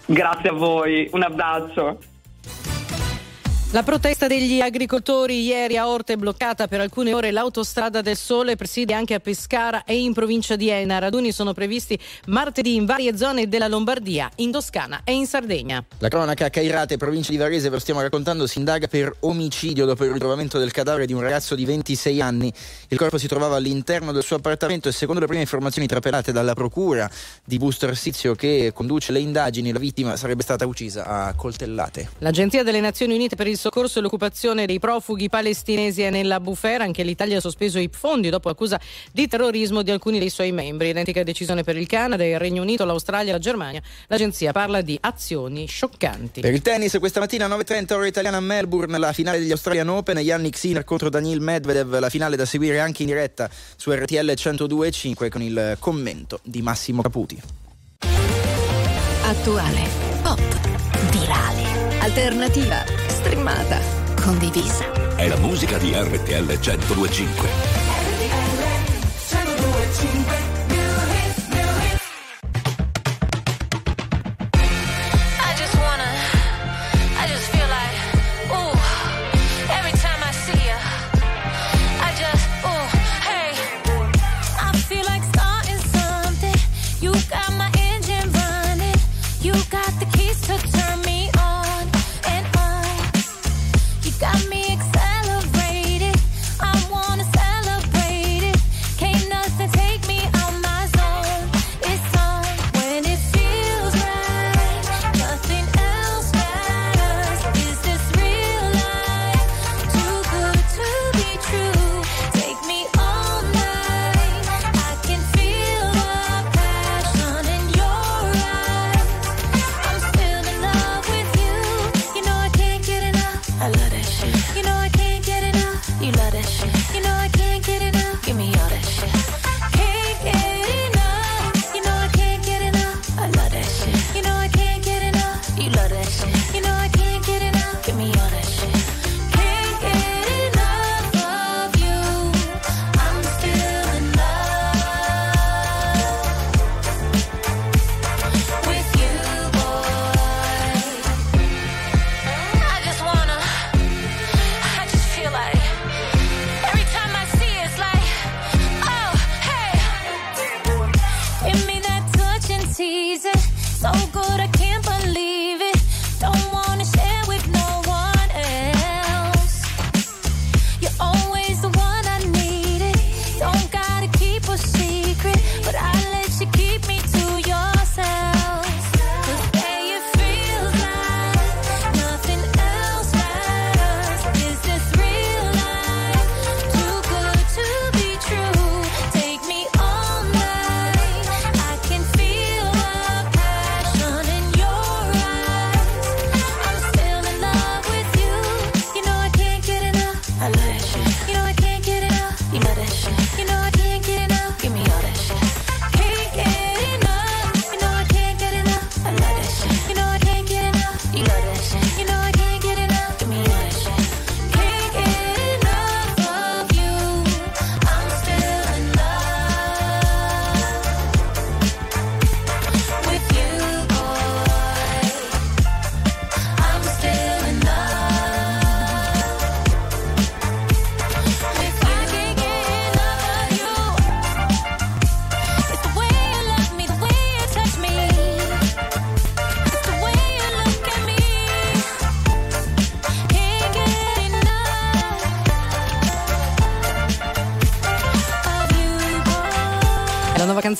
Grazie a voi, un abbraccio. La protesta degli agricoltori ieri a Orte è bloccata per alcune ore l'autostrada del Sole, preside anche a Pescara e in provincia di Enna. Raduni sono previsti martedì in varie zone della Lombardia, in Toscana e in Sardegna. La cronaca a Cairate, provincia di Varese, ve lo stiamo raccontando, si indaga per omicidio dopo il ritrovamento del cadavere di un ragazzo di 26 anni. Il corpo si trovava all'interno del suo appartamento e secondo le prime informazioni trapelate dalla procura di Busto Arsizio che conduce le indagini, la vittima sarebbe stata uccisa a coltellate. L'Agenzia delle Nazioni Unite per il soccorso e l'occupazione dei profughi palestinesi è nella bufera. Anche l'Italia ha sospeso i fondi dopo accusa di terrorismo di alcuni dei suoi membri. Identica decisione per il Canada, il Regno Unito, l'Australia e la Germania. L'agenzia parla di azioni scioccanti. Per il tennis, questa mattina 9.30 ora italiana a Melbourne, la finale degli Australian Open, Yannick Sinner contro Daniil Medvedev, la finale da seguire anche in diretta su RTL 102.5 con il commento di Massimo Caputi. Attuale, pop, virale, alternativa, streamata, condivisa. È la musica di RTL 1025. RTL 1025. So good,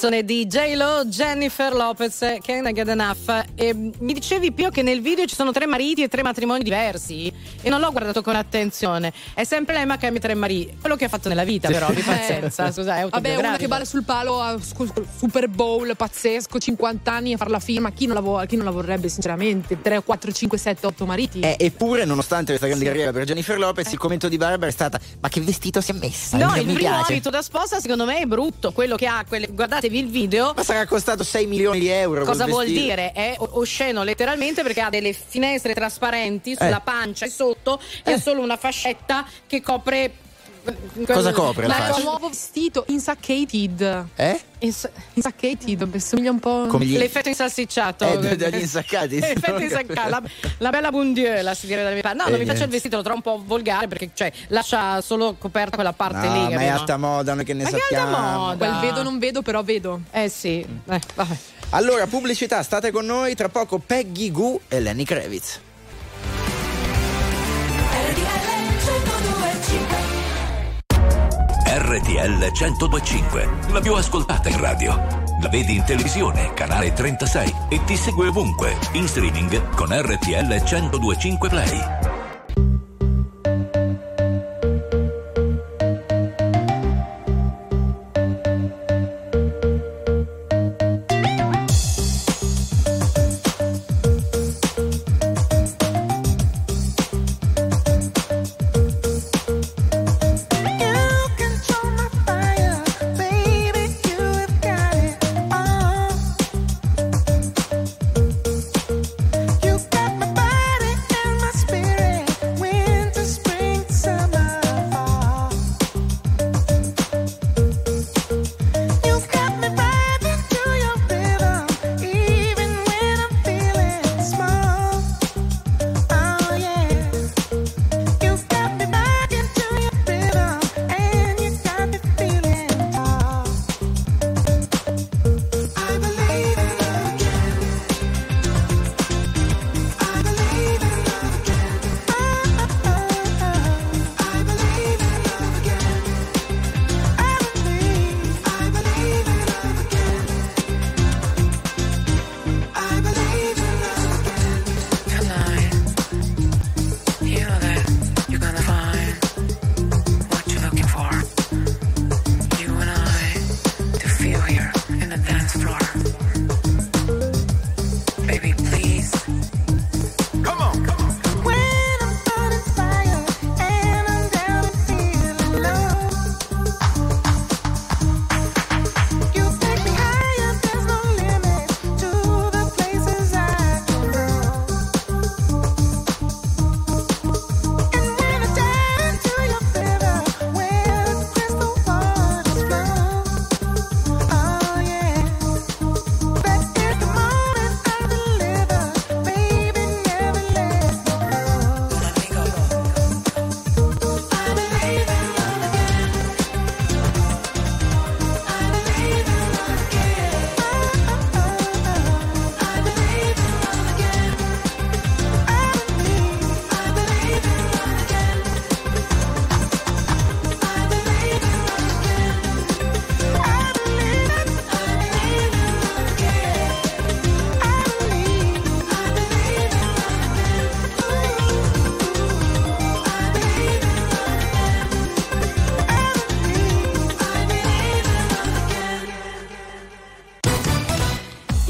canzone di J-Lo, Jennifer Lopez, Can I Get Enough. E mi dicevi Pio che nel video ci sono tre mariti e tre matrimoni diversi e non l'ho guardato con attenzione. È sempre lei ma cambia tre mariti. Quello che ha fatto nella vita però, di pazienza, scusa, è Vabbè, una che balla sul palo a Super Bowl pazzesco, 50 anni a fare la firma. Chi non la, vo- chi non la vorrebbe, sinceramente? 3, 4, 5, 7, 8 mariti. Eh, eppure, nonostante questa grande carriera per Jennifer Lopez, il commento di Barbara è stata: Ma che vestito si è messa? No, il primo piace. abito da sposa secondo me è brutto, quello che ha, quelle- guardatevi il video. Ma sarà costato 6 milioni di euro. Cosa vuol vestito. dire? È osceno letteralmente perché ha delle finestre trasparenti sulla Eh. pancia e sotto e ha solo una fascetta che copre. Cosa copre la è fascia? un nuovo vestito insaccated. Eh? Ins- insaccated, somiglia un po'. Come gli- L'effetto insalsicciato. Eh, dagli insaccati. L'effetto insaccato. La, la bella Bundieu, si direbbe dalle mie parti. No, non Eh, mi piace il niente. vestito, lo trovo un po' volgare perché cioè, lascia solo coperta quella parte No, lì. ma è alta moda, noi che ne Ma che alta sappiamo. moda? Quel vedo non vedo, però vedo. Eh sì. Eh, vabbè. Allora, pubblicità, state con noi. Tra poco Peggy Goo e Lenny Kravitz. RTL 1025, la più ascoltata in radio. La vedi in televisione, canale 36 e ti segue ovunque, in streaming con RTL 1025 Play.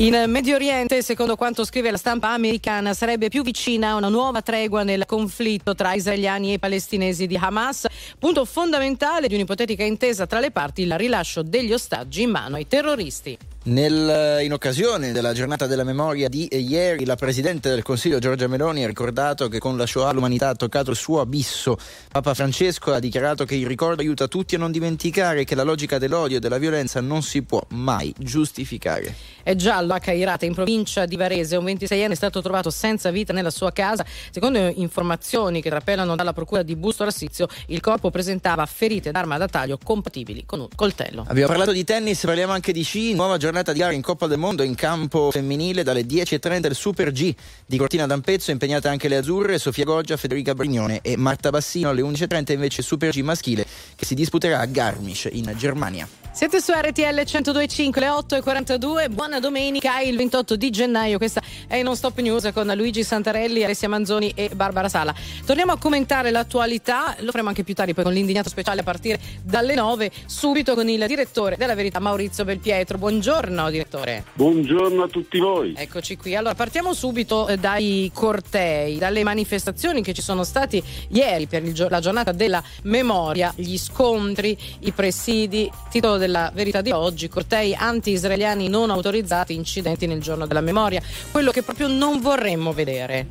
In Medio Oriente, secondo quanto scrive la stampa americana, sarebbe più vicina a una nuova tregua nel conflitto tra israeliani e palestinesi di Hamas. Punto fondamentale di un'ipotetica intesa tra le parti, il rilascio degli ostaggi in mano ai terroristi. Nel- in occasione della giornata della memoria di ieri, la Presidente del Consiglio Giorgia Meloni ha ricordato che con la Shoah l'umanità ha toccato il suo abisso. Papa Francesco ha dichiarato che il ricordo aiuta tutti a non dimenticare che la logica dell'odio e della violenza non si può mai giustificare. È giallo a Cairate, in provincia di Varese. Un 26enne è stato trovato senza vita nella sua casa. Secondo informazioni che rappellano dalla procura di Busto Rassizio, il corpo presentava ferite d'arma da taglio compatibili con un coltello. Abbiamo parlato di tennis, parliamo anche di sci. Nuova giornata di gara in Coppa del Mondo in campo femminile dalle 10.30 del Super G di Cortina d'Ampezzo. Impegnate anche le azzurre, Sofia Goggia, Federica Brignone e Marta Bassino. Alle 11.30 invece Super G maschile che si disputerà a Garmisch in Germania. Siete su RTL 102.5, le 8.42, buona domenica, il 28 di gennaio, questa è Non Stop News con Luigi Santarelli, Alessia Manzoni e Barbara Sala. Torniamo a commentare l'attualità, lo faremo anche più tardi poi con l'indignato speciale a partire dalle 9, subito con il direttore della Verità Maurizio Belpietro. Buongiorno direttore. Buongiorno a tutti voi. Eccoci qui. Allora, partiamo subito eh, dai cortei, dalle manifestazioni che ci sono stati ieri per gio- la giornata della memoria, gli scontri, i presidi, titolo della verità di oggi, cortei anti-israeliani non autorizzati, incidenti nel giorno della memoria, quello che proprio non vorremmo vedere.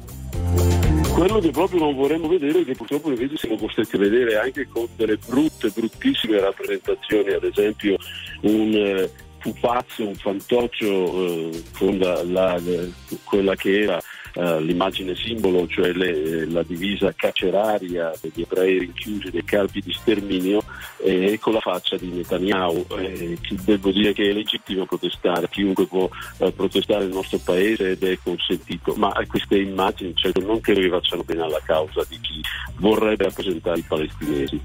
Quello che proprio non vorremmo vedere e che purtroppo invece siamo costretti a vedere anche con delle brutte, bruttissime rappresentazioni, ad esempio un eh, pupazzo, un fantoccio eh, con la- la- quella che era eh, l'immagine simbolo, cioè le- la divisa carceraria degli ebrei rinchiusi nei campi di sterminio e con la faccia di Netanyahu. Eh, devo dire che è legittimo protestare, chiunque può eh, protestare nel nostro paese ed è consentito, ma queste immagini certo, non credo che facciano bene alla causa di chi vorrebbe rappresentare i palestinesi.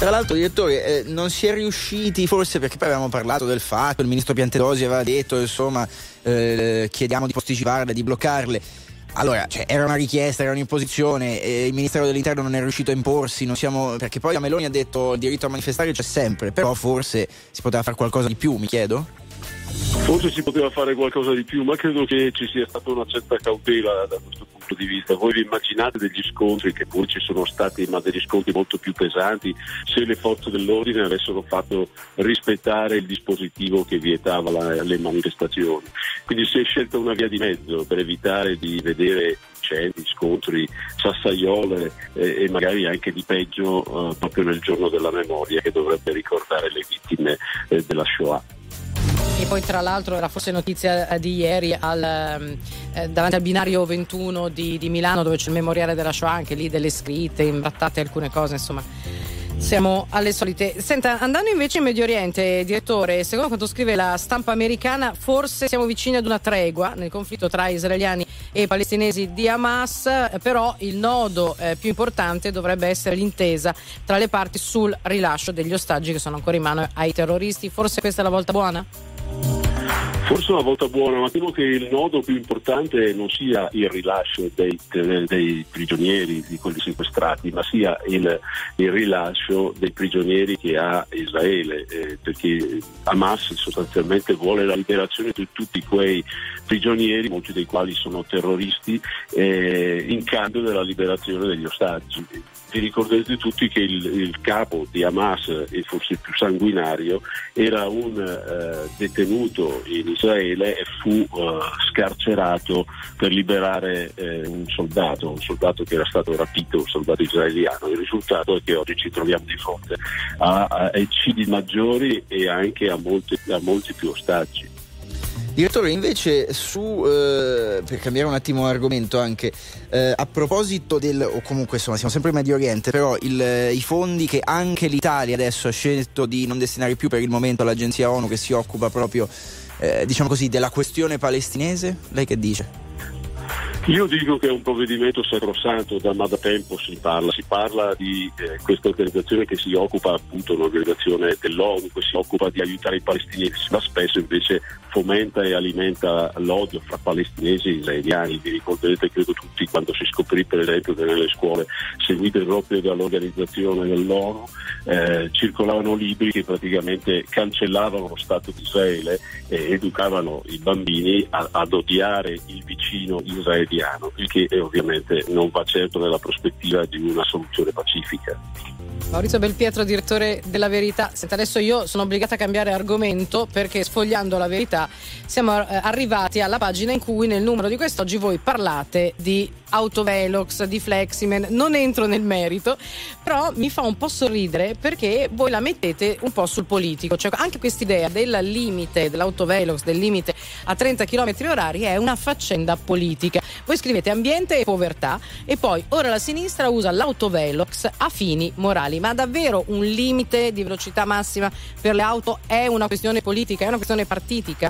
Tra l'altro, direttore, eh, non si è riusciti, forse perché poi avevamo parlato del fatto, il ministro Piantedosi aveva detto, insomma, eh, chiediamo di posticiparle, di bloccarle. Allora, cioè, era una richiesta, era un'imposizione, e il Ministero dell'Interno non è riuscito a imporsi, siamo, perché poi la Meloni ha detto il diritto a manifestare c'è sempre, però forse si poteva fare qualcosa di più, mi chiedo? Forse si poteva fare qualcosa di più, ma credo che ci sia stata una certa cautela da questo punto di vista. Voi vi immaginate degli scontri, che pure ci sono stati, ma degli scontri molto più pesanti, se le forze dell'ordine avessero fatto rispettare il dispositivo che vietava la- le manifestazioni. Quindi si è scelta una via di mezzo per evitare di vedere incendi, scontri, sassaiole eh, e magari anche di peggio eh, proprio nel giorno della memoria che dovrebbe ricordare le vittime eh, della Shoah. E poi tra l'altro era forse notizia eh, di ieri al, ehm, eh, davanti al binario 21 di, di Milano dove c'è il memoriale della Shoah, anche lì delle scritte, imbrattate alcune cose, insomma. Siamo alle solite. Senta, andando invece in Medio Oriente, direttore, secondo quanto scrive la stampa americana, forse siamo vicini ad una tregua nel conflitto tra israeliani e palestinesi di Hamas, però il nodo eh, più importante dovrebbe essere l'intesa tra le parti sul rilascio degli ostaggi che sono ancora in mano ai terroristi. Forse questa è la volta buona? Yeah. Forse una volta buona, ma temo che il nodo più importante non sia il rilascio dei, dei prigionieri, di quelli sequestrati, ma sia il, il rilascio dei prigionieri che ha Israele, eh, perché Hamas sostanzialmente vuole la liberazione di tutti quei prigionieri, molti dei quali sono terroristi, eh, in cambio della liberazione degli ostaggi. Vi ricorderete tutti che il, il capo di Hamas, e forse il più sanguinario, era un eh, detenuto in e fu eh, scarcerato per liberare eh, un soldato, un soldato che era stato rapito, un soldato israeliano. Il risultato è che oggi ci troviamo di fronte a, a eccidi maggiori e anche a, molte- a molti più ostaggi. Direttore, invece su, eh, per cambiare un attimo argomento anche, eh, a proposito del, o comunque insomma siamo sempre in Medio Oriente, però il, eh, i fondi che anche l'Italia adesso ha scelto di non destinare più per il momento all'agenzia ONU che si occupa proprio, eh, diciamo così, della questione palestinese, lei che dice? Io dico che è un provvedimento sacrosanto, da, ma da tempo si parla, si parla di eh, questa organizzazione che si occupa appunto, un'organizzazione dell'ONU che si occupa di aiutare i palestinesi, ma spesso invece fomenta e alimenta l'odio fra palestinesi e israeliani. Vi ricorderete credo tutti quando si scoprì per esempio che nelle scuole seguite proprio dall'organizzazione dell'ONU eh, circolavano libri che praticamente cancellavano lo Stato di Israele e educavano i bambini a- ad odiare il vicino israeliano, il che eh, ovviamente non va certo nella prospettiva di una soluzione pacifica. Maurizio Belpietro, direttore della Verità. Adesso io sono obbligata a cambiare argomento perché sfogliando la Verità siamo eh, arrivati alla pagina in cui nel numero di quest'oggi voi parlate di autovelox, di Fleximen. Non entro nel merito, però mi fa un po' sorridere perché voi la mettete un po' sul politico. Cioè anche quest'idea del limite dell'autovelox, del limite a 30 km orari è una faccenda politica. Voi scrivete ambiente e povertà e poi ora la sinistra usa l'autovelox a fini morali. Ma davvero un limite di velocità massima per le auto è una questione politica, è una questione partitica?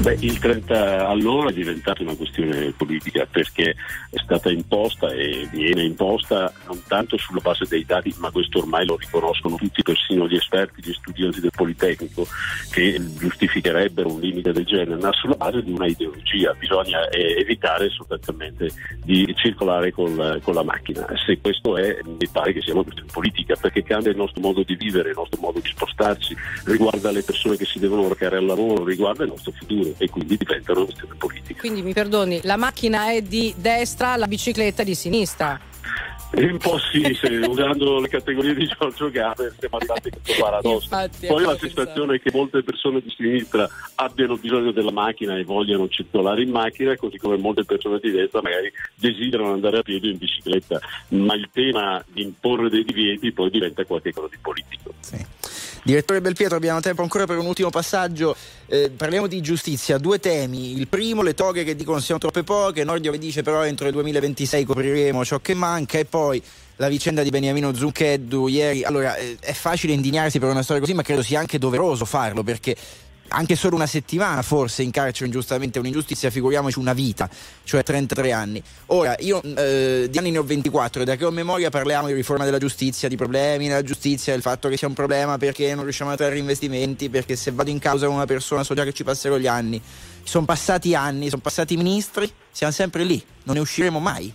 Beh, il 30 all'ora è diventata una questione politica perché è stata imposta e viene imposta non tanto sulla base dei dati, ma questo ormai lo riconoscono tutti, persino gli esperti, gli studiosi del Politecnico, che giustificherebbero un limite del genere, ma sulla base di una ideologia. Bisogna eh, evitare sostanzialmente di circolare col- con la macchina. Se questo è, mi pare che sia una questione politica, perché cambia il nostro modo di vivere, il nostro modo di spostarci, riguarda le persone che si devono recare al lavoro, riguarda il nostro futuro e quindi diventa una questione politica. Quindi mi perdoni, la macchina è di destra, la bicicletta è di sinistra. È un po' sì, se, usando le categorie di Giorgio Gaber siamo arrivati a questo paradosso. Infatti, Poi la sensazione è che molte persone di sinistra abbiano bisogno della macchina e vogliano circolare in macchina, così come molte persone di destra magari desiderano andare a piedi o in bicicletta, ma il tema di imporre dei divieti poi diventa qualcosa di politico. Direttore Belpietro, abbiamo tempo ancora per un ultimo passaggio. Eh, parliamo di giustizia, due temi. Il primo, le toghe che dicono siano troppe poche, Nordio che dice però entro il 2026 copriremo ciò che manca e poi la vicenda di Beniamino Zucchettu ieri. Allora, eh, è facile indignarsi per una storia così, ma credo sia anche doveroso farlo perché anche solo una settimana forse in carcere ingiustamente è un'ingiustizia, figuriamoci una vita, cioè 33 anni. Ora, io eh, di anni ne ho 24 e da che ho memoria parliamo di riforma della giustizia, di problemi nella giustizia, del fatto che sia un problema perché non riusciamo a trarre investimenti, perché se vado in causa una persona so già che ci passerò gli anni. Sono passati anni, sono passati ministri, siamo sempre lì, non ne usciremo mai.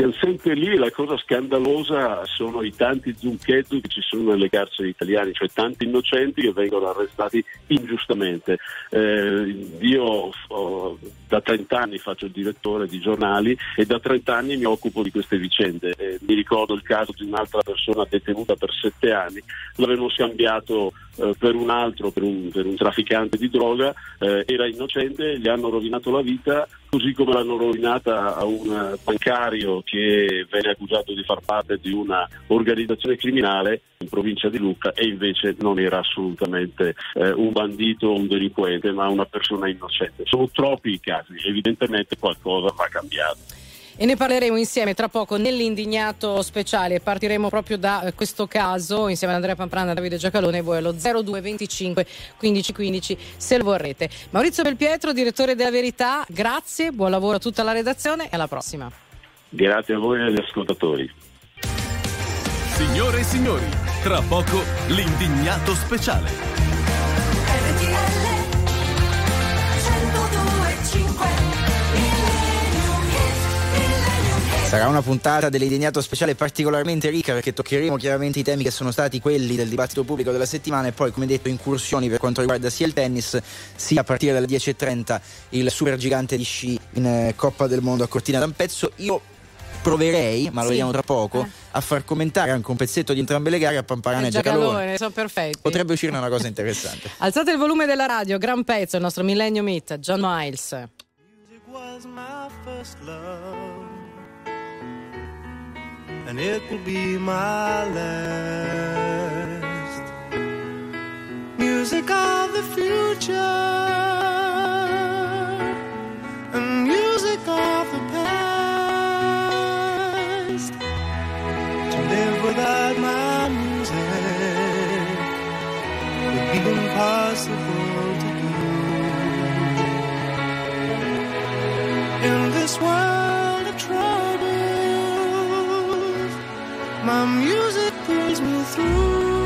Siamo sempre lì, la cosa scandalosa sono i tanti zucchetto che ci sono nelle carceri italiane, cioè tanti innocenti che vengono arrestati ingiustamente. Eh, io oh, da 30 anni faccio il direttore di giornali e da 30 anni mi occupo di queste vicende. Eh, mi ricordo il caso di un'altra persona detenuta per 7 anni, l'avevano scambiato eh, per un altro, per un, per un trafficante di droga, eh, era innocente, gli hanno rovinato la vita, così come l'hanno rovinata a un bancario che venne accusato di far parte di una organizzazione criminale in provincia di Lucca e invece non era assolutamente eh, un bandito o un delinquente, ma una persona innocente. Sono troppi i casi, evidentemente qualcosa va cambiato. E ne parleremo insieme tra poco nell'indignato speciale. Partiremo proprio da eh, questo caso insieme ad Andrea Pamprana Davide Giacalone e voi allo 0225 1515 se lo vorrete. Maurizio Belpietro, direttore della Verità, grazie, buon lavoro a tutta la redazione e alla prossima. Grazie a voi e agli ascoltatori. Signore e signori, tra poco l'indignato speciale. Sarà una puntata dell'indignato speciale particolarmente ricca perché toccheremo chiaramente i temi che sono stati quelli del dibattito pubblico della settimana e poi, come detto, incursioni per quanto riguarda sia il tennis sia a partire dalle 10.30 il super gigante di sci in eh, Coppa del Mondo a Cortina d'Ampezzo. Io proverei, ma lo Sì. vediamo tra poco, a far commentare anche un pezzetto di entrambe le gare a Pamparana e Giacalone. Sono perfetti. Potrebbe uscirne una cosa interessante. Alzate il volume della radio, gran pezzo, il nostro Millennium Hit, John Miles. was my first love, and it will be my last. Music of the future, impossible to do. In this world of troubles, my music pulls me through.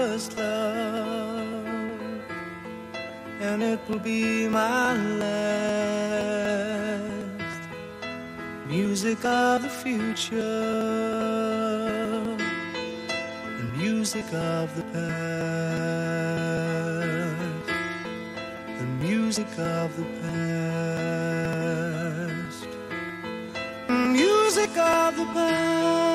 First love, and it will be my last. Music of the future, the music of the past, the music of the past, music of the Music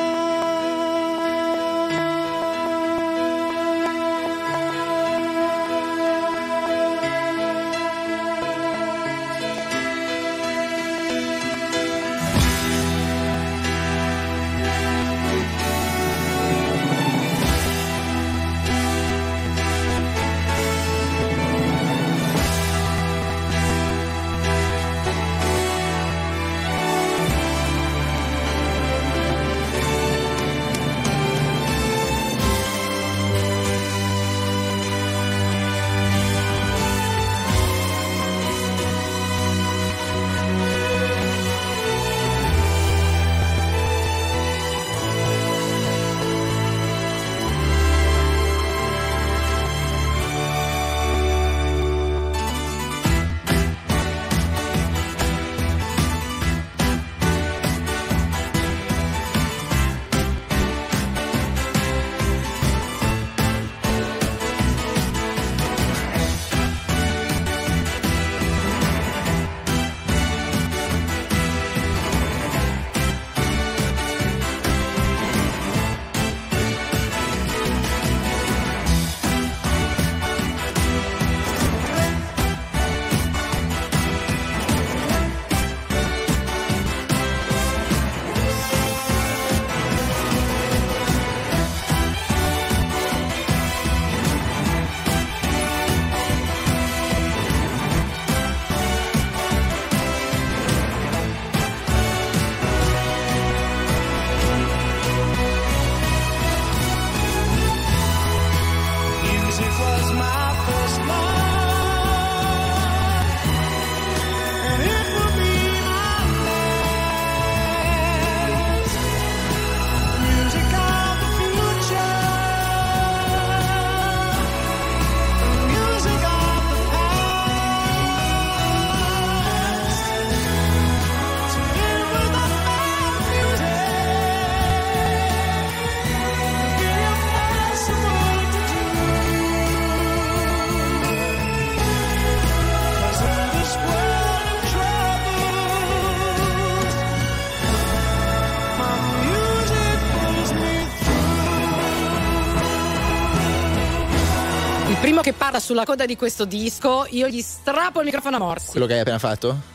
parla sulla coda di questo disco, io gli strappo il microfono a morsi. Quello che hai appena fatto?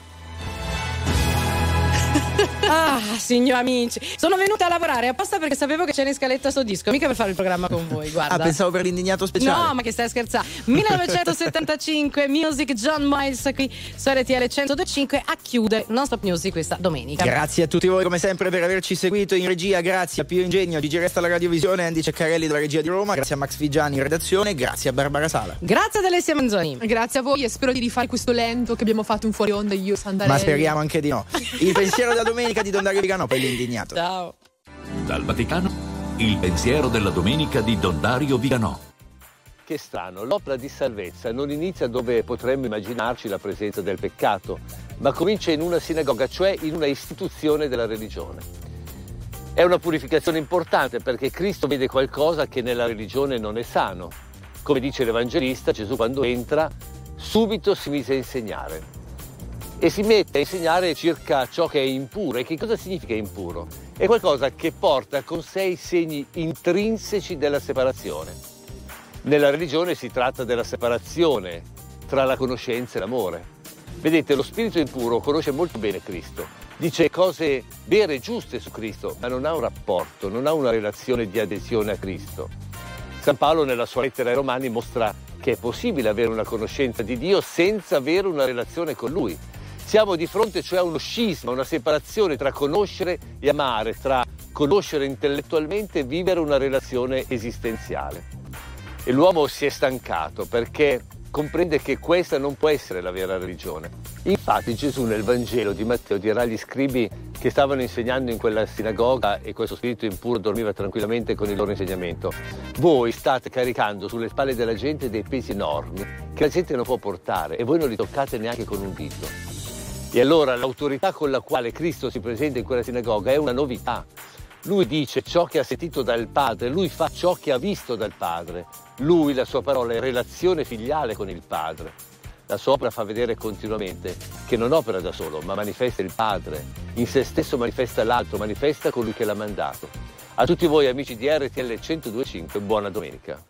Ah, signori amici, sono venuta a lavorare apposta perché sapevo che c'era in scaletta sto disco, mica per fare il programma con voi, guarda. Ah, pensavo per l'indignato speciale. No, ma che stai scherzando? 1975, Music John Miles qui su RTL 1025 a chiudere Non Stop Music questa domenica. Grazie a tutti voi come sempre per averci seguito in regia, grazie a Pio Ingegno, Gigi Resta alla Radiovisione, Andy Ceccarelli della regia di Roma, grazie a Max Figiani in redazione, grazie a Barbara Sala. Grazie ad Alessia Manzoni. Grazie a voi e spero di rifare questo lento che abbiamo fatto in fuori onda io, Sandarelli. Ma speriamo anche di no. Il pensiero della domenica di Don Dario Vigano, poi l'indignato. Ciao. Dal Vaticano, il pensiero della domenica di Don Dario Viganò. Che strano, l'opera di salvezza non inizia dove potremmo immaginarci la presenza del peccato, ma comincia in una sinagoga, cioè in una istituzione della religione. È una purificazione importante perché Cristo vede qualcosa che nella religione non è sano. Come dice l'Evangelista, Gesù quando entra subito si mise a insegnare e si mette a insegnare circa ciò che è impuro. E che cosa significa impuro? È qualcosa che porta con sé i segni intrinseci della separazione. Nella religione si tratta della separazione tra la conoscenza e l'amore. Vedete, lo spirito impuro conosce molto bene Cristo, dice cose vere e giuste su Cristo, ma non ha un rapporto, non ha una relazione di adesione a Cristo. San Paolo nella sua lettera ai Romani mostra che è possibile avere una conoscenza di Dio senza avere una relazione con Lui. Siamo di fronte cioè a uno scisma, una separazione tra conoscere e amare, tra conoscere intellettualmente e vivere una relazione esistenziale. E l'uomo si è stancato perché comprende che questa non può essere la vera religione. Infatti Gesù nel Vangelo di Matteo dirà agli scribi che stavano insegnando in quella sinagoga e questo spirito impuro dormiva tranquillamente con il loro insegnamento. Voi state caricando sulle spalle della gente dei pesi enormi che la gente non può portare e voi non li toccate neanche con un dito. E allora l'autorità con la quale Cristo si presenta in quella sinagoga è una novità. Lui dice ciò che ha sentito dal Padre, lui fa ciò che ha visto dal Padre. Lui, la sua parola, è relazione filiale con il Padre. La sua opera fa vedere continuamente che non opera da solo, ma manifesta il Padre. In se stesso manifesta l'altro, manifesta colui che l'ha mandato. A tutti voi amici di RTL 1025, buona domenica.